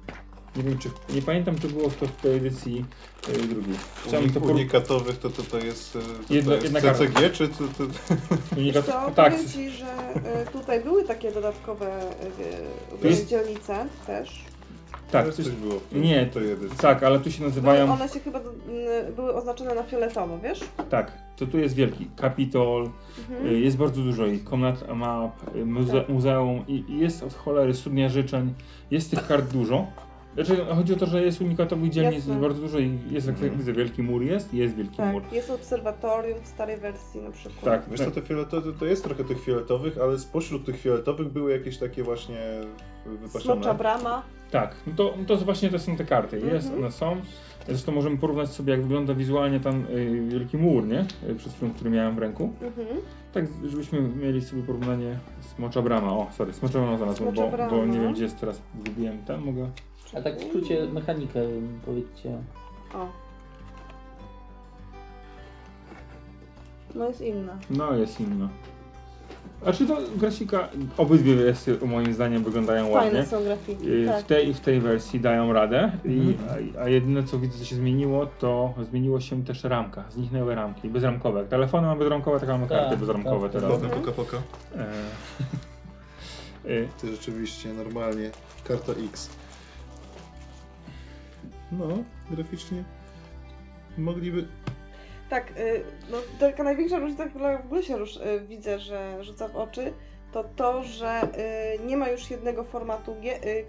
Nie wiem, czy, nie pamiętam, czy było to w tej edycji e, drugiej. Chciałbym to Unik- Unikatowych to, to, to jest, e, to Jedna- to jest jedna karta. CCG, czy to, to... Unikat... To Tak, powiem Ci, że e, tutaj były takie dodatkowe e, Tu jest- dzielnice też. Tak, coś coś, było w Nie. tej edycji. tak, ale tu się nazywają. One się chyba mm, były oznaczone na fioletowo, wiesz? Tak, to tu jest wielki. Kapitol, Mhm. y, jest bardzo dużo i komnat map, y, muze Tak. muzeum i i jest od cholery studnia życzeń. Jest tych kart dużo. Znaczy, chodzi o to, że jest unikatowych dzielnic Jasne. jest bardzo dużo i jest, jak Mhm. widzę, wielki mur jest, jest wielki mur. Tak, jest obserwatorium w starej wersji na przykład. Tak, Wiesz co, te fioletowe, to jest trochę tych fioletowych, ale spośród tych fioletowych były jakieś takie właśnie Smocza wypaczone. brama. tak. No to, to właśnie to są te karty. Jest, Mhm. one są. Zresztą możemy porównać sobie, jak wygląda wizualnie tam y, wielki mur, nie? Y, Przed chwilą, który miałem w ręku. Mhm. Tak, żebyśmy mieli sobie porównanie Smocza Brama. O, sorry, Smocza Brama znalazłem, bo, Smocza bo nie wiem gdzie jest teraz. Zgubiłem tam, mogę... A tak w skrócie mechanikę powiedzcie. O. No jest inna. No, jest inna. A czy to grafika, obydwie wersje moim zdaniem wyglądają ładnie. Fajne są grafiki. Y, Tak. W tej i w tej wersji dają radę, I, Mhm. a, a jedyne co widzę, co się zmieniło, to zmieniło się też ramka. Zniknęły ramki, bezramkowe. Jak telefony mam bezramkowe, tak mamy karty Tak, bezramkowe tak. teraz. Poka, poka, poka. E, y, To rzeczywiście, normalnie. Karta X. No, graficznie mogliby... Tak, y, no taka największa różnica, która w ogóle się rusz, y, widzę, że rzuca w oczy, to to, że y, nie ma już jednego formatu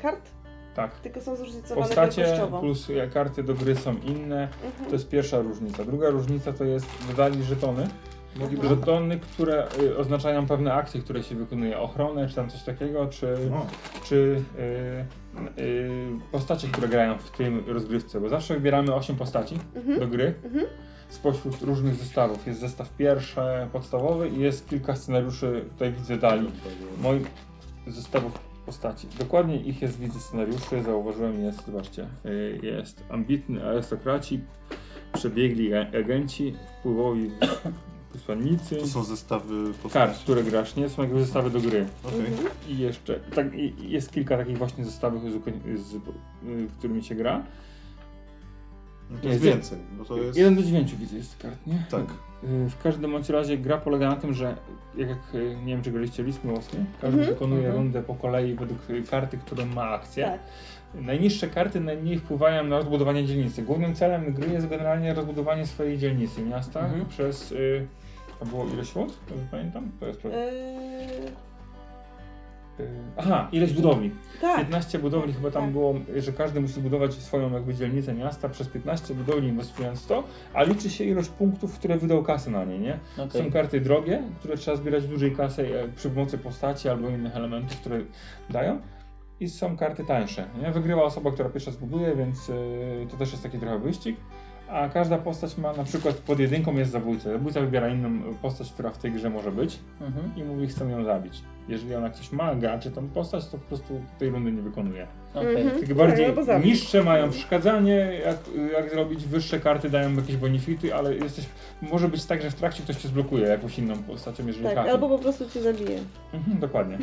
kart, tak. tylko są zróżnicowane Postacie wielkościowo. plus karty do gry są inne. Mhm. To jest pierwsza różnica. Druga różnica to jest, dodali żetony. Mhm. Żetony, które y, oznaczają pewne akcje, które się wykonuje, ochronę czy tam coś takiego, czy, No, czy y, y, postacie, które grają w tym rozgrywce, bo zawsze wybieramy 8 postaci Mhm. do gry Mhm. spośród różnych zestawów. Jest zestaw pierwszy, podstawowy i jest kilka scenariuszy, tutaj widzę dali, moich zestawów postaci. Dokładnie ich jest, widzę scenariuszy, zauważyłem, jest, zobaczcie, y, jest ambitny arystokraci, przebiegli a- agenci, wpływowi wysłannicy, to są zestawy postaci. kart, które grasz, nie? Są jakby zestawy do gry. Okej. Mhm. I jeszcze, tak, i- jest kilka takich właśnie zestawów, z, z, y, którymi się gra. No to jest Jest- więcej, bo to jest... 1 do 9 widzę jest kart, nie? Tak. Y, W każdym bądź razie gra polega na tym, że jak, jak y, nie wiem czy graliście List Miłosny, każdy Mhm. wykonuje Mhm. rundę po kolei według karty, którą ma akcję. Tak. Najniższe karty najmniej wpływają na rozbudowanie dzielnicy. Głównym celem gry jest generalnie rozbudowanie swojej dzielnicy miasta Mhm. przez. Y, to było ile świąt? Dobrze pamiętam? To jest. Yy, Y, aha, ileś budowli. tak. 15 budowli chyba tam Tak. było, że każdy musi budować swoją jakby dzielnicę miasta przez 15 budowli inwestując w to, a liczy się ilość punktów, które wydał kasę na nie, nie? Okej. Są karty drogie, które trzeba zbierać dużej kasy e, przy pomocy postaci albo innych elementów, które dają. I są karty tańsze. Nie? Wygrywa osoba, która pierwsza zbuduje, więc y, to też jest taki trochę wyścig. A każda postać ma na przykład pod jedynką jest zabójca. Zabójca wybiera inną postać, która w tej grze może być Mhm. i mówi, chcę ją zabić. Jeżeli ona ktoś ma graczy tą postać, to po prostu tej rundy nie wykonuje. Okej. Mhm. Tylko bardziej zabić. niższe mają przeszkadzanie, jak, jak zrobić wyższe karty dają jakieś bonifity, ale jesteś, może być tak, że w trakcie ktoś cię zblokuje jakąś inną postacią, jeżeli Tak, albo po prostu cię zabije. Mhm, dokładnie.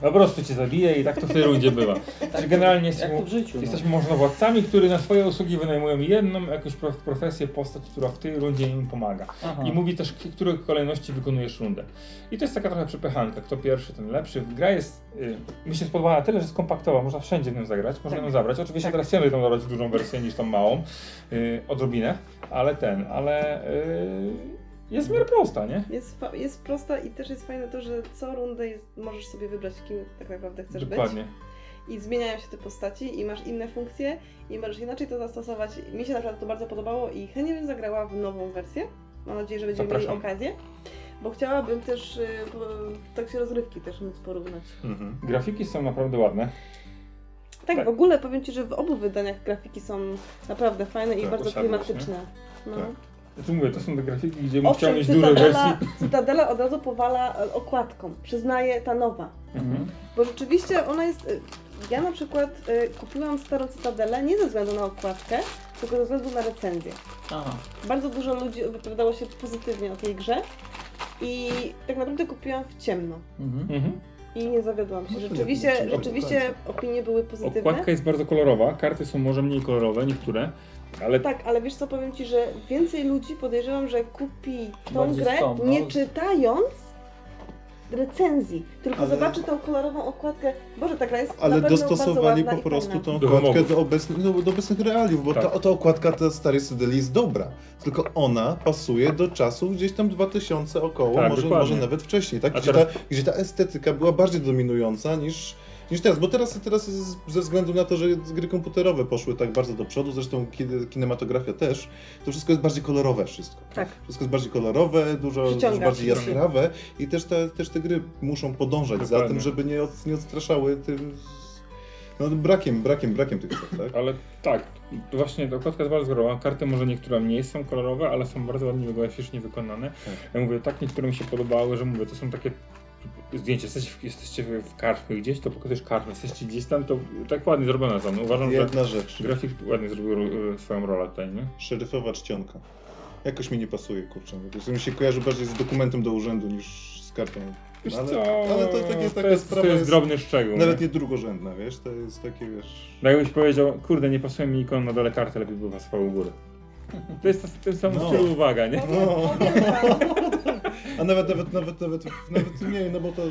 Po prostu cię zabije i tak to w tej rundzie bywa. Czyli generalnie Jak jesteśmy, życiu. no. jesteśmy możnowładcami, którzy na swoje usługi wynajmują jedną jakąś prof- profesję, postać, która w tej rundzie im pomaga. Aha. I mówi też, w których kolejności wykonujesz rundę. I to jest taka trochę przepychanka. Kto pierwszy, ten lepszy. Gra jest, y, mi się spodobała tyle, że jest kompaktowa. Można wszędzie w nią zagrać, można Tak. ją zabrać. Oczywiście Tak. teraz chciałem tą zabrać dużą wersję niż tą małą, y, odrobinę, ale ten, ale y, jest w miarę prosta, nie? Jest, jest prosta i też jest fajne to, że co rundę jest, możesz sobie wybrać, kim tak naprawdę chcesz Dokładnie. być. i zmieniają się te postaci i masz inne funkcje i możesz inaczej to zastosować. Mi się naprawdę to bardzo podobało i chętnie bym zagrała w nową wersję. Mam nadzieję, że będziemy mieli Zapraszam. okazję. Bo chciałabym też y, po- w trakcie rozrywki też móc porównać. Mhm. Grafiki są naprawdę ładne. Tak, Tak. w ogóle powiem Ci, że w obu wydaniach grafiki są naprawdę fajne i Tak, bardzo klimatyczne. No. Tak. Ja tu mówię, to są te grafiki, gdzie bym chciał mieć dużo wersji. Cytadela od razu powala e, okładką. Przyznaję, ta nowa. Mhm. Bo rzeczywiście ona jest. y, Ja na przykład y, kupiłam starą Cytadelę nie ze względu na okładkę, tylko ze względu na recenzję. Aha. Bardzo dużo ludzi wypowiadało się pozytywnie o tej grze i tak naprawdę kupiłam w ciemno. Mhm. Mhm. I nie zawiodłam się. No Rzeczywiście, rzeczywiście opinie były pozytywne. Okładka jest bardzo kolorowa, karty są może mniej kolorowe, niektóre, ale Tak, ale wiesz co, powiem Ci, że więcej ludzi podejrzewam, że kupi tą Bardziej grę no. nie czytając recenzji, tylko Ale- zobaczy tą kolorową okładkę. Boże, ta gra jest Ale na pewno bardzo dostosowali ładna po prostu tą Do okładkę do obecnych, no, do obecnych realiów, bo Tak. ta, ta okładka ta starej Cydeli jest dobra, tylko ona pasuje do czasów gdzieś tam 2000 około, Tak, może, dokładnie. może nawet wcześniej, tak? Gdzie, teraz- ta, gdzie ta estetyka była bardziej dominująca niż, niż teraz, bo teraz, teraz jest ze względu na to, że gry komputerowe poszły tak bardzo do przodu, zresztą ki- kinematografia też, to wszystko jest bardziej kolorowe wszystko. Tak. Wszystko jest bardziej kolorowe, dużo, dużo bardziej jaskrawe i też te, też te gry muszą podążać za Dokładnie. tym, żeby nie, od, nie odstraszały tym no, brakiem, brakiem, brakiem tych cech, tak? Ale tak, właśnie ta okładka jest bardzo kolorowa. Karty może niektóre mniej są kolorowe, ale są bardzo ładnie graficznie wykonane. Tak. Ja mówię, tak niektóre mi się podobały, że mówię, to są takie zdjęcie, jesteście w, jesteście w karczmie gdzieś, to pokazujesz kartę, jesteście gdzieś tam, to tak ładnie zrobione są. No, uważam, że Jedna rzecz, grafik ładnie zrobił e, swoją rolę tutaj, nie? szeryfowa czcionka. Jakoś mi nie pasuje, kurczę. Jakoś mi się kojarzy bardziej z dokumentem do urzędu niż z kartą. Wiesz ale, co, ale to takie, to taka jest, sprawa to jest jest drobny szczegół. nawet nie? nie drugorzędna, wiesz? To jest takie, wiesz... No jakbyś powiedział, kurde, nie pasuje mi ikon na dole karty, lepiej by pasował u góry. To jest w tym samym No. stylu uwaga, nie? No. A nawet, nawet, nawet, nawet, nawet mniej, no bo to...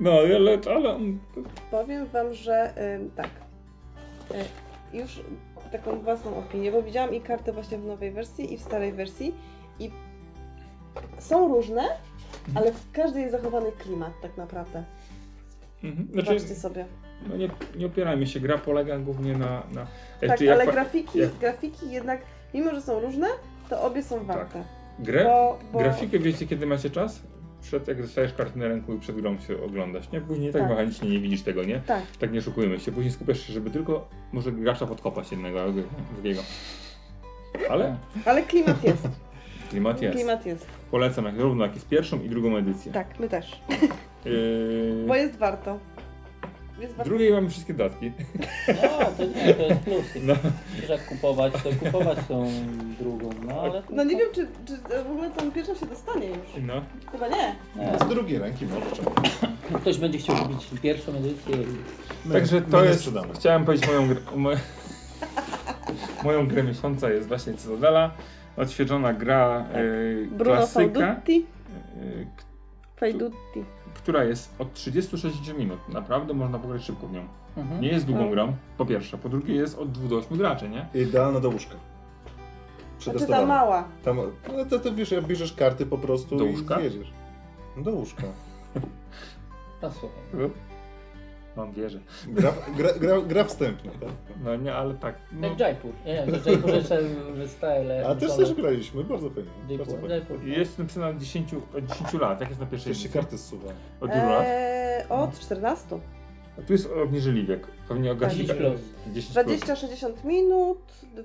No, ale, ale powiem wam, że ym, tak. Y, już taką własną opinię, bo widziałam i karty właśnie w nowej wersji i w starej wersji i są różne, ale w każdej jest zachowany klimat tak naprawdę. mhm. znaczy, Zobaczcie sobie. No nie, nie opierajmy się, gra polega głównie na... na Tak, jak ale pa- grafiki, jak- grafiki jednak, mimo że są różne, to obie są warte. Grę, Bo, bo... grafikę wiecie kiedy macie czas? Przed jak dostajesz kartę na ręku i przed grą się oglądasz, nie? Później tak, Tak. mechanicznie nie widzisz tego, nie? Tak, Tak nie szukujmy się, później skupiasz się, żeby tylko może gracza podkopać jednego albo drugiego. Ale ale klimat jest. klimat jest. Klimat jest. Polecam jak, równo jak jest pierwszą i drugą edycję. Tak, my też. Yy, Bo jest warto. Jest w warto. drugiej mamy wszystkie dodatki. No, to nie, to jest plus. No. Jak kupować, to kupować tą drugą, no ale... No nie wiem, czy, czy w ogóle tą pierwszą się dostanie już. No. Chyba nie. Nie. Z drugiej ręki może. Ktoś będzie chciał kupić pierwszą edycję i... My- Także to jest. sprzedamy. Chciałem powiedzieć moją grę. Moje, moją grę miesiąca jest właśnie Cytadela. Odświeżona gra yy, Bruno klasyka, Faudutti. yy, k- Faudutti. Która jest od 30-60 minut. Naprawdę można pograć szybko w nią. Mhm. Nie jest długą No. grą, po pierwsze. Po drugie jest od 2 do 8 graczy, nie? Idealna do łóżka. Znaczy ta mała. Tam, no to, to wiesz, jak bierzesz karty po prostu Do i łóżka? jedziesz. Do łóżka. A słuchaj. Mam wierzę. Gra, gra, gra, gra wstępna, tak? No nie, ale tak. No, Jak Jaipur. Nie wiem, że Jaipur jeszcze style. A też też graliśmy, bardzo fajnie. Bardzo Jaipur, fajnie. Jaipur. jest napisane od 10, od 10 lat. Jak jest na pierwszej edycji? karty zsuwa. Od ilu lat? Eee, od 14. A tu jest obniżyli wiek. Pewnie o grafika. 10 plus. 10 plus. 20-60 minut,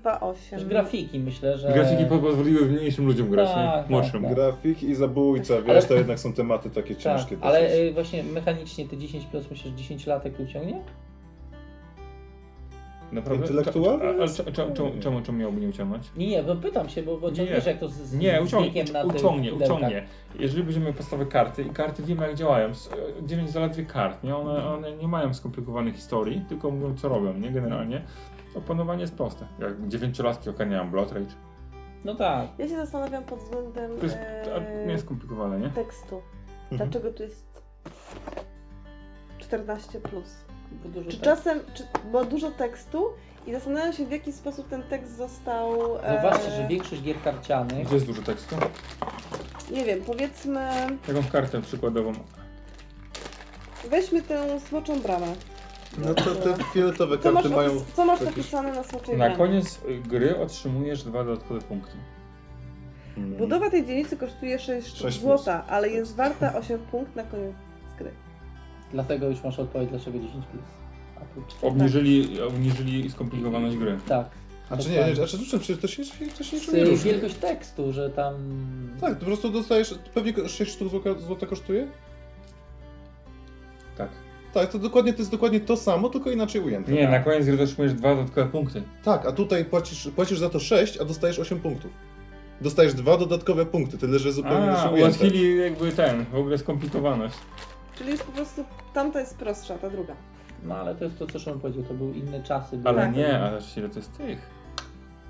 2,8. Też grafiki myślę, że... Grafiki pozwoliły mniejszym ludziom grać, Tak, nie? tak, Młodszym. tak. Grafik i zabójca, wiesz, Ale- to jednak są tematy takie Tak, ciężkie. ale dosyć. y, właśnie mechanicznie te 10 plus myślę, że 10 latek uciągnie? Naprawdę? Intelektualnie A- a- jest- a Czemu, czemu, czemu, miałby nie uciągnąć? Nie, nie, bo pytam się, bo, bo Nie. nie, wiesz jak to z, z Nie, uciągnie, na uciągnie, uciągnie. Jeżeli będziemy mieli podstawowe karty i karty wiemy jak działają, s- 9 zaledwie kart, nie? One, one nie mają skomplikowanych historii, tylko mówią co robią, nie? Generalnie. Opanowanie jest proste. Jak dziewięciolatki ogarniają Blood Rage. No tak. Ja się zastanawiam pod względem To jest, eee, nie jest skomplikowane, nie? tekstu. Mhm. Dlaczego tu jest 14 plus? Bo dużo Czy tak. czasem, czy, bo dużo tekstu i zastanawiam się w jaki sposób ten tekst został. Zobaczcie, e, że większość gier karcianych Gdzie jest dużo tekstu? Nie wiem, powiedzmy, Taką kartę przykładową. weźmy tę smoczą bramę. No to te fioletowe Co masz, karty mają... opis- co masz jakieś- napisane na smoczej Na brani? koniec y, gry otrzymujesz dwa dodatkowe punkty. Budowa tej dzielnicy kosztuje 6 sztuk Sześć złota, ale jest warta 8 punkt na koniec. Dlatego już masz odpowiedź, dlaczego 10 plus. A tu 4. Obniżyli, obniżyli skomplikowaność gry. Tak. A czy nie, a czy to, czy to się, to się niczym nie różni? wielkość tekstu, że tam... Tak, po prostu dostajesz, pewnie 6 sztuk złota, złota kosztuje? Tak. Tak, to dokładnie, to jest dokładnie to samo, tylko inaczej ujęte. Nie, na koniec gry otrzymujesz dwa dodatkowe punkty. Tak, a tutaj płacisz, płacisz za to 6, a dostajesz 8 punktów. Dostajesz dwa dodatkowe punkty, tyle że zupełnie A, inaczej ujęte. ułatwili jakby ten, w ogóle skomplikowaność. Czyli już po prostu tamta jest prostsza, ta druga. No ale to jest to, co Szymon powiedział, to były inne czasy. były- Ale Tak. nie, ale ile to jest tych?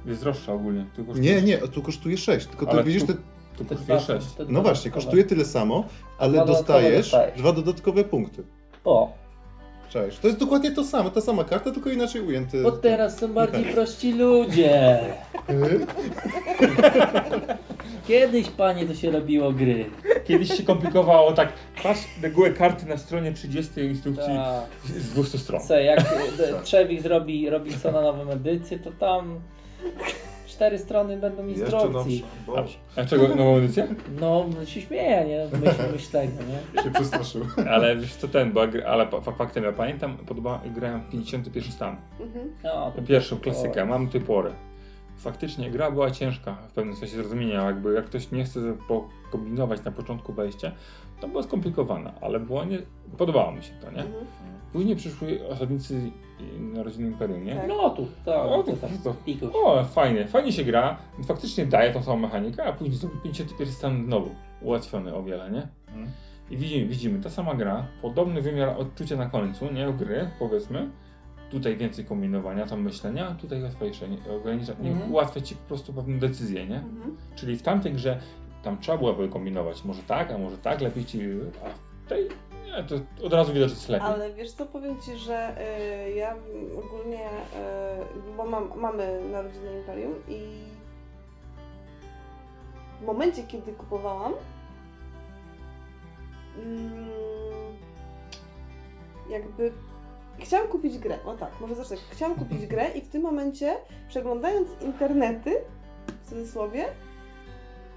Jest droższa ogólnie. Tu kosztuje, Nie, nie, a tu kosztuje 6, tylko ty Ale widzisz, tu- te, Tu Te kosztuje dwa- 6. te dwa no właśnie, kosztuje tyle samo, ale Dwa dodatkowe dostajesz dostajesz. dwa dodatkowe punkty. O, Cześć. To jest dokładnie to samo, ta sama karta, tylko inaczej ujęty. bo teraz są bardziej prości ludzie. Kiedyś, panie, to się robiło gry. Kiedyś się komplikowało tak, patrz regułę karty na stronie 30 instrukcji Tak. z 200 stron. Co, jak e, Trzewik zrobi Robinsona nową edycję, to tam cztery strony będą instrukcji. nowsza. A, czego nową edycję? No, się śmieje, nie? Myśl, myślenia, nie? się przestraszył. Ale wiesz co ten, bo, ja ale fa- faktem ja pamiętam, podoba, grałem w 51 stan. Mhm. No, Pierwszą klasykę, mam tę porę. Faktycznie gra była ciężka w pewnym sensie zrozumienia, jakby jak ktoś nie chce pokombinować na początku wejścia, to była skomplikowana, ale było nie, podobało mi się to, nie? Mhm. Później przyszły osadnicy Narodziny Imperium, nie? Tak. No tu, tak. O, to to, to, o, fajnie, fajnie się gra, faktycznie daje tą samą mechanikę, a później zrobi 51 stan znowu, ułatwiony o wiele, nie? I widzimy, widzimy, ta sama gra, podobny wymiar odczucia na końcu, nie, gry, powiedzmy. Tutaj więcej kombinowania, tam myślenia, a tutaj łatwiejsze, nie, ogranicza, nie, Mhm. ułatwia ci po prostu pewne decyzje, nie? Mhm. Czyli w tamtej grze tam trzeba było kombinować, może tak, a może tak, lepiej ci, a w tej, nie, to od razu widać, że jest lepiej. Ale wiesz co, powiem Ci, że y, ja ogólnie, y, bo mam, mamy Narodziny Imperium i w momencie, kiedy kupowałam, mm, jakby chciałam kupić grę, o tak, może zacznę. Chciałam kupić grę i w tym momencie, przeglądając internety, w cudzysłowie,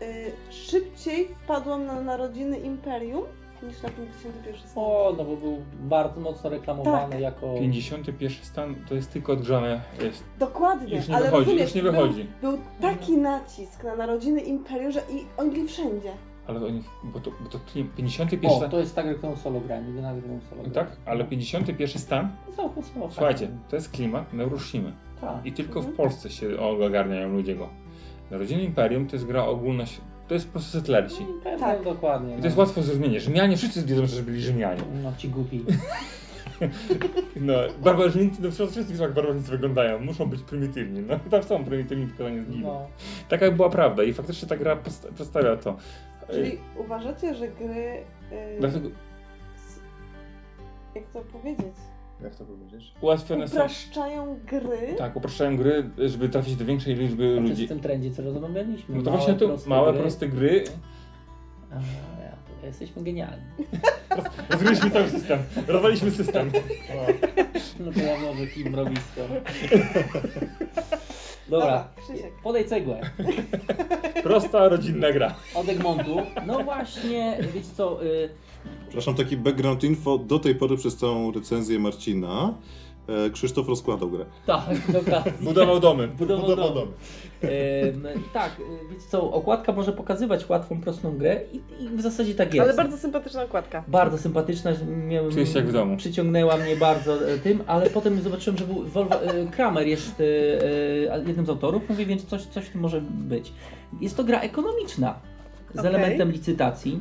y, szybciej wpadłam na Narodziny Imperium niż na 51 stan. O, no bo był bardzo mocno reklamowany Tak. jako... 51 stan to jest tylko odgrzane, jest, Dokładnie, Już nie ale wychodzi, rozumiesz, już nie był- wychodzi. Był, taki nacisk na narodziny Imperium, że i oni byli wszędzie. ale oni, bo to, bo to 51 O, stan, to jest tak, jak tą solo grałem, nigdy nawet tą solo grałem. tak, ale 51 stan, Całkiem solo. słuchajcie, to jest klimat Neuroshimy. Tak. I tylko w Mhm. Polsce się ogarniają ludzie go. Narodziny Imperium to jest gra ogólna, to jest po prostu setlerci. No, pewnie, Tak. dokładnie. I to jest no. łatwo zrozumienie. Rzymianie, wszyscy wiedzą, że byli Rzymianie. No ci głupi. No, barbarzyńcy, no wszyscy wszyscy wiedzą, jak barbarzyńcy wyglądają. Muszą być prymitywni. No, tam są prymitywni, tylko nie zginą. No. Taka była prawda i faktycznie ta gra przedstawia to. Czyli uważacie, że gry. Yy, Dlatego jak to powiedzieć? Jak to powiedzieć? ułatwione są... Upraszczają gry. Tak, upraszczają gry, żeby trafić do większej liczby To jest ludzi. w tym trendzie, co rozmawialiśmy. No to Małe, właśnie tu proste małe, gry. proste gry. A, ja, to jesteśmy genialni. Rozgryliśmy cały system. Rozwaliśmy system. No to ja może kim robić to. Dobra, Dobra, podaj cegłę. Prosta, rodzinna gra. Od Egmontu. No właśnie, wiecie co, y, Przepraszam, taki background info. Do tej pory przez całą recenzję Marcina e, Krzysztof rozkładał grę. tak, dokładnie. Budował domy. Budował dom. dom. Ym, tak, y, wiecie co, okładka może pokazywać łatwą, prostą grę i, i w zasadzie tak jest. Ale bardzo sympatyczna okładka. Bardzo sympatyczna, miałem, Czuję się jak w domu. przyciągnęła mnie bardzo e, tym, ale potem zobaczyłem, że był e, Kramer jest e, e, jednym z autorów, mówię, więc coś, coś w tym może być. Jest to gra ekonomiczna z Okej. elementem licytacji.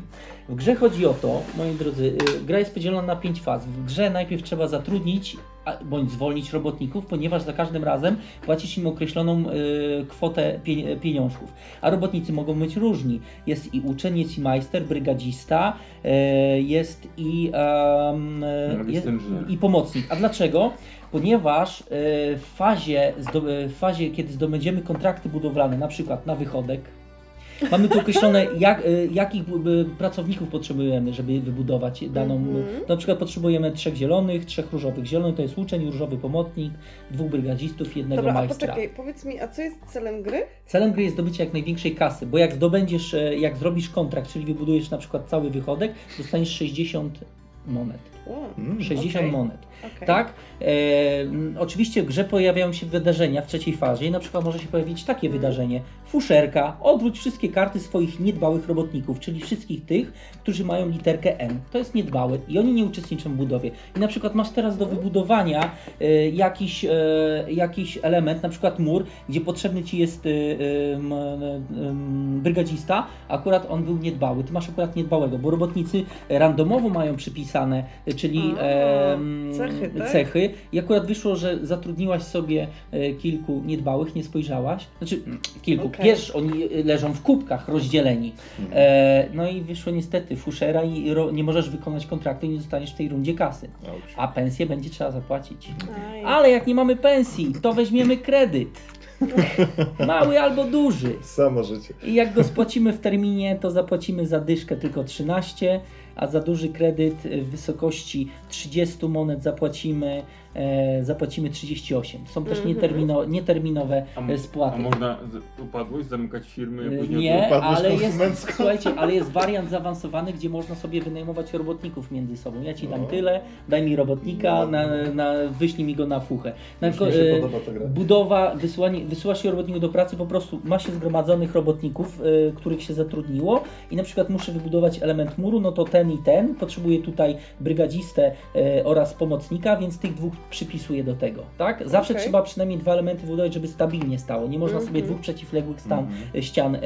W grze chodzi o to, moi drodzy, e, gra jest podzielona na pięć faz. W grze najpierw trzeba zatrudnić bądź zwolnić robotników, ponieważ za każdym razem płacisz im określoną e, kwotę pie, pieniążków. A robotnicy mogą być różni. Jest i uczeń, jest i majster, brygadzista, e, jest i, Nawet jest, i pomocnik. A dlaczego? Ponieważ w fazie, w fazie, kiedy zdobędziemy kontrakty budowlane, na przykład na wychodek, Mamy tu określone, jak, y, jakich y, pracowników potrzebujemy, żeby wybudować daną. Mhm. Na przykład potrzebujemy trzech zielonych, trzech różowych. Zielony to jest uczeń, różowy pomocnik, dwóch brygadzistów i jednego Dobra, a majstra. poczekaj, powiedz mi, a co jest celem gry? Celem gry jest zdobycie jak największej kasy, bo jak zdobędziesz, e, jak zrobisz kontrakt, czyli wybudujesz na przykład cały wychodek, dostaniesz 60 monet. Mm. 60 Okej. monet. Okej. Tak? E, oczywiście w grze pojawiają się wydarzenia w trzeciej fazie i na przykład może się pojawić takie wydarzenie. Fuszerka, odwróć wszystkie karty swoich niedbałych robotników, czyli wszystkich tych, którzy mają literkę N. To jest niedbały i oni nie uczestniczą w budowie. I na przykład masz teraz do wybudowania e, jakiś, e, jakiś element, na przykład mur, gdzie potrzebny ci jest e, em, brygadzista, akurat on był niedbały. Ty masz akurat niedbałego, bo robotnicy randomowo mają przypisane, e, czyli A, cechy, tak? cechy. I akurat wyszło, że zatrudniłaś sobie e, kilku niedbałych, nie spojrzałaś. Znaczy, kilku. Okej. Wiesz, oni e, leżą w kubkach rozdzieleni. Mhm. E, no i wyszło niestety fuszera i ro, nie możesz wykonać kontraktu i nie dostaniesz w tej rundzie kasy. A pensję będzie trzeba zapłacić. Aj. Ale jak nie mamy pensji, to weźmiemy kredyt. Mały albo duży. Samo życie. I jak go spłacimy w terminie, to zapłacimy za dyszkę tylko 13, a za duży kredyt w wysokości 30 monet zapłacimy, e, zapłacimy 38. Są też Mhm. nietermino, nieterminowe A, e, spłaty. a można upadłość, zamykać firmy, E, później Nie, upadłość ale jest, słuchajcie, ale jest wariant zaawansowany, gdzie można sobie wynajmować robotników między sobą. Ja ci dam No. tyle, daj mi robotnika, na, na, wyślij mi go na fuchę. Na, Już się e, podoba ta gra. budowa, wysyłanie, wysyłasz się robotników do pracy, po prostu ma się zgromadzonych robotników, y, których się zatrudniło i na przykład muszę wybudować element muru, no to ten i ten, potrzebuję tutaj brygadzistę y, oraz pomocnika, więc tych dwóch przypisuję do tego, tak? Zawsze Okej. trzeba przynajmniej dwa elementy wybudować, żeby stabilnie stało. Nie można sobie Mhm. dwóch przeciwległych stan, Mhm. y, ścian y,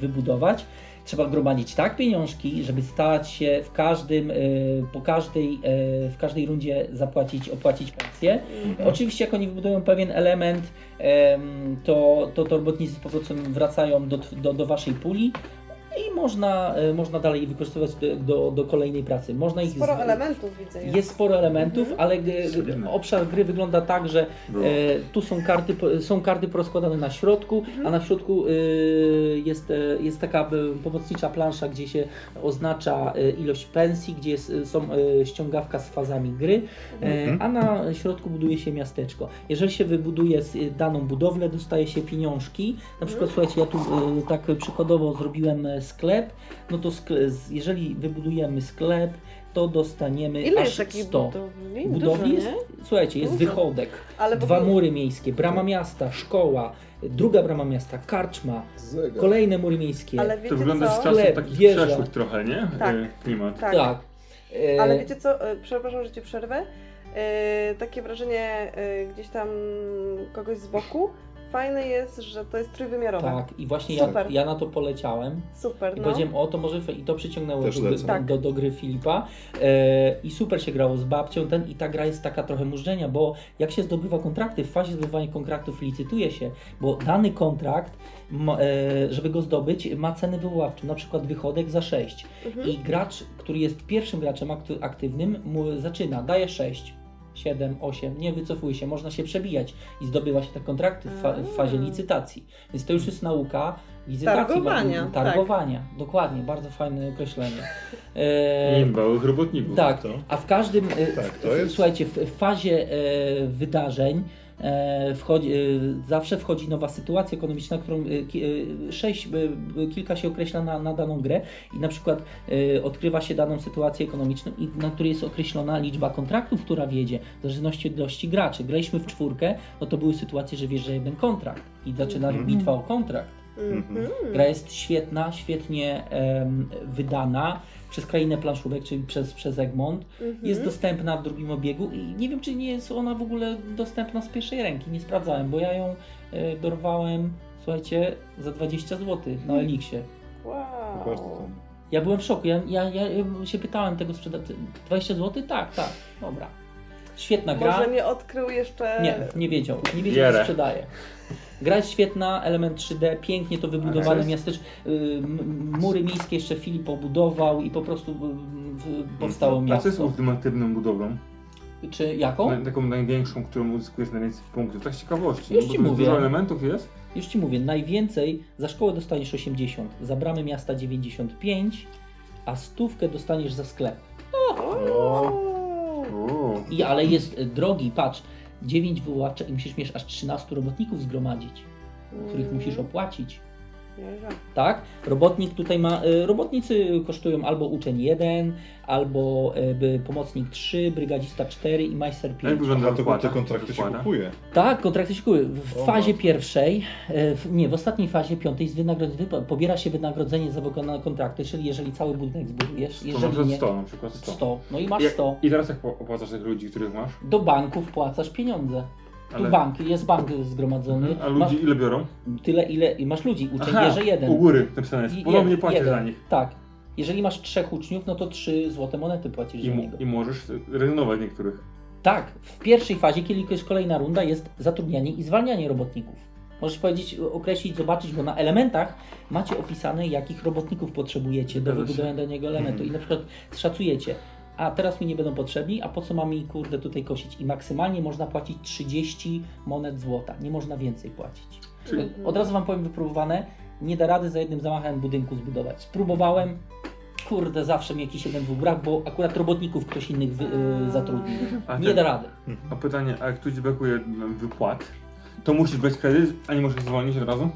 wybudować. Trzeba gromadzić tak pieniążki, żeby stać się w każdym, po każdej, w każdej rundzie zapłacić, opłacić pensję. Mhm. Oczywiście jak oni wybudują pewien element, em, to, to, to robotnicy z powrotem wracają do, do, do waszej puli i można, e, można dalej wykorzystywać do, do, kolejnej pracy. Można ich Sporo z- elementów widzę. Jest sporo elementów, Mhm. ale g, obszar gry wygląda tak, że Było. e, tu są karty, po- są karty porozkładane na środku, Mhm. a na środku e, jest, e, jest taka e, pomocnicza plansza, gdzie się oznacza e, ilość pensji, gdzie jest, są e, ściągawka z fazami gry, e, Mhm. a na środku buduje się miasteczko. Jeżeli się wybuduje daną budowlę, dostaje się pieniążki. Na przykład, słuchajcie, ja tu e, tak przykładowo zrobiłem sklep, no to skle, z- jeżeli wybudujemy sklep, to dostaniemy Ile aż jest takich 100. budowli? Budowli Dużo, jest, nie? słuchajcie, jest Dużo. wychodek, Ale dwa ogóle- mury miejskie, brama miasta, szkoła, druga brama miasta, karczma, Zegar. kolejne mury miejskie. Ale wiecie To wygląda z co? czasów Sklep, takich wieża. przeszłych trochę, nie? Tak. E, Klimat. Tak. tak. E, Ale wiecie co, e, przepraszam, że cię przerwę. E, takie wrażenie gdzieś tam kogoś z boku. Fajne jest, że to jest trójwymiarowe. Tak, i właśnie ja, ja na to poleciałem. Super, I no. powiedziałem, o to może i to przyciągnęło do. Tak. do, do gry Filipa. E, I super się grało z babcią ten i ta gra jest taka trochę mużdżenia, bo jak się zdobywa kontrakty, w fazie zdobywania kontraktów licytuje się, bo dany kontrakt, ma, e, żeby go zdobyć, ma cenę wywoławczą, na przykład wychodek za 6. Mhm. I gracz, który jest pierwszym graczem aktywnym, mu zaczyna, daje 6. 7, 8, nie wycofuje się, można się przebijać i zdobywa się te kontrakty w, fa- w fazie licytacji. Więc to już jest nauka licytacji. Targowania, tak. Targowania, dokładnie, bardzo fajne określenie. E, Niedbałych robotników. tak, to. a w każdym, e, Tak, to w- jest- słuchajcie, w, w fazie e, wydarzeń wchodzi, e, zawsze wchodzi nowa sytuacja ekonomiczna, którą e, e, sześć, e, kilka się określa na, na daną grę i na przykład e, odkrywa się daną sytuację ekonomiczną, i na której jest określona liczba kontraktów, która wiedzie, w zależności od ilości graczy. Graliśmy w czwórkę, no to były sytuacje, że wjeżdża jeden kontrakt i zaczyna Mhm. bitwa o kontrakt. Mhm. Gra jest świetna, świetnie em, wydana przez krainę planszówek, czyli przez, przez Egmont. Mhm. Jest dostępna w drugim obiegu i nie wiem, czy nie jest ona w ogóle dostępna z pierwszej ręki. Nie sprawdzałem, bo ja ją e, dorwałem, słuchajcie, za 20 zł na Elixie. Bardzo Wow. Ja byłem w szoku. Ja, ja, ja się pytałem tego sprzedawcy. 20 zł? Tak, tak. Dobra. Świetna gra. Może nie odkrył jeszcze... Nie, nie wiedział. Nie wiedział, Bierę. co sprzedaje. Gra jest świetna, element 3D, pięknie to wybudowane jest- miasteczko. y, Mury miejskie jeszcze Filip obudował i po prostu y, powstało A co jest miasto. ultimatywną budową? Czy jaką? Na, taką największą, którą uzyskujesz najwięcej punktów. Tak z ciekawości. Już no, ci bo mówię. Dużo elementów jest. Już ci mówię, najwięcej za szkołę dostaniesz 80, za bramy miasta 95, a stówkę dostaniesz za sklep. Uuu. I ale jest drogi, patrz, 9 wyłącza i musisz mieć aż 13 robotników zgromadzić, których Mm. musisz opłacić. Tak? Robotnik tutaj ma. y, Robotnicy kosztują albo uczeń 1, albo y, by pomocnik 3, brygadzista 4 i majster Jak 5. wygląda Aha, to opłata? te kontrakty się kupuje. Tak, kontrakty się kupuje. W O, fazie matko. pierwszej, y, nie, w ostatniej fazie piątej z wynagrod, wypa- pobiera się wynagrodzenie za wykonane kontrakty, czyli jeżeli cały budynek zbudujesz, To jeżeli może nie 100 na przykład 100. 100, no i masz I- 100. I teraz jak opłacasz tych ludzi, których masz? Do banków płacasz pieniądze. Tu Ale- bank, jest bank zgromadzony. A masz ludzi ile biorą? tyle, ile i masz ludzi. Bierze jeden. u góry napisane jest. Jeden, płacisz za nich. Tak. Jeżeli masz trzech uczniów, no to trzy złote monety płacisz I, za niego. I możesz rezygnować niektórych. Tak, w pierwszej fazie, kiedy jest kolejna runda, jest zatrudnianie i zwalnianie robotników. Możesz powiedzieć, określić, zobaczyć, bo na elementach macie opisane, jakich robotników potrzebujecie do wybudowania danego elementu. I na przykład szacujecie, a teraz mi nie będą potrzebni, a po co mam mi kurde tutaj kosić? I maksymalnie można płacić 30 monet złota. Nie można więcej płacić. Czyli Od razu wam powiem wypróbowane, nie da rady za jednym zamachem budynku zbudować. Spróbowałem, kurde, zawsze mi jakiś jeden dwóch brak, bo akurat robotników ktoś innych wy, y, zatrudnił. A Nie ten- da rady. A pytanie, a jak tu ci brakuje mm, wypłat, to musisz brać kredyt, a nie możesz zwolnić od razu? Mm,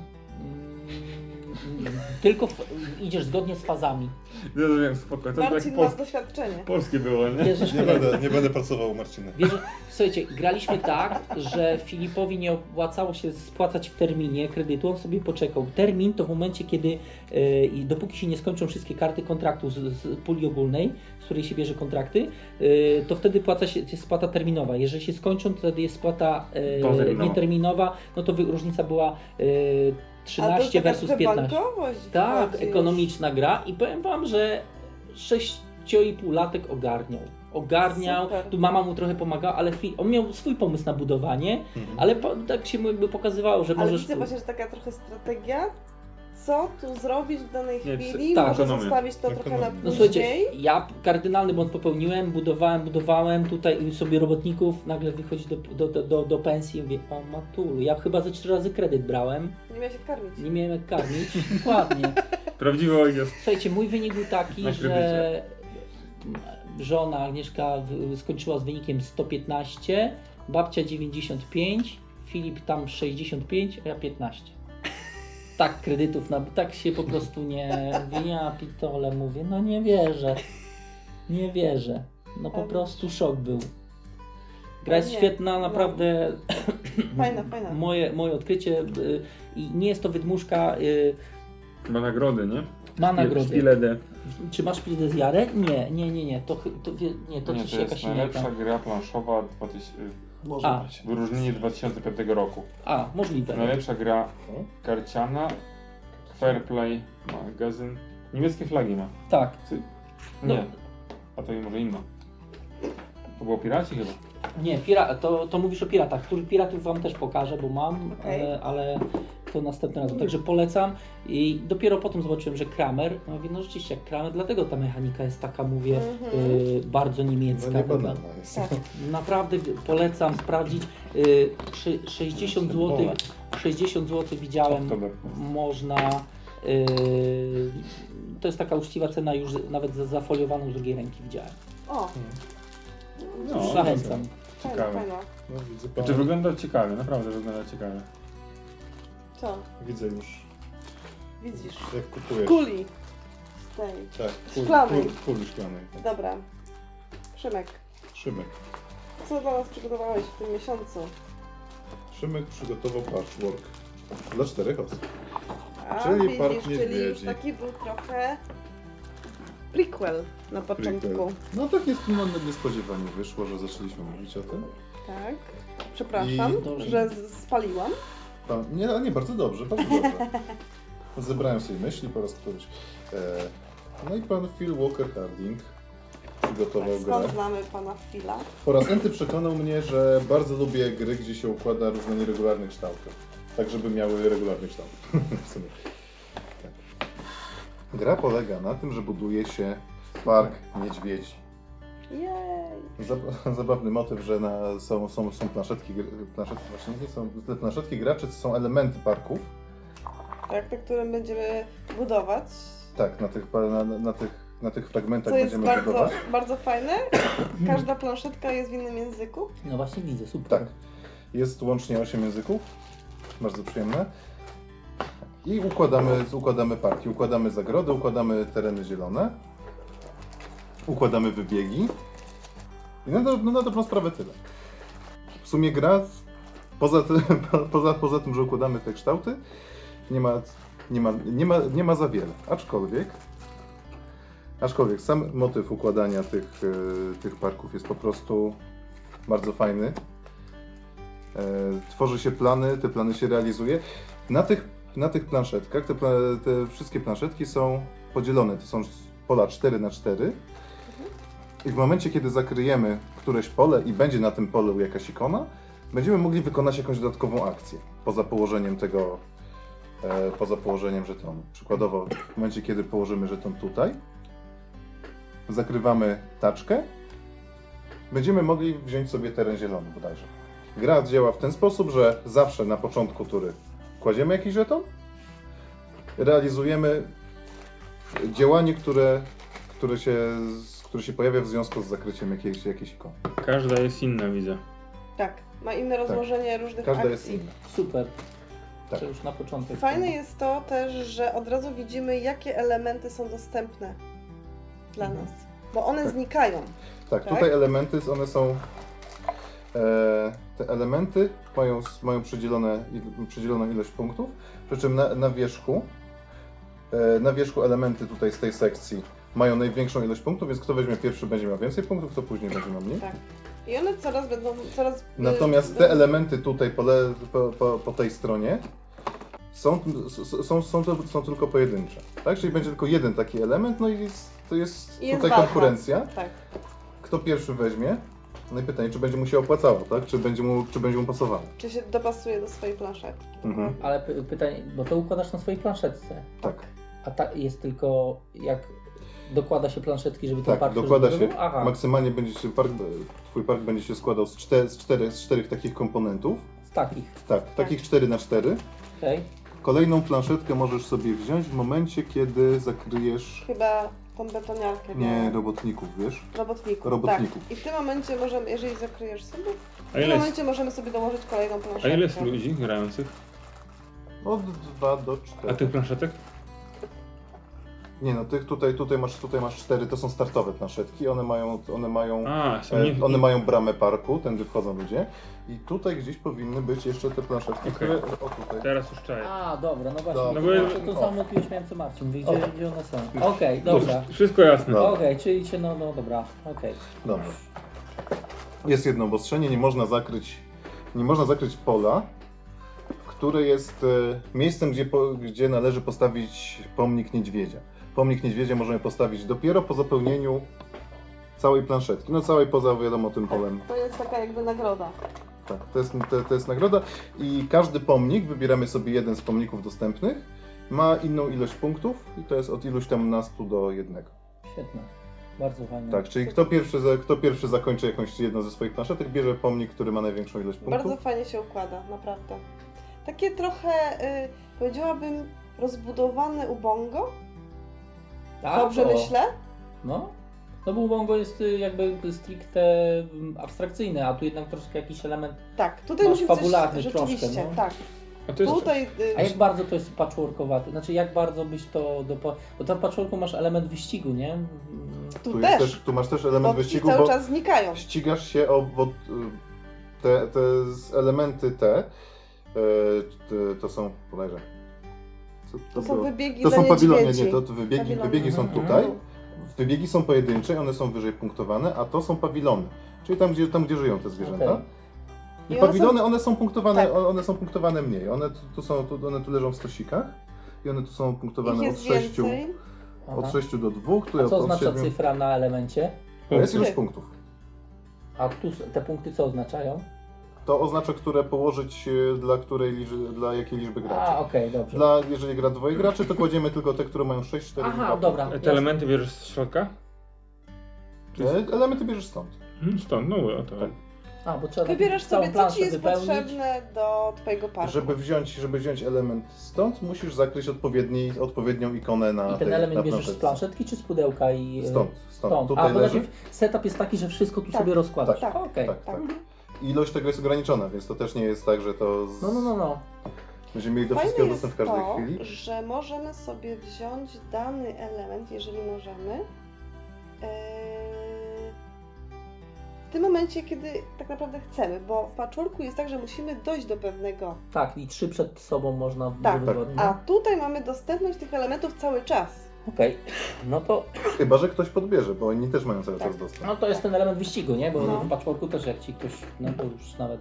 Tylko w, idziesz zgodnie z fazami. Ja wiem, spoko. To tak Marcin pols ma doświadczenie. polskie było, nie? Nie będę, nie będę pracował u Marcina. Wiesz, słuchajcie, graliśmy tak, że Filipowi nie opłacało się spłacać w terminie kredytu, on sobie poczekał. Termin to w momencie, kiedy e, i dopóki się nie skończą wszystkie karty kontraktu z, z puli ogólnej, z której się bierze kontrakty, e, to wtedy płaca się, jest spłata terminowa. Jeżeli się skończą, to wtedy jest spłata e, Poterminowa. nieterminowa, no to wy, różnica była 13 jest taka versus 15. bankowość Tak, chodzi. ekonomiczna gra i powiem wam, że 6,5 latek ogarniał. Ogarniał, Super. tu mama mu trochę pomagała, ale chwil, on miał swój pomysł na budowanie, Mhm. ale po, tak się mu jakby pokazywało, że Ale możesz... widzę właśnie, że taka trochę strategia, co tu zrobić w danej Nie, chwili, tak. może Ekonomię. zostawić to trochę na. No później. słuchajcie, ja kardynalny błąd popełniłem, budowałem, budowałem tutaj sobie robotników, nagle wychodzi do, do, do, do, do pensji i mówię, o matulu, ja chyba ze trzy razy kredyt brałem, Nie miałeś jak karmić. nie miałem jak karmić, dokładnie. Prawdziwy ojciec. Słuchajcie, mój wynik był taki, Na że żona Agnieszka skończyła z wynikiem 115, babcia 95, Filip tam 65, a ja 15. Tak kredytów, na, tak się po prostu nie, ja pitole mówię, no nie wierzę, nie wierzę, no po prostu szok był. Gra jest Nie, świetna, no. naprawdę Fajna, fajna. moje, moje odkrycie y, i nie jest to wydmuszka, y, Ma nagrody, nie? ma nagrody. Spiledę. Czy masz Pildezjarę? Nie, nie, nie, nie. To, to, nie, to nie, to jest jakaś inna. najlepsza gra planszowa 2000, Może A. być. wyróżnienie 2005 roku. A, możliwe. Najlepsza gra karciana, Fairplay, magazyn. Niemieckie flagi ma. Tak. No. Nie. A to może inna. To było Piraci chyba. Nie, pira, to, to mówisz o piratach. Który piratów wam też pokażę, bo mam, Okej. ale, ale to następnym razem. Także polecam. I dopiero potem zobaczyłem, że Kramer. No mówię, no rzeczywiście, jak Kramer, dlatego ta mechanika jest taka, mówię, Mhm. y, bardzo No niemiecka. nie Taka- banana jest. Tak. Naprawdę polecam sprawdzić. Y, szy- 60 zł. 60 zł widziałem. Można. Yy, to jest taka uczciwa cena, już nawet za- zafoliowaną z drugiej ręki widziałem. O, No, Zachęcam. fajna, Ciekawe. fajna. No, widzę, pan, Znaczy wygląda ciekawie, naprawdę wygląda ciekawie. Co? widzę już, Widzisz? jak kupujesz. Kuli. Z tej. Tak, kul, Szklanej. kul, kuli szklanej. tak. Dobra. Szymek, Szymek. co dla nas przygotowałeś w tym miesiącu? Szymek przygotował patchwork dla czterech osób. A, Czyli widzisz, Park czyli już Niedźwiedzi. taki był trochę prequel na początku. No tak jest no, niespodziewanie wyszło, że zaczęliśmy mówić o tym. Tak. Przepraszam, I- że z- spaliłam. Pan, nie, ale nie, bardzo dobrze, bardzo dobrze. Zebrałem sobie myśli po raz któryś. E, no i pan Phil Walker Harding przygotował grę. Skąd znamy pana Phila? Po raz enty przekonał mnie, że bardzo lubię gry, gdzie się układa różne nieregularne kształty. Tak, żeby miały regularny kształt. W sumie. Tak. Gra polega na tym, że buduje się park niedźwiedzi. Jej! Zab- Zabawny motyw, że na, są, są, są planszetki, planszetki właśnie nie są, te planszetki graczy to są elementy parków. Tak, na którym będziemy budować. Tak, na tych, na, na tych, na tych fragmentach Co jest będziemy bardzo, budować. bardzo fajne. Każda planszetka jest w innym języku. No właśnie widzę, super. Tak. Jest łącznie 8 języków. Bardzo przyjemne. I układamy, układamy parki. Układamy zagrody, układamy tereny zielone. Układamy wybiegi. I na, do, no na dobrą sprawę tyle. W sumie gra, poza, ty, poza, poza tym, że układamy te kształty, nie ma, nie ma, nie ma, nie ma za wiele. Aczkolwiek, aczkolwiek sam motyw układania tych, e, tych parków jest po prostu bardzo fajny. E, Tworzy się plany, te plany się realizuje. Na tych, na tych planszetkach, te, te wszystkie planszetki są podzielone. To są pola 4 na 4 I w momencie, kiedy zakryjemy któreś pole i będzie na tym polu jakaś ikona, będziemy mogli wykonać jakąś dodatkową akcję. Poza położeniem tego, e, poza położeniem żetonu. Przykładowo, w momencie, kiedy położymy żeton tutaj, zakrywamy taczkę, będziemy mogli wziąć sobie teren zielony bodajże. Gra działa w ten sposób, że zawsze na początku tury kładziemy jakiś żeton, realizujemy działanie, które, które, się, które się pojawia w związku z zakryciem jakiejś, jakiejś ikony. Każda jest inna, widzę. Tak, ma inne rozłożenie różnych Każda akcji. jest inna. Super. Tak. To już na początek. Fajne jest to też, że od razu widzimy, jakie elementy są dostępne dla Mhm. nas. Bo one Tak. znikają. Tak, Tak? tutaj elementy, one są. E, te elementy mają, mają przydzielone, il- przydzieloną ilość punktów, przy czym na, na wierzchu, e, na wierzchu elementy tutaj z tej sekcji mają największą ilość punktów, więc kto weźmie pierwszy będzie miał więcej punktów, kto później będzie miał mniej. Tak. I one coraz będą, coraz... y, Natomiast te elementy tutaj po, le, po, po, po tej stronie są, są, są, są tylko pojedyncze. Tak? Czyli będzie tylko jeden taki element, no i jest, to jest, I jest tutaj walka. konkurencja. Tak. Kto pierwszy weźmie? No i pytanie, czy będzie mu się opłacało, tak? Czy będzie mu, czy będzie mu pasowało? Czy się dopasuje do swojej planszetki. Mhm. Ale py- pytanie, bo to układasz na swojej planszetce. Tak. A ta jest tylko jak dokłada się planszetki, żeby ten Tak, park dokłada się. Aha, Maksymalnie będzie się park, twój park będzie się składał z, czter, z, czterech, z czterech takich komponentów. z takich. Tak, takich 4 na 4 Okej. Kolejną planszetkę możesz sobie wziąć w momencie, kiedy zakryjesz Chyba tą betoniarkę. nie robotników, wiesz? Robotników. Robotników. Tak. I w tym momencie możemy, jeżeli zakryjesz sobie, A w tym ile jest, momencie możemy sobie dołożyć kolejną a planszetkę. ile jest ludzi grających? Od 2 do 4. A tych planszetek? Nie no, tych tutaj, tutaj masz, tutaj masz 4, to są startowe planszetki, one mają, one mają, A, e, nie... one mają bramę parku, tędy wchodzą ludzie i tutaj gdzieś powinny być jeszcze te planszetki, Okej. które, o tutaj. Teraz już czaję. A, dobra, no właśnie. Dobra. No No bo bo- to samo już miałem co Marcin, gdzie, gdzie one są. Okej, dobra. To Wszystko jasne. No. Okej, czyli się, no, no dobra, okej. Dobrze. Jest jedno obostrzenie, nie można zakryć, nie można zakryć pola, które jest e, miejscem, gdzie, po, gdzie należy postawić pomnik niedźwiedzia. Pomnik niedźwiedzia możemy postawić dopiero po zapełnieniu całej planszetki, no całej poza wiadomo tym polem. To jest taka jakby nagroda. Tak, to jest, to, to jest nagroda i każdy pomnik, wybieramy sobie jeden z pomników dostępnych, ma inną ilość punktów i to jest od iluś tam nastu do jednego. Świetne. Bardzo fajne. Tak, czyli kto pierwszy, za- kto pierwszy zakończy jakąś jedną ze swoich planszetek, bierze pomnik, który ma największą ilość punktów. Bardzo fajnie się układa, naprawdę. Takie trochę, y, powiedziałabym, rozbudowane ubongo. A, Dobrze to- myślę? No. No bo Ubongo jest y, jakby stricte mm, abstrakcyjny, a tu jednak troszkę jakiś element. Tak, tutaj Masz musimy coś fabularny rzeczywiście, troszkę, no. tak. A to jest... Tutaj y, A jak bardzo to jest patchworkowaty? Znaczy jak bardzo byś to do... Bo tam w patchworku masz element wyścigu, nie? Mm, tu, Tu, też, też, tu masz też element bo wyścigu, cały bo czas znikają. ścigasz się o bo, y, te, te elementy te, te to są bodajże. Co To są było? wybiegi To są pawilony, nie, to, to wybiegi, Pawilony. wybiegi są tutaj. Wybiegi są pojedyncze, one są wyżej punktowane, a to są pawilony, czyli tam gdzie, tam, gdzie żyją te zwierzęta. Okej. I, I one pawilony, one są punktowane, Tak. one są punktowane mniej. One tu, tu są, tu, one tu leżą w stosikach i one tu są punktowane od jest 6, więcej. aha. od 6 do 2, tu A co oznacza 7. cyfra na elemencie? To jest ilość punktów. A tu te punkty co oznaczają? To oznacza, które położyć e, dla której liczy, dla jakiej liczby graczy. A, okej, dobrze. Dla, jeżeli gra dwoje graczy, to kładziemy tylko te, które mają 6, 4 Aha, dobra. Te elementy bierzesz z środka? E, Elementy bierzesz stąd. Hmm, Stąd, no o to. Tak. A, bo trzeba Wybierasz całą sobie, co ci jest wypełnić. potrzebne do twojego parku. Żeby wziąć, żeby wziąć element stąd, musisz zakryć odpowiedni, odpowiednią ikonę na I ten tej, element na bierzesz z planszetce. planszetki czy z pudełka i... e, Stąd, stąd. Stąd. Tutaj A, bo leży. najpierw setup jest taki, że wszystko tu Tak. sobie rozkładasz. Tak, Okej. Tak, tak. Mhm. Ilość tego jest ograniczona, więc to też nie jest tak, że to z... No, no, no, no. będziemy mieli do Fajne wszystkiego dostęp w każdej to, chwili. że możemy sobie wziąć dany element, jeżeli możemy, eee, w tym momencie, kiedy tak naprawdę chcemy, bo w patchworku jest tak, że musimy dojść do pewnego, Tak, i trzy przed sobą można Tak, wygodnie. a tutaj mamy dostępność tych elementów cały czas. Okej, no to Chyba, że ktoś podbierze, bo oni też mają cały Tak. czas dostęp. no to jest ten element wyścigu, nie? Bo No. w patchworku też jak ci ktoś, no to już nawet...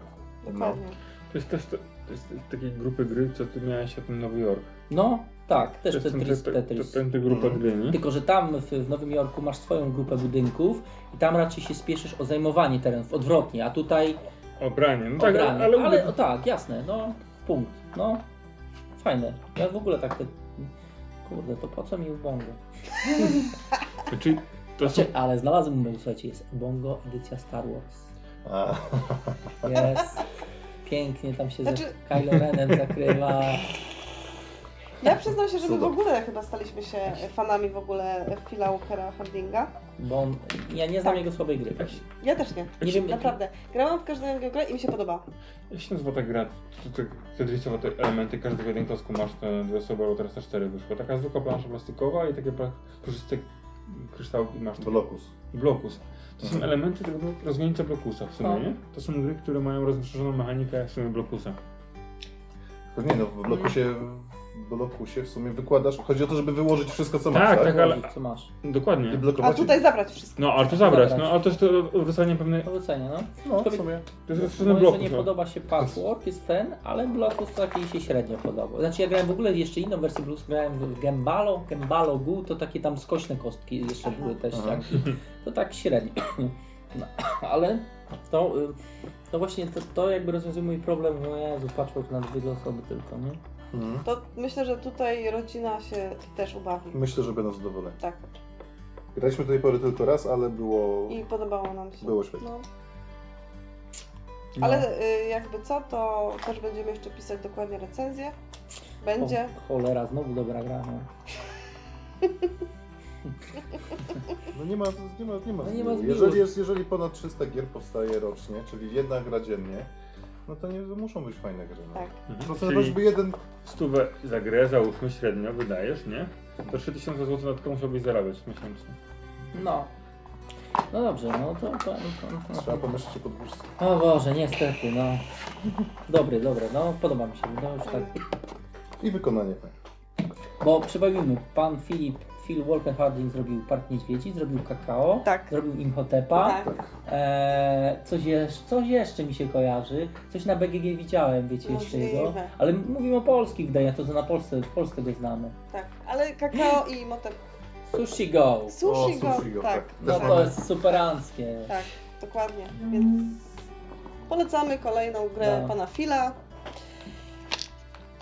Dokładnie. To jest też to, to jest takiej grupy gry, co ty miałeś o tym Nowy Jork. No, tak, też To jest ten- Tetris, to- to- Tetris. To ta grupa Mhm. gry, nie? Tylko, że tam w, w Nowym Jorku masz swoją grupę budynków i tam raczej się spieszysz o zajmowanie terenów, odwrotnie, a tutaj O branie, no o tak, granie. ale, ale, ale o, tak, jasne, no, punkt, no, fajne. Ja w ogóle tak te... Kurde, to po co mi Ubongo? Czyli to są, Znaczy, ale znalazłem, no, słuchajcie, jest Ubongo edycja Star Wars. A, Jest. Pięknie tam się Znaczy- za Kylo Renem zakrywa. Ja przyznam się, że my w ogóle chyba staliśmy się fanami w ogóle Phila Walkera Hardinga. Bo on, ja nie znam Tak. jego słabej gry. Ja też nie. Nie wiem, Naprawdę. Grałam w każdą jego grę i mi się podobała. jak się nazywa ta gra? Te elementy, każdy w jednym klocku masz te dwie osoby, albo teraz te cztery wyszło. Taka zwykła plansza plastikowa i takie puszyste kryształki masz. Blokus. Blokus. To są Mhm. elementy tego rozwinięcia blokusa w sumie, nie? To są gry, które mają rozszerzoną mechanikę w sumie blokusa. Nie no, w blokusie, w blokusie w sumie wykładasz, chodzi o to, żeby wyłożyć wszystko, co Tak, masz, tak, tak? ale- Co masz? I Dokładnie. A tutaj zabrać wszystko. No, ale to zabrać, Zabrać. no, ale też to odwrócenie pewnej... Polecenie, no. No, w sumie. To jest rozszerzony nie no. podoba się patchwork, jest ten, ale blokus taki się średnio podobał. Znaczy ja grałem w ogóle jeszcze inną wersję blues, grałem w Gembalo, Gembalo Gu, to takie tam skośne kostki jeszcze Aha. były też, tak? To tak średnio. No, ale to, y, to właśnie to, to jakby rozwiązuje mój problem, no Jezu, patchwork na dwie osoby tylko, nie? Mhm. To myślę, że tutaj rodzina się też ubawi. Myślę, że będą zadowoleni. Tak. Graliśmy do tej pory tylko raz, ale było... I podobało nam się. Było świetnie. No. No. Ale y, jakby co, to też będziemy jeszcze pisać dokładnie recenzję. Będzie. O, cholera, znowu dobra gra, no. No nie ma, nie ma, nie ma, No nie ma. Jeżeli, jest, jeżeli ponad 300 gier powstaje rocznie, czyli jedna gra dziennie, no to nie muszą być fajne gry. No. Tak. Mhm. To Czyli choćby jeden... stówę za grę, załóżmy średnio, wydajesz, nie? To 3000 zł na to musiałbyś zarabiać miesięcznie. No. No dobrze, no to... to, to, Trzeba to. pomyśleć o podwyżce. O Boże, niestety, no. Dobry, dobry, no podoba mi się, no już tak. I wykonanie fajne. Bo przypomnijmy, pan Filip, Phil Walker Harding zrobił Park Niedźwiedzi, zrobił Kakao, Tak. zrobił Imhotepa, Tak. Tak. eee, coś, jeszcze, coś jeszcze mi się kojarzy, coś na BGG widziałem, wiecie jeszcze Możliwe. jego, ale mówimy o polskich wydaniach, to co na Polsce, w Polsce go znamy. Tak. Ale kakao i motem. Sushi Go, Sushi O, go. Sushi Go, tak. tak. no to jest superanckie. Tak, dokładnie. Więc polecamy kolejną grę No. pana Fila.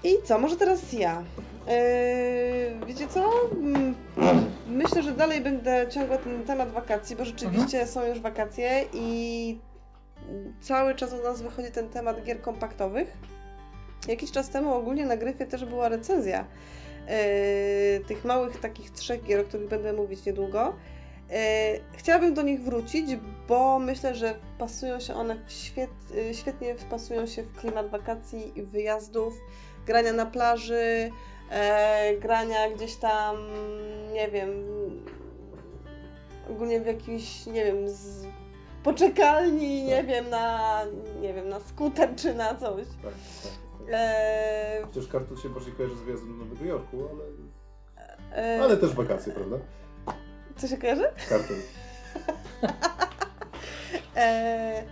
I co, może teraz ja. Yy, wiecie co? Mm, Myślę, że dalej będę ciągła ten temat wakacji, bo rzeczywiście są już wakacje i cały czas u nas wychodzi ten temat gier kompaktowych. Jakiś czas temu ogólnie na Gryfie też była recenzja yy, tych małych takich trzech gier, o których będę mówić niedługo. E, Chciałabym do nich wrócić, bo myślę, że pasują się one świet, e, świetnie wpasują się w klimat wakacji i wyjazdów, grania na plaży, e, grania gdzieś tam, nie wiem, ogólnie w jakiejś, nie wiem, z poczekalni, nie Tak. wiem, na, nie wiem, na skuter czy na coś. Tak, tak, tak. E, Przecież kartel się bardziej kojarzy z wyjazdem do Nowego Jorku, ale, e, ale też wakacje, prawda? Co się kojarzy? Kartel. E, e,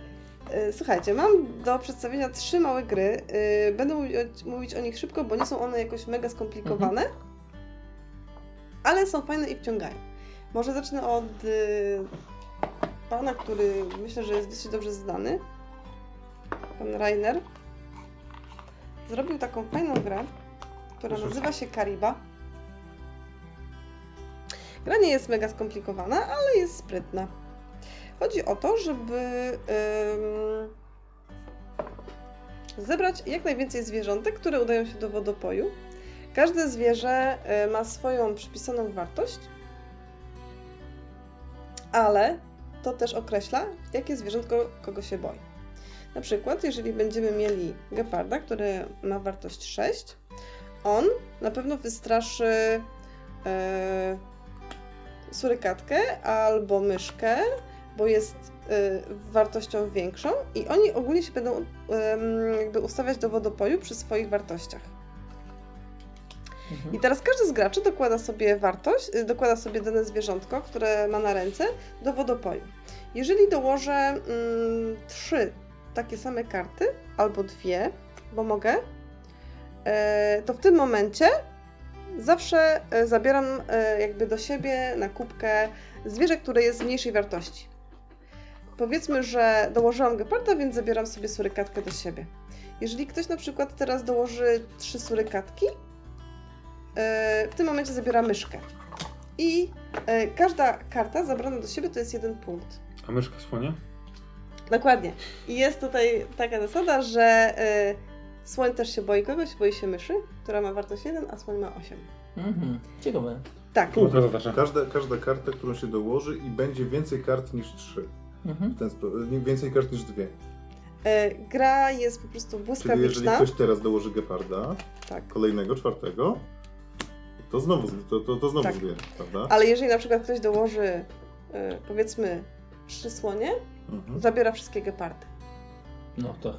słuchajcie, mam do przedstawienia trzy małe gry. E, będę mówić o, nich szybko, bo nie są one jakoś mega skomplikowane, ale są fajne i wciągają. Może zacznę od e, pana, który myślę, że jest dosyć dobrze znany. Pan Rainer. Zrobił taką fajną grę, która nazywa się Kariba. Gra nie jest mega skomplikowana, ale jest sprytna. Chodzi o to, żeby zebrać jak najwięcej zwierzątek, które udają się do wodopoju. Każde zwierzę y, ma swoją przypisaną wartość, ale to też określa, jakie zwierzątko kogo się boi. Na przykład, jeżeli będziemy mieli geparda, który ma wartość 6, on na pewno wystraszy e, surykatkę albo myszkę, bo jest e, wartością większą i oni ogólnie się będą em, jakby ustawiać do wodopoju przy swoich wartościach. Mhm. I teraz każdy z graczy dokłada sobie wartość, y, dokłada sobie dane zwierzątko, które ma na ręce, do wodopoju. Jeżeli dołożę mm, trzy takie same karty, albo dwie, bo mogę, e, to w tym momencie zawsze e, zabieram e, jakby do siebie na kubkę zwierzę, które jest mniejszej wartości. Powiedzmy, że dołożyłam geparda, więc zabieram sobie surykatkę do siebie. Jeżeli ktoś na przykład teraz dołoży trzy surykatki, e, w tym momencie zabiera myszkę. I e, każda karta zabrana do siebie to jest jeden punkt. A myszka słonie? Dokładnie. I jest tutaj taka zasada, że y, słoń też się boi kogoś, boi się myszy, która ma wartość 1, a słoń ma 8. Mhm. Ciekawe. Tak. Zaznacza. Każda, każda karta, którą się dołoży i będzie więcej kart niż trzy. Mhm. W ten więcej kart niż dwie. Y, gra jest po prostu Czyli jeżeli błyskawiczna. ktoś teraz dołoży geparda, Tak. kolejnego, czwartego, to znowu, to, to, to znowu Tak. prawda? Ale jeżeli na przykład ktoś dołoży y, powiedzmy trzy słonie, Mhm. zabiera wszystkie gepardy. No to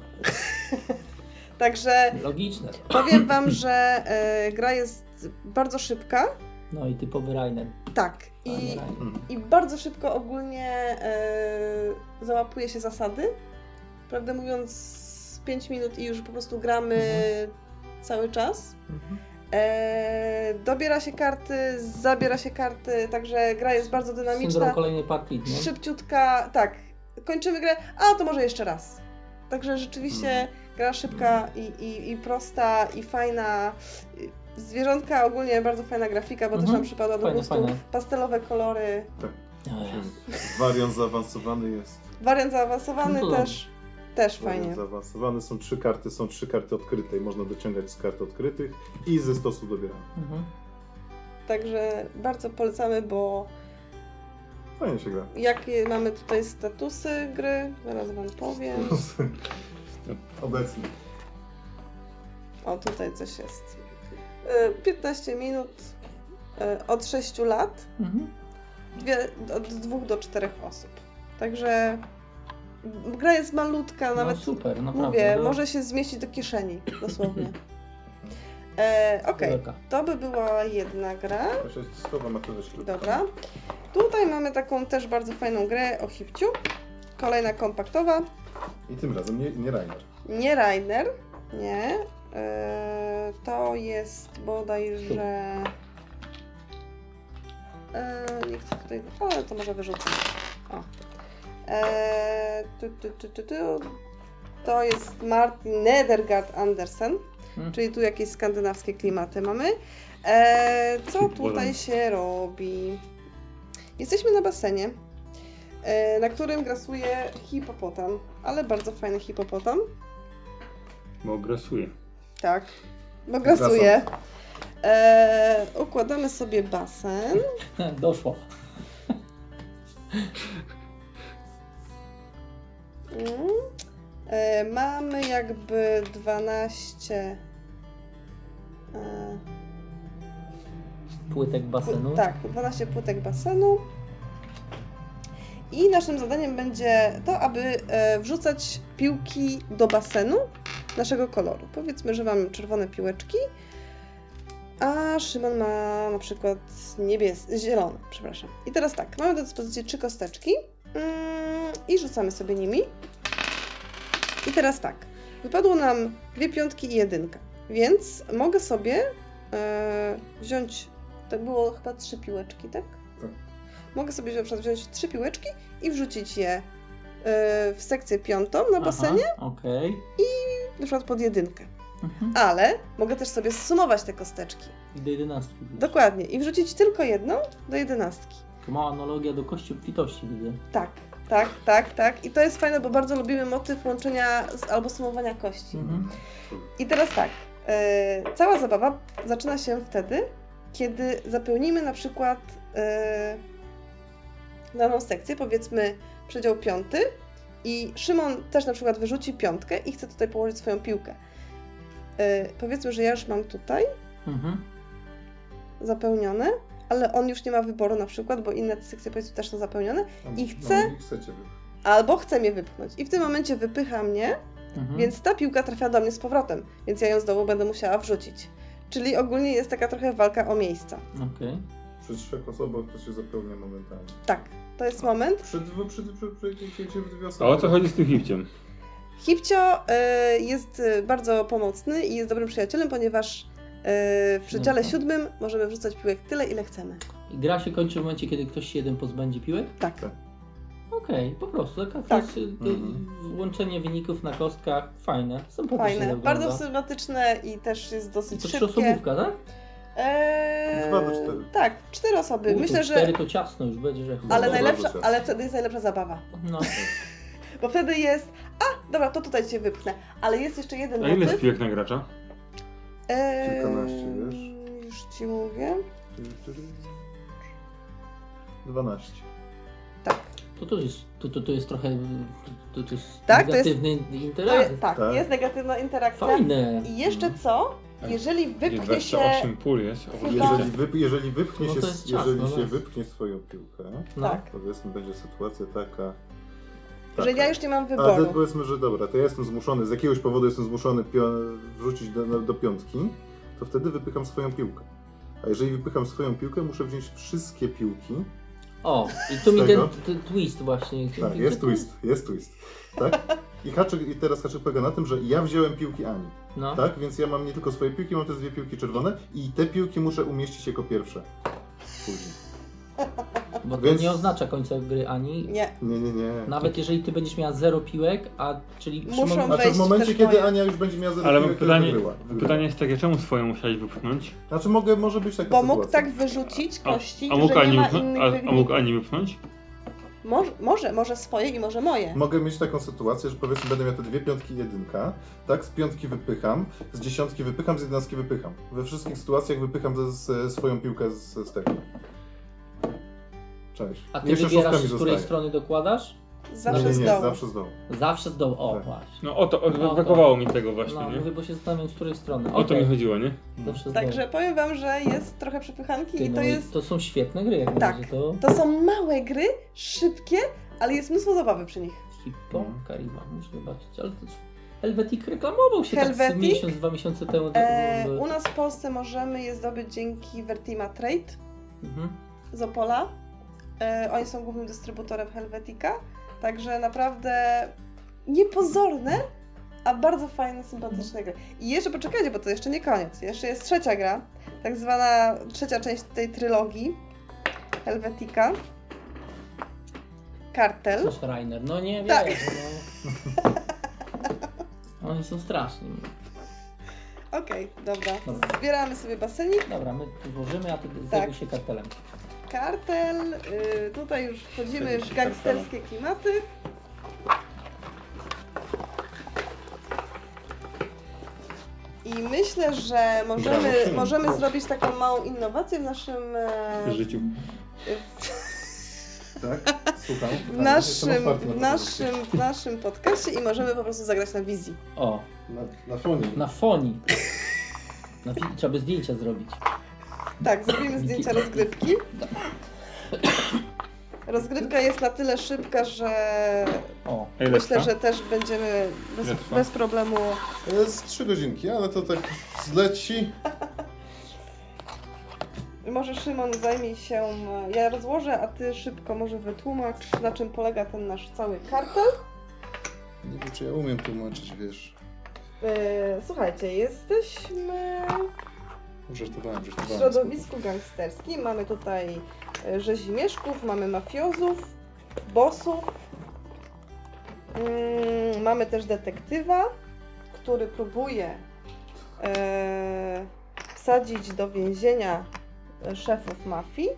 Także logiczne. powiem wam, że y, gra jest bardzo szybka. No i typowy Rainer. Tak. I. Mhm. I bardzo szybko ogólnie e, załapuje się zasady. Prawdę mówiąc, 5 minut i już po prostu gramy cały czas. Mhm. E, dobiera się karty, zabiera się karty, także gra jest bardzo Syndrom dynamiczna. kolejnej partii, nie? Szybciutka, tak. Kończymy grę, a to może jeszcze raz. Także rzeczywiście Mhm. gra szybka i, i, i prosta, i fajna. Zwierzątka ogólnie bardzo fajna grafika, bo też Mhm. nam przypada do gustu. Pastelowe kolory. Jezu. Wariant zaawansowany jest. Wariant zaawansowany No też, też Wariant fajnie. zaawansowany są trzy karty, są trzy karty odkryte i można dociągać z kart odkrytych i ze stosu dobieramy. Mhm. Także bardzo polecamy, bo Fajnie się gra. jakie mamy tutaj statusy gry, zaraz wam powiem. Obecnie. O, tutaj coś jest. Y, 15 minut y, od 6 lat, Mhm. dwie, od 2 do 4 osób. Także gra jest malutka, nawet no super, naprawdę. mówię, no, może się zmieścić do kieszeni, dosłownie. E, Okej, wielka. to by była jedna gra. Dobra. Tutaj mamy taką też bardzo fajną grę o hipciu. Kolejna kompaktowa. I tym razem nie, nie Rainer. Nie Rainer. Nie. Eee, to jest bodajże. Eee, nie chcę tutaj. Ale to może wyrzucę. O. Tu. To jest Martin Nedergaard Andersen. Mhm. Czyli tu jakieś skandynawskie klimaty mamy. Co tutaj się robi? Jesteśmy na basenie, e, na którym grasuje hipopotam, ale bardzo fajny hipopotam. Bo grasuje. Tak, bo grasuje. E, układamy sobie basen. Doszło. Mm. E, mamy jakby 12 e, Płytek basenu. Pły- Tak, 12 płytek basenu. I naszym zadaniem będzie to, aby e, wrzucać piłki do basenu naszego koloru. Powiedzmy, że mam czerwone piłeczki, a Szymon ma na przykład niebieskie, zielone, przepraszam. I teraz tak, mamy do dyspozycji trzy kosteczki mm, i rzucamy sobie nimi. I teraz tak, wypadło nam dwie piątki i jedynka, więc mogę sobie e, wziąć to było chyba trzy piłeczki, tak? Tak. Mogę sobie na przykład wziąć trzy piłeczki i wrzucić je y, w sekcję piątą na Aha, basenie, Okej. Na przykład pod jedynkę. Mhm. Ale mogę też sobie zsumować te kosteczki. I do jedenastki. Dokładnie. I wrzucić tylko jedną do jedenastki. To mała analogia do kości obfitości, widzę. Tak. Tak, tak, tak. I to jest fajne, bo bardzo lubimy motyw łączenia z, albo sumowania kości. Mhm. I teraz tak, e, cała zabawa zaczyna się wtedy, kiedy zapełnimy na przykład e, daną sekcję, powiedzmy przedział piąty i Szymon też na przykład wyrzuci piątkę i chce tutaj położyć swoją piłkę. E, powiedzmy, że ja już mam tutaj Mhm. zapełnione, ale on już nie ma wyboru na przykład, bo inne sekcje powiedzmy też są zapełnione, I No, i chcecie wy- albo chce mnie wypchnąć. I w tym momencie wypycha mnie, Mhm. Więc ta piłka trafia do mnie z powrotem, więc ja ją znowu będę musiała wrzucić. Czyli ogólnie jest taka trochę walka o miejsca. Okej. Przy trzech osobach to się zapełnia momentalnie. Tak, to jest moment. Przy, przy, przy, przy dwie A osoby. o co chodzi z tym hipciem? Hipcio y, jest y, bardzo pomocny i jest dobrym przyjacielem, ponieważ y, w przedziale Mhm. siódmym możemy wrzucać piłek tyle, ile chcemy. I gra się kończy w momencie, kiedy ktoś się jeden pozbędzie piłek? Tak. Tak. Okej, po prostu. Taka Tak. to jest, y, Mhm. łączenie wyników na kostkach. Fajne. Sympatycznie Fajne, wygląda. bardzo sympatyczne i też jest To dosyć szybkie. trzyosobówka, tak? Eee, Dwa do cztery. Tak, cztery osoby. U, Myślę, to że. cztery to ciasno już będzie, że Ale Bardzo najlepsza, ciasno. ale wtedy jest najlepsza zabawa. No. Bo wtedy jest. A, dobra, to tutaj cię wypchnę. Ale jest jeszcze jeden A ile jest motyw. piłek na gracza? Eee, Kilkanaście, wiesz? Już ci mówię. 12. To, to, jest, to, to, to jest trochę to, to jest Tak, to jest- negatywny To interakcja. jest, tak, Tak. jest negatywna interakcja. Fajne. I jeszcze co? Jeżeli wypchnie się. 28 pól jest. Jeżeli, wyp, jeżeli wypchnie No się, jest jeżeli ciasno, się no. wypchnie swoją piłkę, No. Tak, powiedzmy będzie sytuacja taka. że taka. ja już nie mam wyboru. powiedzmy, że dobra, to ja jestem zmuszony, z jakiegoś powodu jestem zmuszony pio- wrzucić do, do, piątki, to wtedy wypycham swoją piłkę. A jeżeli wypycham swoją piłkę, muszę wziąć wszystkie piłki. O, i tu mi ten twist właśnie. Tak, jest twist, jest twist. Tak? I, haczyk, I teraz haczyk polega na tym, że ja wziąłem piłki Ani. No. Tak? Więc ja mam nie tylko swoje piłki, mam też dwie piłki czerwone i te piłki muszę umieścić jako pierwsze. Później. Bo to Więc- nie oznacza końca gry ani. Nie. Nie, nie, nie. Nawet jeżeli ty będziesz miała zero piłek, a czyli Muszą Szymon, Znaczy w wejść momencie, też kiedy moje. Ania już będzie miała zero Ale piłek, to pytanie. Wygrywa. pytanie jest takie, czemu swoją musiałeś wypchnąć? Znaczy mogę, może być taka Bo sytuacja. mógł tak wyrzucić A, kości, a, mógł że nie Ani ma wypchnąć? innych A, a wyników. mógł Ani wypchnąć? Może, może, może swoje i może moje. Mogę mieć taką sytuację, że powiedzmy będę miał te dwie piątki i jedynka, tak? Z piątki wypycham, z dziesiątki wypycham, z jedenastki wypycham. We wszystkich sytuacjach wypycham z, z, swoją piłkę z, z tego. Cześć. a ty Jeszcze wybierasz, z której zostaje. strony dokładasz? Zawsze nie, nie, z nie, dołu. zawsze z dołu. Zawsze z dołu. O, Tak. właśnie. No o to, o, No to- brakowało mi tego właśnie, No, nie? mówię, bo się zastanawiam, z której strony. O to Okej. mi chodziło, nie? Zawsze z dołu. Także powiem wam, że jest trochę przepychanki Ty, i no to i jest. to są świetne gry, jak Tak. na razie. To To są małe gry, szybkie, ale jest mnóstwo zabawy przy nich. Hippo, Mhm. Karima, muszę zobaczyć. Ale to Helvetic reklamował się tak z miesiąc, dwa miesiące temu. E, u nas w Polsce możemy je zdobyć dzięki Vertima Trade Mhm. z Opola. E, oni są głównym dystrybutorem Helvetica, także naprawdę niepozorne, a bardzo fajne, sympatyczne gry. I jeszcze poczekajcie, bo to jeszcze nie koniec. Jeszcze jest trzecia gra, tak zwana trzecia część tej trylogii Helvetica. Kartel. Coś Rainer, no nie Tak. wiem. No. Oni są straszni. Okej, dobra. Dobra. Zbieramy sobie basenik. Dobra, my tu włożymy, a ty Tak. zajmuj się kartelem. Kartel. y, tutaj już wchodzimy w gangsterskie klimaty. I myślę, że możemy, Brawo, możemy zrobić taką małą innowację w naszym, e, W życiu. Tak? Słucham. w A, naszym, jestem otwarty w na naszym, w naszym podcaście i możemy po prostu zagrać na wizji. O, Na, na fonie. na fonii. Na trzeba by zdjęcia zrobić. Tak, zrobimy zdjęcia rozgrywki. Rozgrywka jest na tyle szybka, że O, myślę, że też będziemy bez, bez problemu Jest trzy godzinki, ale to tak zleci. Może Szymon zajmie się, ja rozłożę, a ty szybko może wytłumacz, na czym polega ten nasz cały kartel. Nie wiem, czy ja umiem tłumaczyć, wiesz. Yy, słuchajcie, jesteśmy Żartowałem, w żartowałem. środowisku gangsterskim. Mamy tutaj e, rzezimieszków, mamy mafiozów, bossów. Mm, mamy też detektywa, który próbuje e, wsadzić do więzienia e, szefów mafii.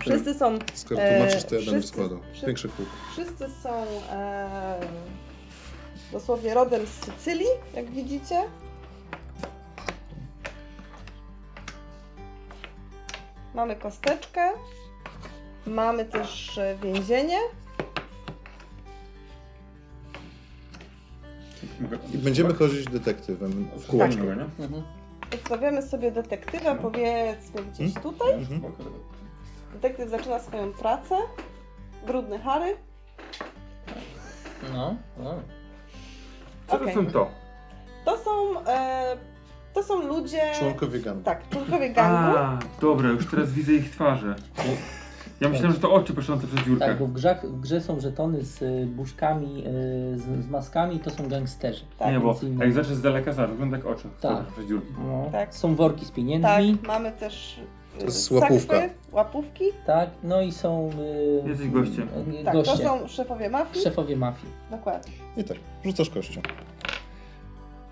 Wszyscy są, Skoro tłumaczysz, to ja będę wszyscy- składał. wszyscy- Większy kół. wszyscy są e, dosłownie rodem z Sycylii, jak widzicie. Mamy kosteczkę. Mamy też e, więzienie. I będziemy chodzić detektywem w kółeczko. Fajnego, nie? Mhm. Ustawiamy sobie detektywa, powiedzmy gdzieś Hmm? tutaj. Mhm. Detektyw zaczyna swoją pracę. Brudny Harry. No, no. Co to są to? To są, e, to są ludzie. Członkowie gangu. Tak, członkowie gangu. A, dobra, już teraz widzę ich twarze. Ja myślałem, że to oczy patrzące przez dziurkę. Tak, bo w grze, w grze są żetony z y, buźkami, y, z, z maskami, to są gangsterzy. Tak. nie, bo jak zaczniesz z daleka, zobacz, wygląda jak oczy. Tak. Przez dziurki. No. Tak. Są worki z Tak, pieniędzmi, mamy też y, To jest łapówka. sakwy, łapówki. tak, no i są y, Jesteś gościem. Tak, goście, to są szefowie mafii. szefowie mafii. Dokładnie. I tak, rzucasz kością.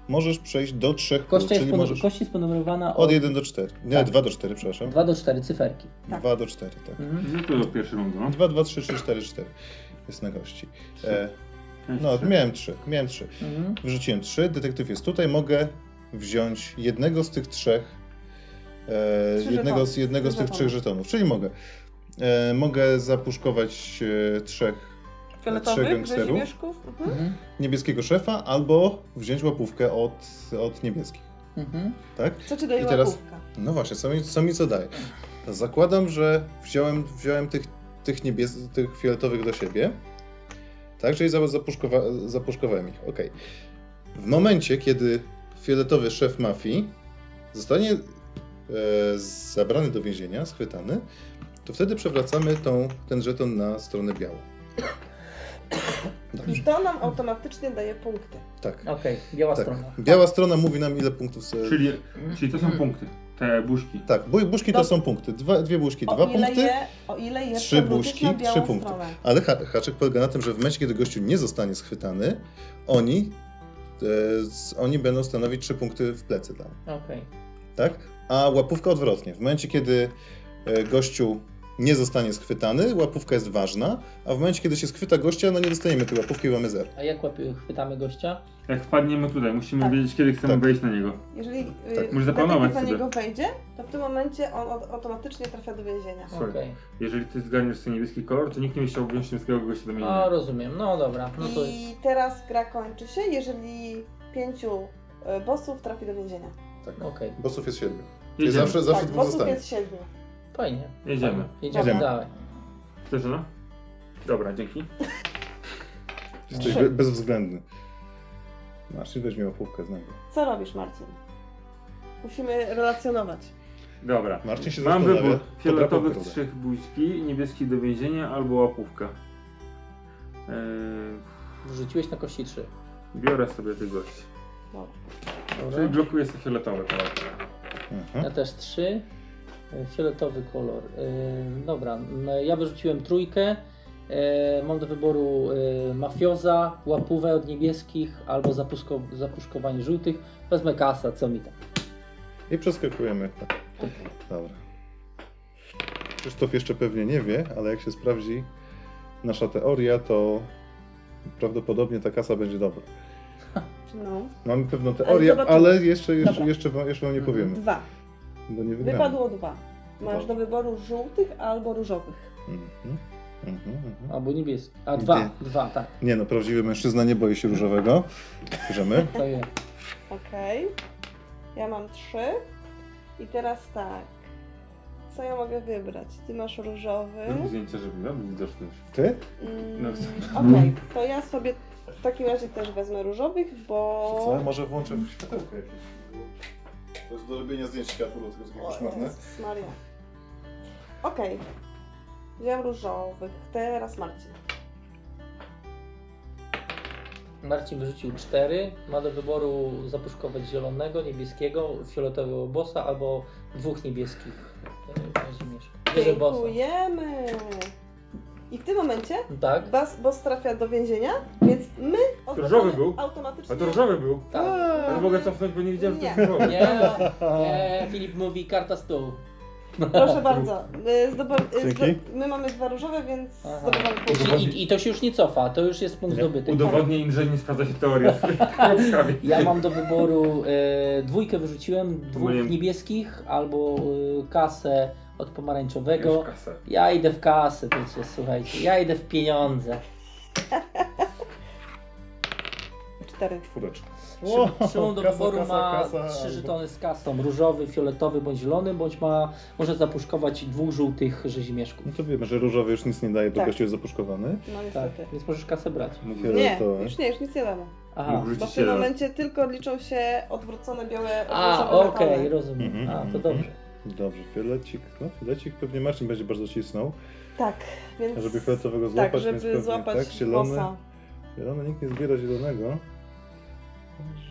Możesz przejść do trzech kół, Kościa jest, czyli możesz kość jest ponumerowana od od 1 do 4. Nie, Tak. 2 do 4, przepraszam. 2 do 4 cyferki. Tak. 2 do 4, tak. Mhm. No to do pierwszej rundy, no. 2, 2, 3, 3, 4, 4. Jest na gości. E, no, miałem 3, miałem 3. Mhm. Wyrzuciłem 3, detektyw jest tutaj, mogę wziąć jednego z tych trzech, e, jednego, żetony. z, jednego z tych trzech żetonów, czyli mogę. E, mogę zapuszkować e, trzech Fioletowych, gangsterów. Mhm. Mhm. niebieskiego szefa, albo wziąć łapówkę od, od niebieskich, Mhm. tak? Co ci daje I teraz- łapówka? No właśnie, co mi, co mi co daje? Zakładam, że wziąłem, wziąłem tych, tych, niebies- tych fioletowych do siebie, tak? Czyli za- zapuszkowa, zapuszkowałem ich, okej. W momencie, kiedy fioletowy szef mafii zostanie e, zabrany do więzienia, schwytany, to wtedy przewracamy tą, ten żeton na stronę białą. I Dobrze, to nam automatycznie daje punkty. tak. Okej, biała tak. strona. Biała strona mówi nam, ile punktów... Se... Czyli, czyli to są punkty, te buźki. Tak, bu- buźki to są punkty. Dwa, dwie buźki, O dwa ile punkty. je, o ile je Trzy buźki, trzy punkty. stronę. Ale ha haczyk polega na tym, że w momencie, kiedy gościu nie zostanie schwytany, oni, e, z, oni będą stanowić trzy punkty w plecy dla mnie, Okej. tak? A łapówka odwrotnie. W momencie, kiedy e, gościu nie zostanie schwytany, łapówka jest ważna, a w momencie, kiedy się schwyta gościa, no nie dostaniemy tej łapówki i mamy zero. A jak łapie, chwytamy gościa? Jak wpadniemy tutaj, musimy Tak. wiedzieć, kiedy chcemy Tak. wejść na niego. Jeżeli y, Tak. Możesz zaplanować na niego wejdzie, to w tym momencie on automatycznie trafia do więzienia. Słuchaj. Okej. Jeżeli ty zgarniesz sobie niebieski kolor, to nikt nie chciał wziąć niebieskiego gościa do A, więzienia. rozumiem. No dobra, no to I teraz gra kończy się, jeżeli pięciu y, bossów trafi do więzienia. Tak. okej. Bossów jest siedmiu. Zawsze, zawsze tak, bossów zostanie. jest siedmiu. Fajnie. Jedziemy. Fajnie. Jedziemy Jedziemy. dalej. Chcesz, no? Dobra, dzięki. Jesteś be- bezwzględny. Masz, weźmie łapówkę z niego. Co robisz, Marcin? Musimy relacjonować. Dobra. Marcin się Mam zastanawia. wybór. Fioletowych trzech buźki, niebieski do więzienia albo łapówka. Eee, Wrzuciłeś na kości 3. biorę sobie tych gości. Dobra. Czyli blokuję sobie fioletowy kolor. Mhm. Ja też 3. Fioletowy kolor. Yy, dobra, no, ja wyrzuciłem trójkę. Yy, mam do wyboru yy, mafioza, łapówę od niebieskich albo zapuszko, zapuszkowanie żółtych. Wezmę kasa, co mi tam. I przeskakujemy. Dobra. Krzysztof jeszcze pewnie nie wie, ale jak się sprawdzi nasza teoria, to prawdopodobnie ta kasa będzie dobra. No. Mamy pewną teorię, zobaczymy. ale jeszcze, jeszcze, Dobra. jeszcze, wam- jeszcze wam nie powiemy, Dwa. Bo nie. Wypadło dwa. Masz do wyboru żółtych albo różowych. Mhm. Mhm, mhm. Albo niebieski. A dwa, Nie. dwa, tak. Nie no, prawdziwy mężczyzna nie boi się różowego. Bierzemy. To jest. Okej. Ja mam trzy. I teraz tak. Co ja mogę wybrać? Ty masz różowy. Zrób zdjęcie, żeby no, był widoczny już. Ty? Mm, No. Okej, to ja sobie w takim razie też wezmę różowych, bo... Co? Może włączę światełko jakieś. To jest do robienia zdjęć światła, to jest O, koszmarne. Jezus Maria. Okej. Wziąłem różowych. Teraz Marcin. Marcin wyrzucił 4. Ma do wyboru zapuszkować zielonego, niebieskiego, fioletowego bossa albo dwóch niebieskich e. Bierze bossa. Dziękujemy! I w tym momencie Tak? Bas, boss trafia do więzienia, więc my Różowy był? automatycznie... A to różowy był. Tak. Ale mogę cofnąć, bo nie widziałem, że to Nie. różowy. Nie, nie, Filip mówi karta stół. Proszę bardzo. Y, y, Dzięki. My mamy dwa różowe, więc Aha. zdobywamy punkt. I, I to się już nie cofa, to już jest punkt zdobyty. Udowodnię im, że nie sprawdza się teoria. Ja mam do wyboru e, dwójkę wyrzuciłem, dwóch Pomyliłem. niebieskich albo e, kasę od pomarańczowego. Ja idę w kasę, to jest, słuchajcie, ja idę w pieniądze. Cztery. Czwóreczka. Szymon- do kasa, wyboru kasa, ma kasa, trzy żetony z kasą, różowy, fioletowy bądź zielony, bądź ma, może zapuszkować dwóch żółtych rzezimieszków. No to wiemy, że różowy już nic nie daje, bo Tak. gościu jest zapuszkowany. No Tak, niestety. więc możesz kasę brać. Nie, Fioletowy. już nie, już nic nie damy. Aha. Bo w tym momencie tylko liczą się odwrócone białe A, odwrócone okej, metale. rozumiem. Mhm, A, to mhm. dobrze. Dobrze, fiolecik. No, fiolecik pewnie Marcin będzie bardzo cisnął, Tak, więc... żeby fioletowego złapać, Tak, żeby pewnie, złapać tak, zielony. bossa. Zielony, nikt nie zbiera zielonego.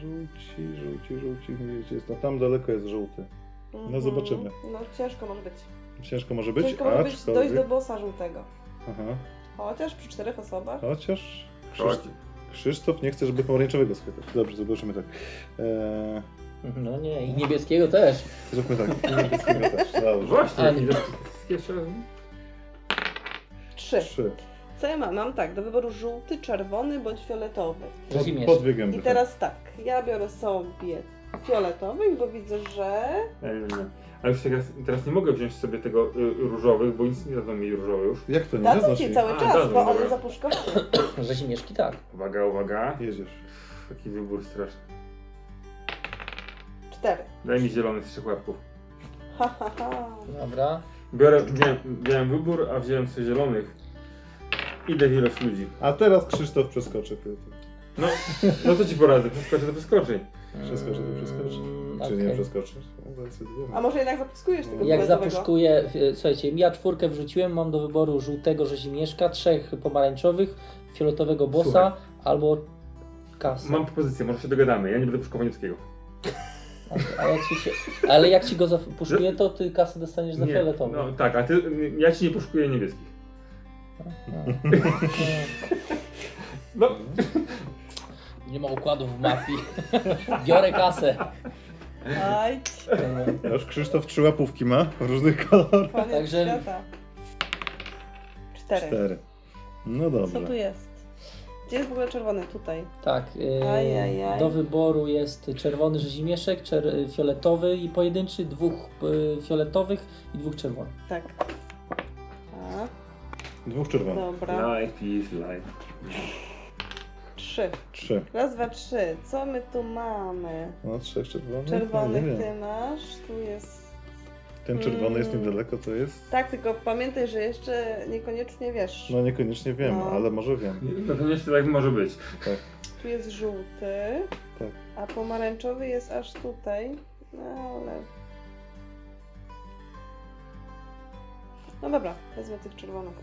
Żółci, żółci, żółci, nie wiecie, jest, no tam daleko jest żółty. Mhm. zobaczymy. No ciężko może być. Ciężko może być, ciężko może być aczkolwiek... dojść do bossa żółtego. Aha, Chociaż przy czterech osobach. chociaż Chodź. Krzysztof, Krzysztof nie chce, żeby pomarańczowego schwytać. Dobrze, zobaczymy tak. Eee, No nie, i niebieskiego też. zróbmy tak, i niebieskiego też, dobrze. Właśnie, Ale- jeszcze Trzy. Trzy. Co ja mam? Mam tak, do wyboru żółty, czerwony bądź fioletowy. Pod, Rzezimieszek. pod dwie gęby. I teraz tak, ja biorę sobie fioletowy, bo widzę, że... Nie, nie, nie. Ale już teraz, teraz nie mogę wziąć sobie tego y, różowych, bo nic nie dadzą mi różowe już. Jak to nie? Dadzą Dadzą ci cały A, czas, dadzą, bo one zapuszkowane. Rzezimieszki tak. Uwaga, uwaga. Jedziesz. Taki wybór straszny. Cztery. Daj mi zielony z trzech łapków. Ha, ha, ha. Dobra. Biorę, wziąłem, wziąłem wybór, a wziąłem sobie zielonych. Idę w ilość ludzi. A teraz Krzysztof przeskoczy. No, no to ci poradzę, przeskoczę to przeskoczy. Przeskoczy, to przeskoczy. Czy nie okej. przeskoczysz? No. A może jednak zapuskujesz tego Jak fioletowego? zapuszkuję, e, słuchajcie, ja czwórkę wrzuciłem, mam do wyboru żółtego rzezimieszka, trzech pomarańczowych, fioletowego bossa Słuchaj. albo kasę. Mam propozycję, może się dogadamy. Ja nie będę puszkował niebieskiego. A, jak ci się, ale jak ci go zapuszkuję, to ty kasę dostaniesz za Nie, fioletowy. no tak, a ty, ja ci nie puszkuję niebieskich. No, Nie ma układów w mafii. Biorę kasę. Aj, A Już Krzysztof trzy łapówki ma w różnych kolorach. koniec Także- świata. Cztery. Cztery. No Co dobrze. tu jest? Gdzie jest w ogóle czerwony? Tutaj. Tak, e, Ajajaj. do wyboru jest czerwony rzezimieszek, czer, fioletowy i pojedynczy, dwóch e, fioletowych i dwóch czerwonych. Tak. A, Dwóch czerwonych. dobra. life is life. Trzy. Trzy. Raz, dwa, trzy. Co my tu mamy? No, trzech czerwonych. Czerwonych No, ty masz, tu jest... Ten czerwony jest niedaleko, to jest? Tak, tylko pamiętaj, że jeszcze niekoniecznie wiesz. No niekoniecznie wiem, No. ale może wiem. No to jeszcze tak może być. Tu jest żółty, Tak. a pomarańczowy jest aż tutaj. No ale... No dobra, wezmę tych czerwonych.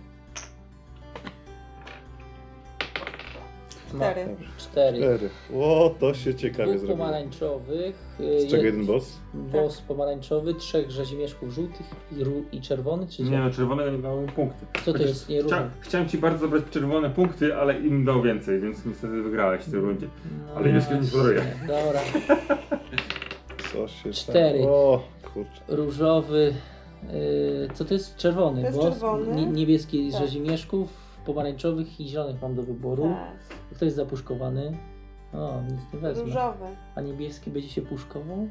Cztery. Dobrze. Cztery. Cztery. O, to się ciekawie Dwóch zrobiło. pomarańczowych. Z czego jeden boss? Boss pomarańczowy, trzech rzezimieszków żółtych i, ru, i czerwony, czy Nie no, czerwonego nie dało punkty. Co to jest? Nie Chcia, chciałem ci bardzo zabrać czerwone punkty, ale im dał więcej, więc niestety wygrałeś w tej rundzie. No Ale niebieskiego nie podaruję. Dobra. Co się Cztery. stało? O, kurczę. Różowy. Yy, co to jest? Czerwony. To jest czerwony. Nie, niebieski z Tak. rzezimieszków, pomarańczowych i zielonych mam do wyboru. Tak. Kto jest zapuszkowany? O, nic nie wezmę. Różowy. A niebieski będzie się puszkował?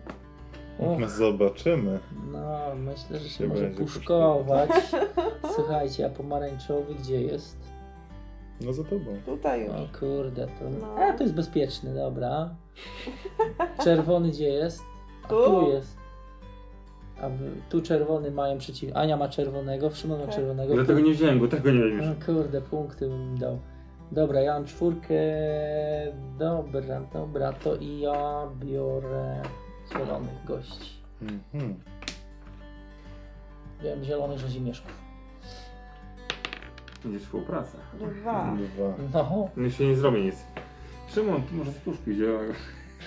O, No, zobaczymy. no, myślę, że się Się może będzie puszkować. Słuchajcie, a pomarańczowy gdzie jest? No za tobą. Tutaj już. O kurde, to. No. A to jest bezpieczny, dobra. Czerwony gdzie jest? A Tu. tu jest. A tu czerwony mają przeciw. Ania ma czerwonego, Szymon ma Tak. czerwonego. Dlatego nie wziąłem go, tego nie weźmiesz. kurde, punkty bym dał. Dobra, ja mam czwórkę. Dobra, dobra, to i ja biorę zielonych gości. Mhm. Wziąłem zielonych rzezimieszków. Będzie współpraca. Dwa. Dwa. No, No się nie zrobię nic. Szymon, ty może spuszki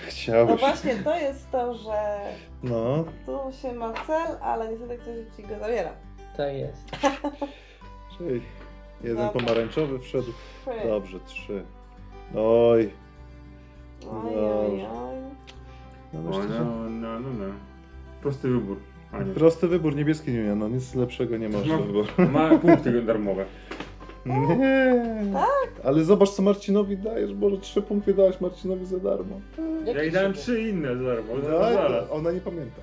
zielonego. No właśnie to jest to, że No, tu się ma cel, ale niestety ktoś ci go zabiera. tak jest. czyli jeden Dobra. pomarańczowy wszedł. Trzy. Dobrze, trzy. Oj. Oj, oj, oj. No O, myślę, że... no, no, no, no. Prosty wybór. Prosty wybór, niebieski nie no nic lepszego nie można Ma- wyboru. Ma punkty darmowe. Nie. Ale zobacz co Marcinowi dajesz, Boże, trzy punkty dałeś Marcinowi za darmo. Ja jej dałem trzy- inne za darmo. No, Zaraz. ona nie pamięta.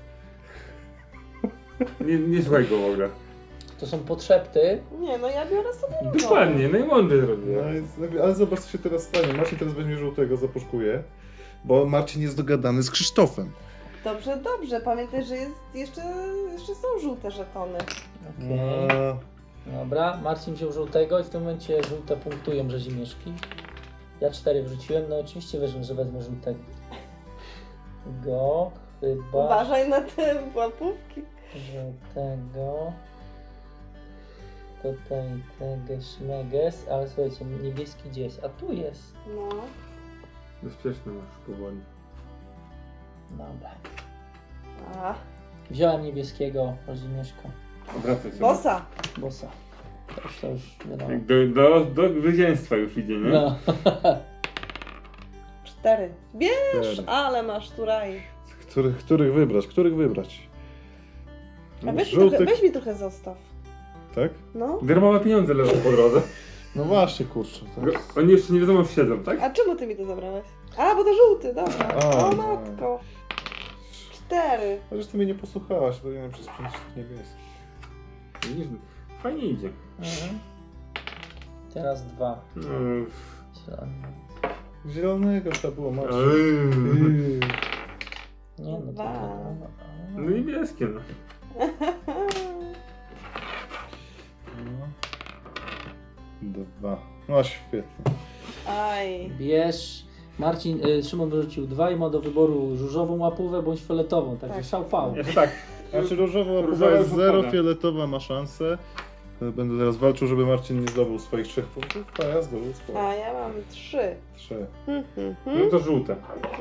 Nie, nie słuchaj go w ogóle. To są potrzepty. Nie, no ja biorę sobie różowy. Dokładnie, No, zrobiłem. więc- ale zobacz co się teraz stanie. Marcin teraz weźmie żółtego, zapuszkuje. Bo Marcin jest dogadany z Krzysztofem. Dobrze, dobrze. Pamiętaj, że jest jeszcze, jeszcze są żółte żetony. Okej. A, Dobra, Marcin wziął żółtego i w tym momencie żółte punktują rzezimieszki. Ja cztery wrzuciłem, no oczywiście wierzę, że wezmę żółtego. Go, chyba Uważaj na te łapówki. żółtego. Tutaj teges, meges, ale słuchajcie, niebieski gdzie jest? A tu jest. No. Bezpieczny masz powoli. Dobra. A, Wziąłem niebieskiego rzezimieszka. Obracaj sobie. bossa. Bossa. To już, to już wiadomo. Jak Do, do, do zwycięstwa już idzie, nie? No. Cztery. Bierz, cztery. ale masz tu raj. Których, których wybrać? Których wybrać? A weź mi, trochę, weź mi trochę zostaw. Tak? No. Darmowe pieniądze leżą po drodze. No właśnie, kurczę. Tak. Oni jeszcze nie wiadomo, siedzą, tak? A czemu ty mi to zabrałeś? A, bo to żółty, dobra. A, o matko. Cztery. Chociaż ty mnie nie posłuchałaś, powinienem przez pięć niebieski. Widzisz, Fajnie idzie. Mhm. Teraz dwa. No, Zielonego trzeba było Marcin. Eee. Yy. Nie no, to Dwa. no niebieskie, no. No. Dwa. No świetnie. Aj. Bierz. Marcin, y, Szymon wyrzucił dwa i ma do wyboru różową łapówę bądź fioletową, także Tak. szał tak. Znaczy różowa Różowa jest zero, fioletowa ma szansę. Będę teraz walczył, żeby Marcin nie zdobył swoich trzech punktów, a ja zdobył swoje. A ja mam trzy. Trzy. Hmm, hmm, No to żółte.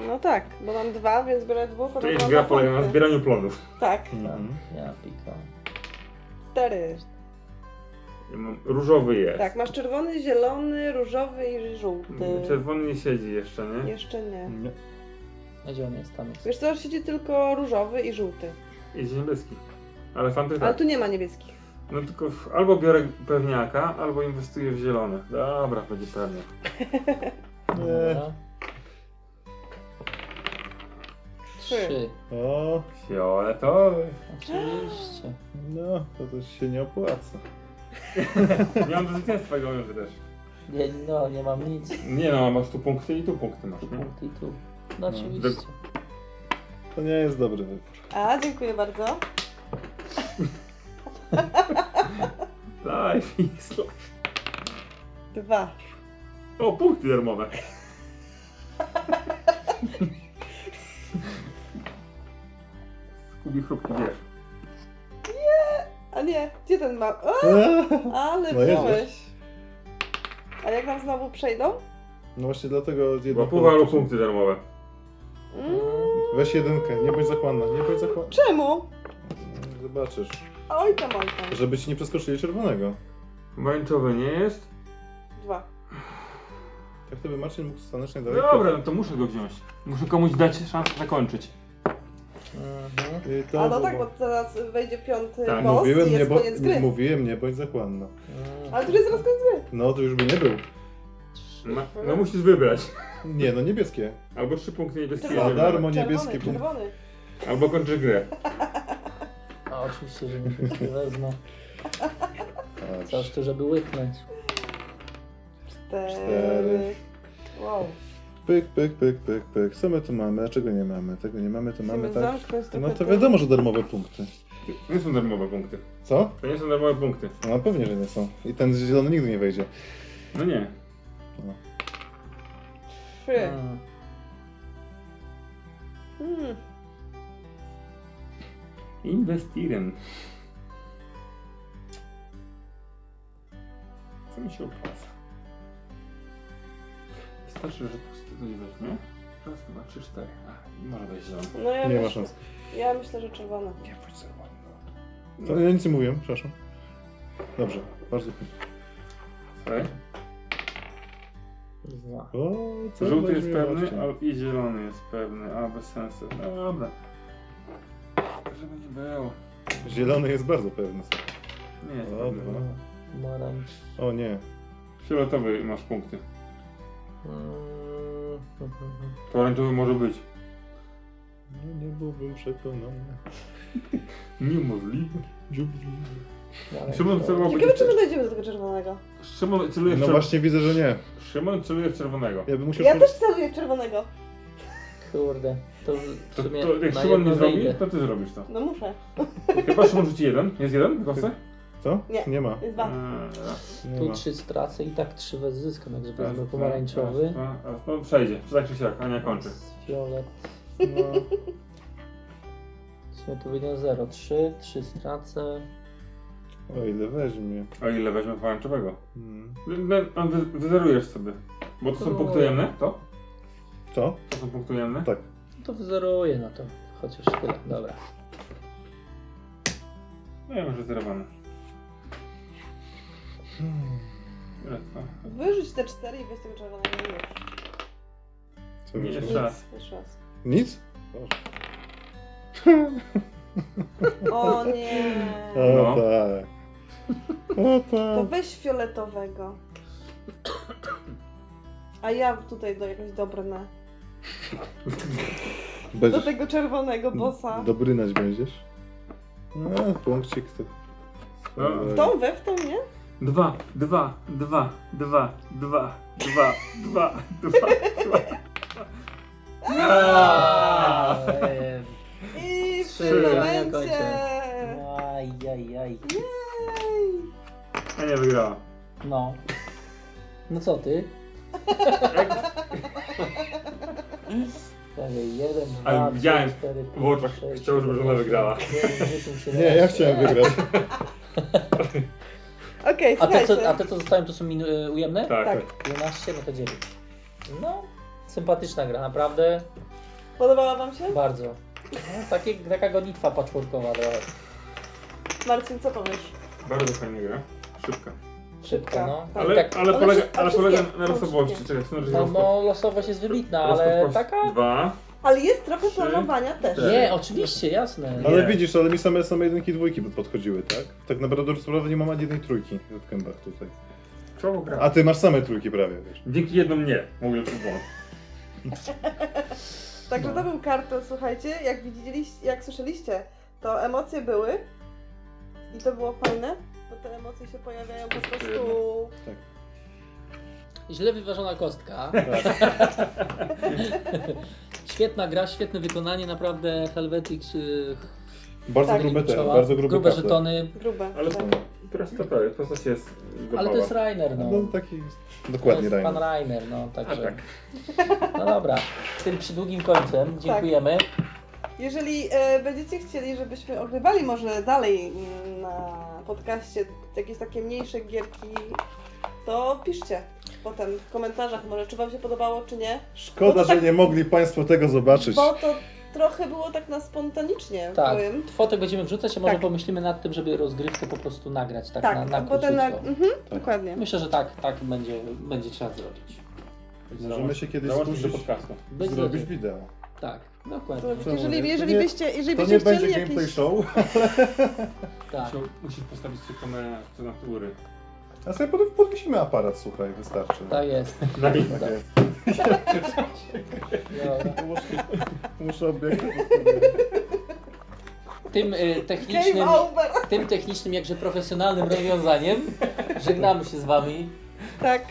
No tak, bo mam dwa, więc biorę dwóch. To jest gra polega na zbieraniu plonów. Tak. Mhm. Ja pikam. Cztery. Ja mam różowy jest. Tak, masz czerwony, zielony, różowy i żółty. Czerwony nie siedzi jeszcze, nie? Jeszcze nie. Nie. A gdzie on jest? Tam jest. Wiesz co, siedzi tylko różowy i żółty. Jest niebieski. Ale fanty Ale tak. tu nie ma niebieskich. No tylko w, albo biorę pewniaka, albo inwestuję w zielony. Dobra, będzie pewnie. Dobra. Trzy. O, Fioletowy. Oczywiście. no, to też się nie opłaca. Nie mam do zwycięstwa i goniący też. Nie, no, nie mam nic. Nie no, masz tu punkty i tu punkty masz, Tu nie? punkty i tu. No No. oczywiście. To nie jest dobry wybór. A, dziękuję bardzo. Life is life. Dwa. O, punkty darmowe. Kubi chrupki wiesz. A nie, gdzie ten ma... O, ale No jedziesz. wziąłeś. A jak nam znowu przejdą? No właśnie dlatego jedno Łapuwa albo punkt- punkty darmowe. Mm, Weź jedynkę, nie bądź zakładna, nie bądź zakładna. czemu? Zobaczysz. Oj tam, oj tam. Żeby ci nie przeskoczyli czerwonego. Pomarańczowy nie jest. Dwa. Tak to by Marcin mógł stanąć najdalej. Dobra, no to muszę go wziąć. Muszę komuś dać szansę zakończyć. Mhm. I to A no było- tak, bo teraz wejdzie piąty Tak, boss Mówiłem i nie, jest bo... koniec gry. Mówiłem nie, bądź zakładna. Mhm. Ale tu jest zaraz koniec gry. No to już by nie był. No, no musisz wybrać. Nie, no niebieskie. Albo trzy punkty niebieskie. Za darmo niebieskie punkty. Albo kończysz grę. A oczywiście, że nie wezmę. Tak. Coś tu, żeby łyknąć. Cztery. Wow. Pyk, pyk, pyk, pyk, pyk. Co my tu mamy? A czego nie mamy? Tego nie mamy, to mamy tak. No to wiadomo, że darmowe punkty. To nie są darmowe punkty. Co? To nie są darmowe punkty. No pewnie, że nie są. I ten zielony nigdy nie wejdzie. No nie. Trzy. Mm. Hmm. Investiren. Co mi się opłaca? Wystarczy, że pusty coś weźmie. Raz, dwa, trzy, cztery. A, może wejść zielony. No ja Nie ma myślę, szans. Ja myślę, że czerwony. Nie, bądź zielony. To ja nic nie mówiłem, przepraszam. Dobrze, bardzo pięknie. Słuchaj. Dwa. O, co Żółty jest pewny, a i zielony jest pewny. A, bez sensu. Dobra. Żeby nie było. Zielony jest bardzo pewny. Nie, O, jest dwa. Pomarańcz. O nie. Fioletowy masz punkty. Mm, Pomarańczowy może być. No nie byłbym przekonany. Niemożliwe. Dalej. Szymon celował Ciekawe, czy my dojdziemy do tego czerwonego. Szymon celuje w No właśnie widzę, że nie. Szymon celuje w czerwonego. Ja bym musiał... Ja też celuję w czerwonego. Kurde, to w To, sumie to jak na Szymon nie zrobi, to ty zrobisz to. No muszę. Chyba Szymon rzuci jeden. Jest jeden w kostce? Co? Nie. Nie ma. Jest dwa. Eee, raz, Nie Tu ma. trzy stracę i tak trzy bez zyskam, jak raz, wezmę dwa, pomarańczowy. raz, dwa, raz. No przejdzie, tak czy siak, Ania kończy. Fiolet. No. W sumie tu wyjdę 0, 3, 3 stracę. O ile weźmie. O ile weźmie pomarańczowego? Hmm. No, wyzerujesz sobie. Bo to są ujemne? To? Co? To są punkty ujemne? Tak. To wzeruję na to. Chociaż tyle, dobra. No ja mam wyzerowane. Ile to? Wyrzuć te cztery i weź tego czerwonego już. Co Nie, wyszło? jeszcze raz. Jeszcze raz. Nic? O nie. O No. tak. O To tak. weź fioletowego. A ja tutaj do jakoś dobrnę. Do Będziesz tego czerwonego bossa. dobrynać będziesz? No, punkcik to. No. W tą, we w tą, nie? Dwa, dwa, dwa, dwa, dwa, dwa, dwa, dwa, dwa. Eee, I w Trzy, tym ja momencie. kończę. Ajajaj. A nie wygrała. No. No co ty? Cztery, jeden, dwa, Ale trzy, widziałem cztery, w oczach, sześć, chciał, żeby żona siedem, wygrała. osiem, dziewięć, dziesięć, Nie, ja chciałem wygrać. Okej, A te, co, a te co zostałem to są minu, y, ujemne? Tak, Tak. tak. 11, no to 9. No, sympatyczna gra, naprawdę. Podobała wam się? Bardzo. No, takie, taka gonitwa patchworkowa. Marcin, co powiesz? Bardzo fajna gra. Szybka. Szybka, no. Tak. Ale, tak, ale ale polega, ale polega na losowości. Czekaj, no, no losowość jest wybitna, ale taka... Dwa. Ale jest trochę Trzy. planowania też. Cztery. Nie, oczywiście, jasne. Nie. Ale widzisz, ale mi same, same jedynki i dwójki podchodziły, tak? Tak naprawdę do sprawy nie mam ani jednej trójki w kębach tutaj. Czoło gra. A ty masz same trójki prawie, wiesz. Dzięki jednom nie, mówię błąd. Także No. to był kartel, słuchajcie, jak widzieliście, jak słyszeliście, to emocje były i to było fajne, bo te emocje się pojawiają po prostu... Źle wyważona kostka. Świetna gra, świetne wykonanie, naprawdę Helvetix. y, Bardzo Tak. grube te, bardzo grube grube żetony, grube. Ale tak. teraz to prawie, postać jest ale to jest Rainer, no. No taki To dokładnie jest pan Rainer. Rainer, no także. tak. No dobra, tym przydługim końcem dziękujemy. Jeżeli e, będziecie chcieli, żebyśmy ogrywali może dalej mm, na podcaście jakieś takie mniejsze gierki, to piszcie potem w komentarzach może, czy wam się podobało, czy nie. Szkoda, to że tak- nie mogli Państwo tego zobaczyć. Bo to trochę było tak na spontanicznie, Tak, powiem. fotek będziemy wrzucać, a może Tak. pomyślimy nad tym, żeby rozgrywkę po prostu nagrać tak, Tak, na, na potem na... Mhm, Tak. dokładnie. Myślę, że tak, tak będzie, będzie trzeba zrobić. Możemy się kiedyś Załączyć do podcastu. Zrobić wideo. Tak, dokładnie. To Co jeżeli, jeżeli To nie- byście, jeżeli To byście nie chcieli będzie jakieś... gameplay show, Tak. Musiał, musisz postawić tylko na scenatury. a sobie potem podnosimy aparat, słuchaj, wystarczy. Tak jest. Na Tak jest. Dobra. Muszę, muszę. Tym y, technicznym, tym technicznym, jakże profesjonalnym rozwiązaniem żegnamy się z Wami. Tak,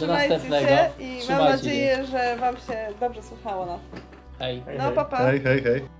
Do następnego. się i mam Trzymajcie nadzieję, że wam się dobrze słuchało nas. Hej. Hej, No papa. Hej, hej, hej.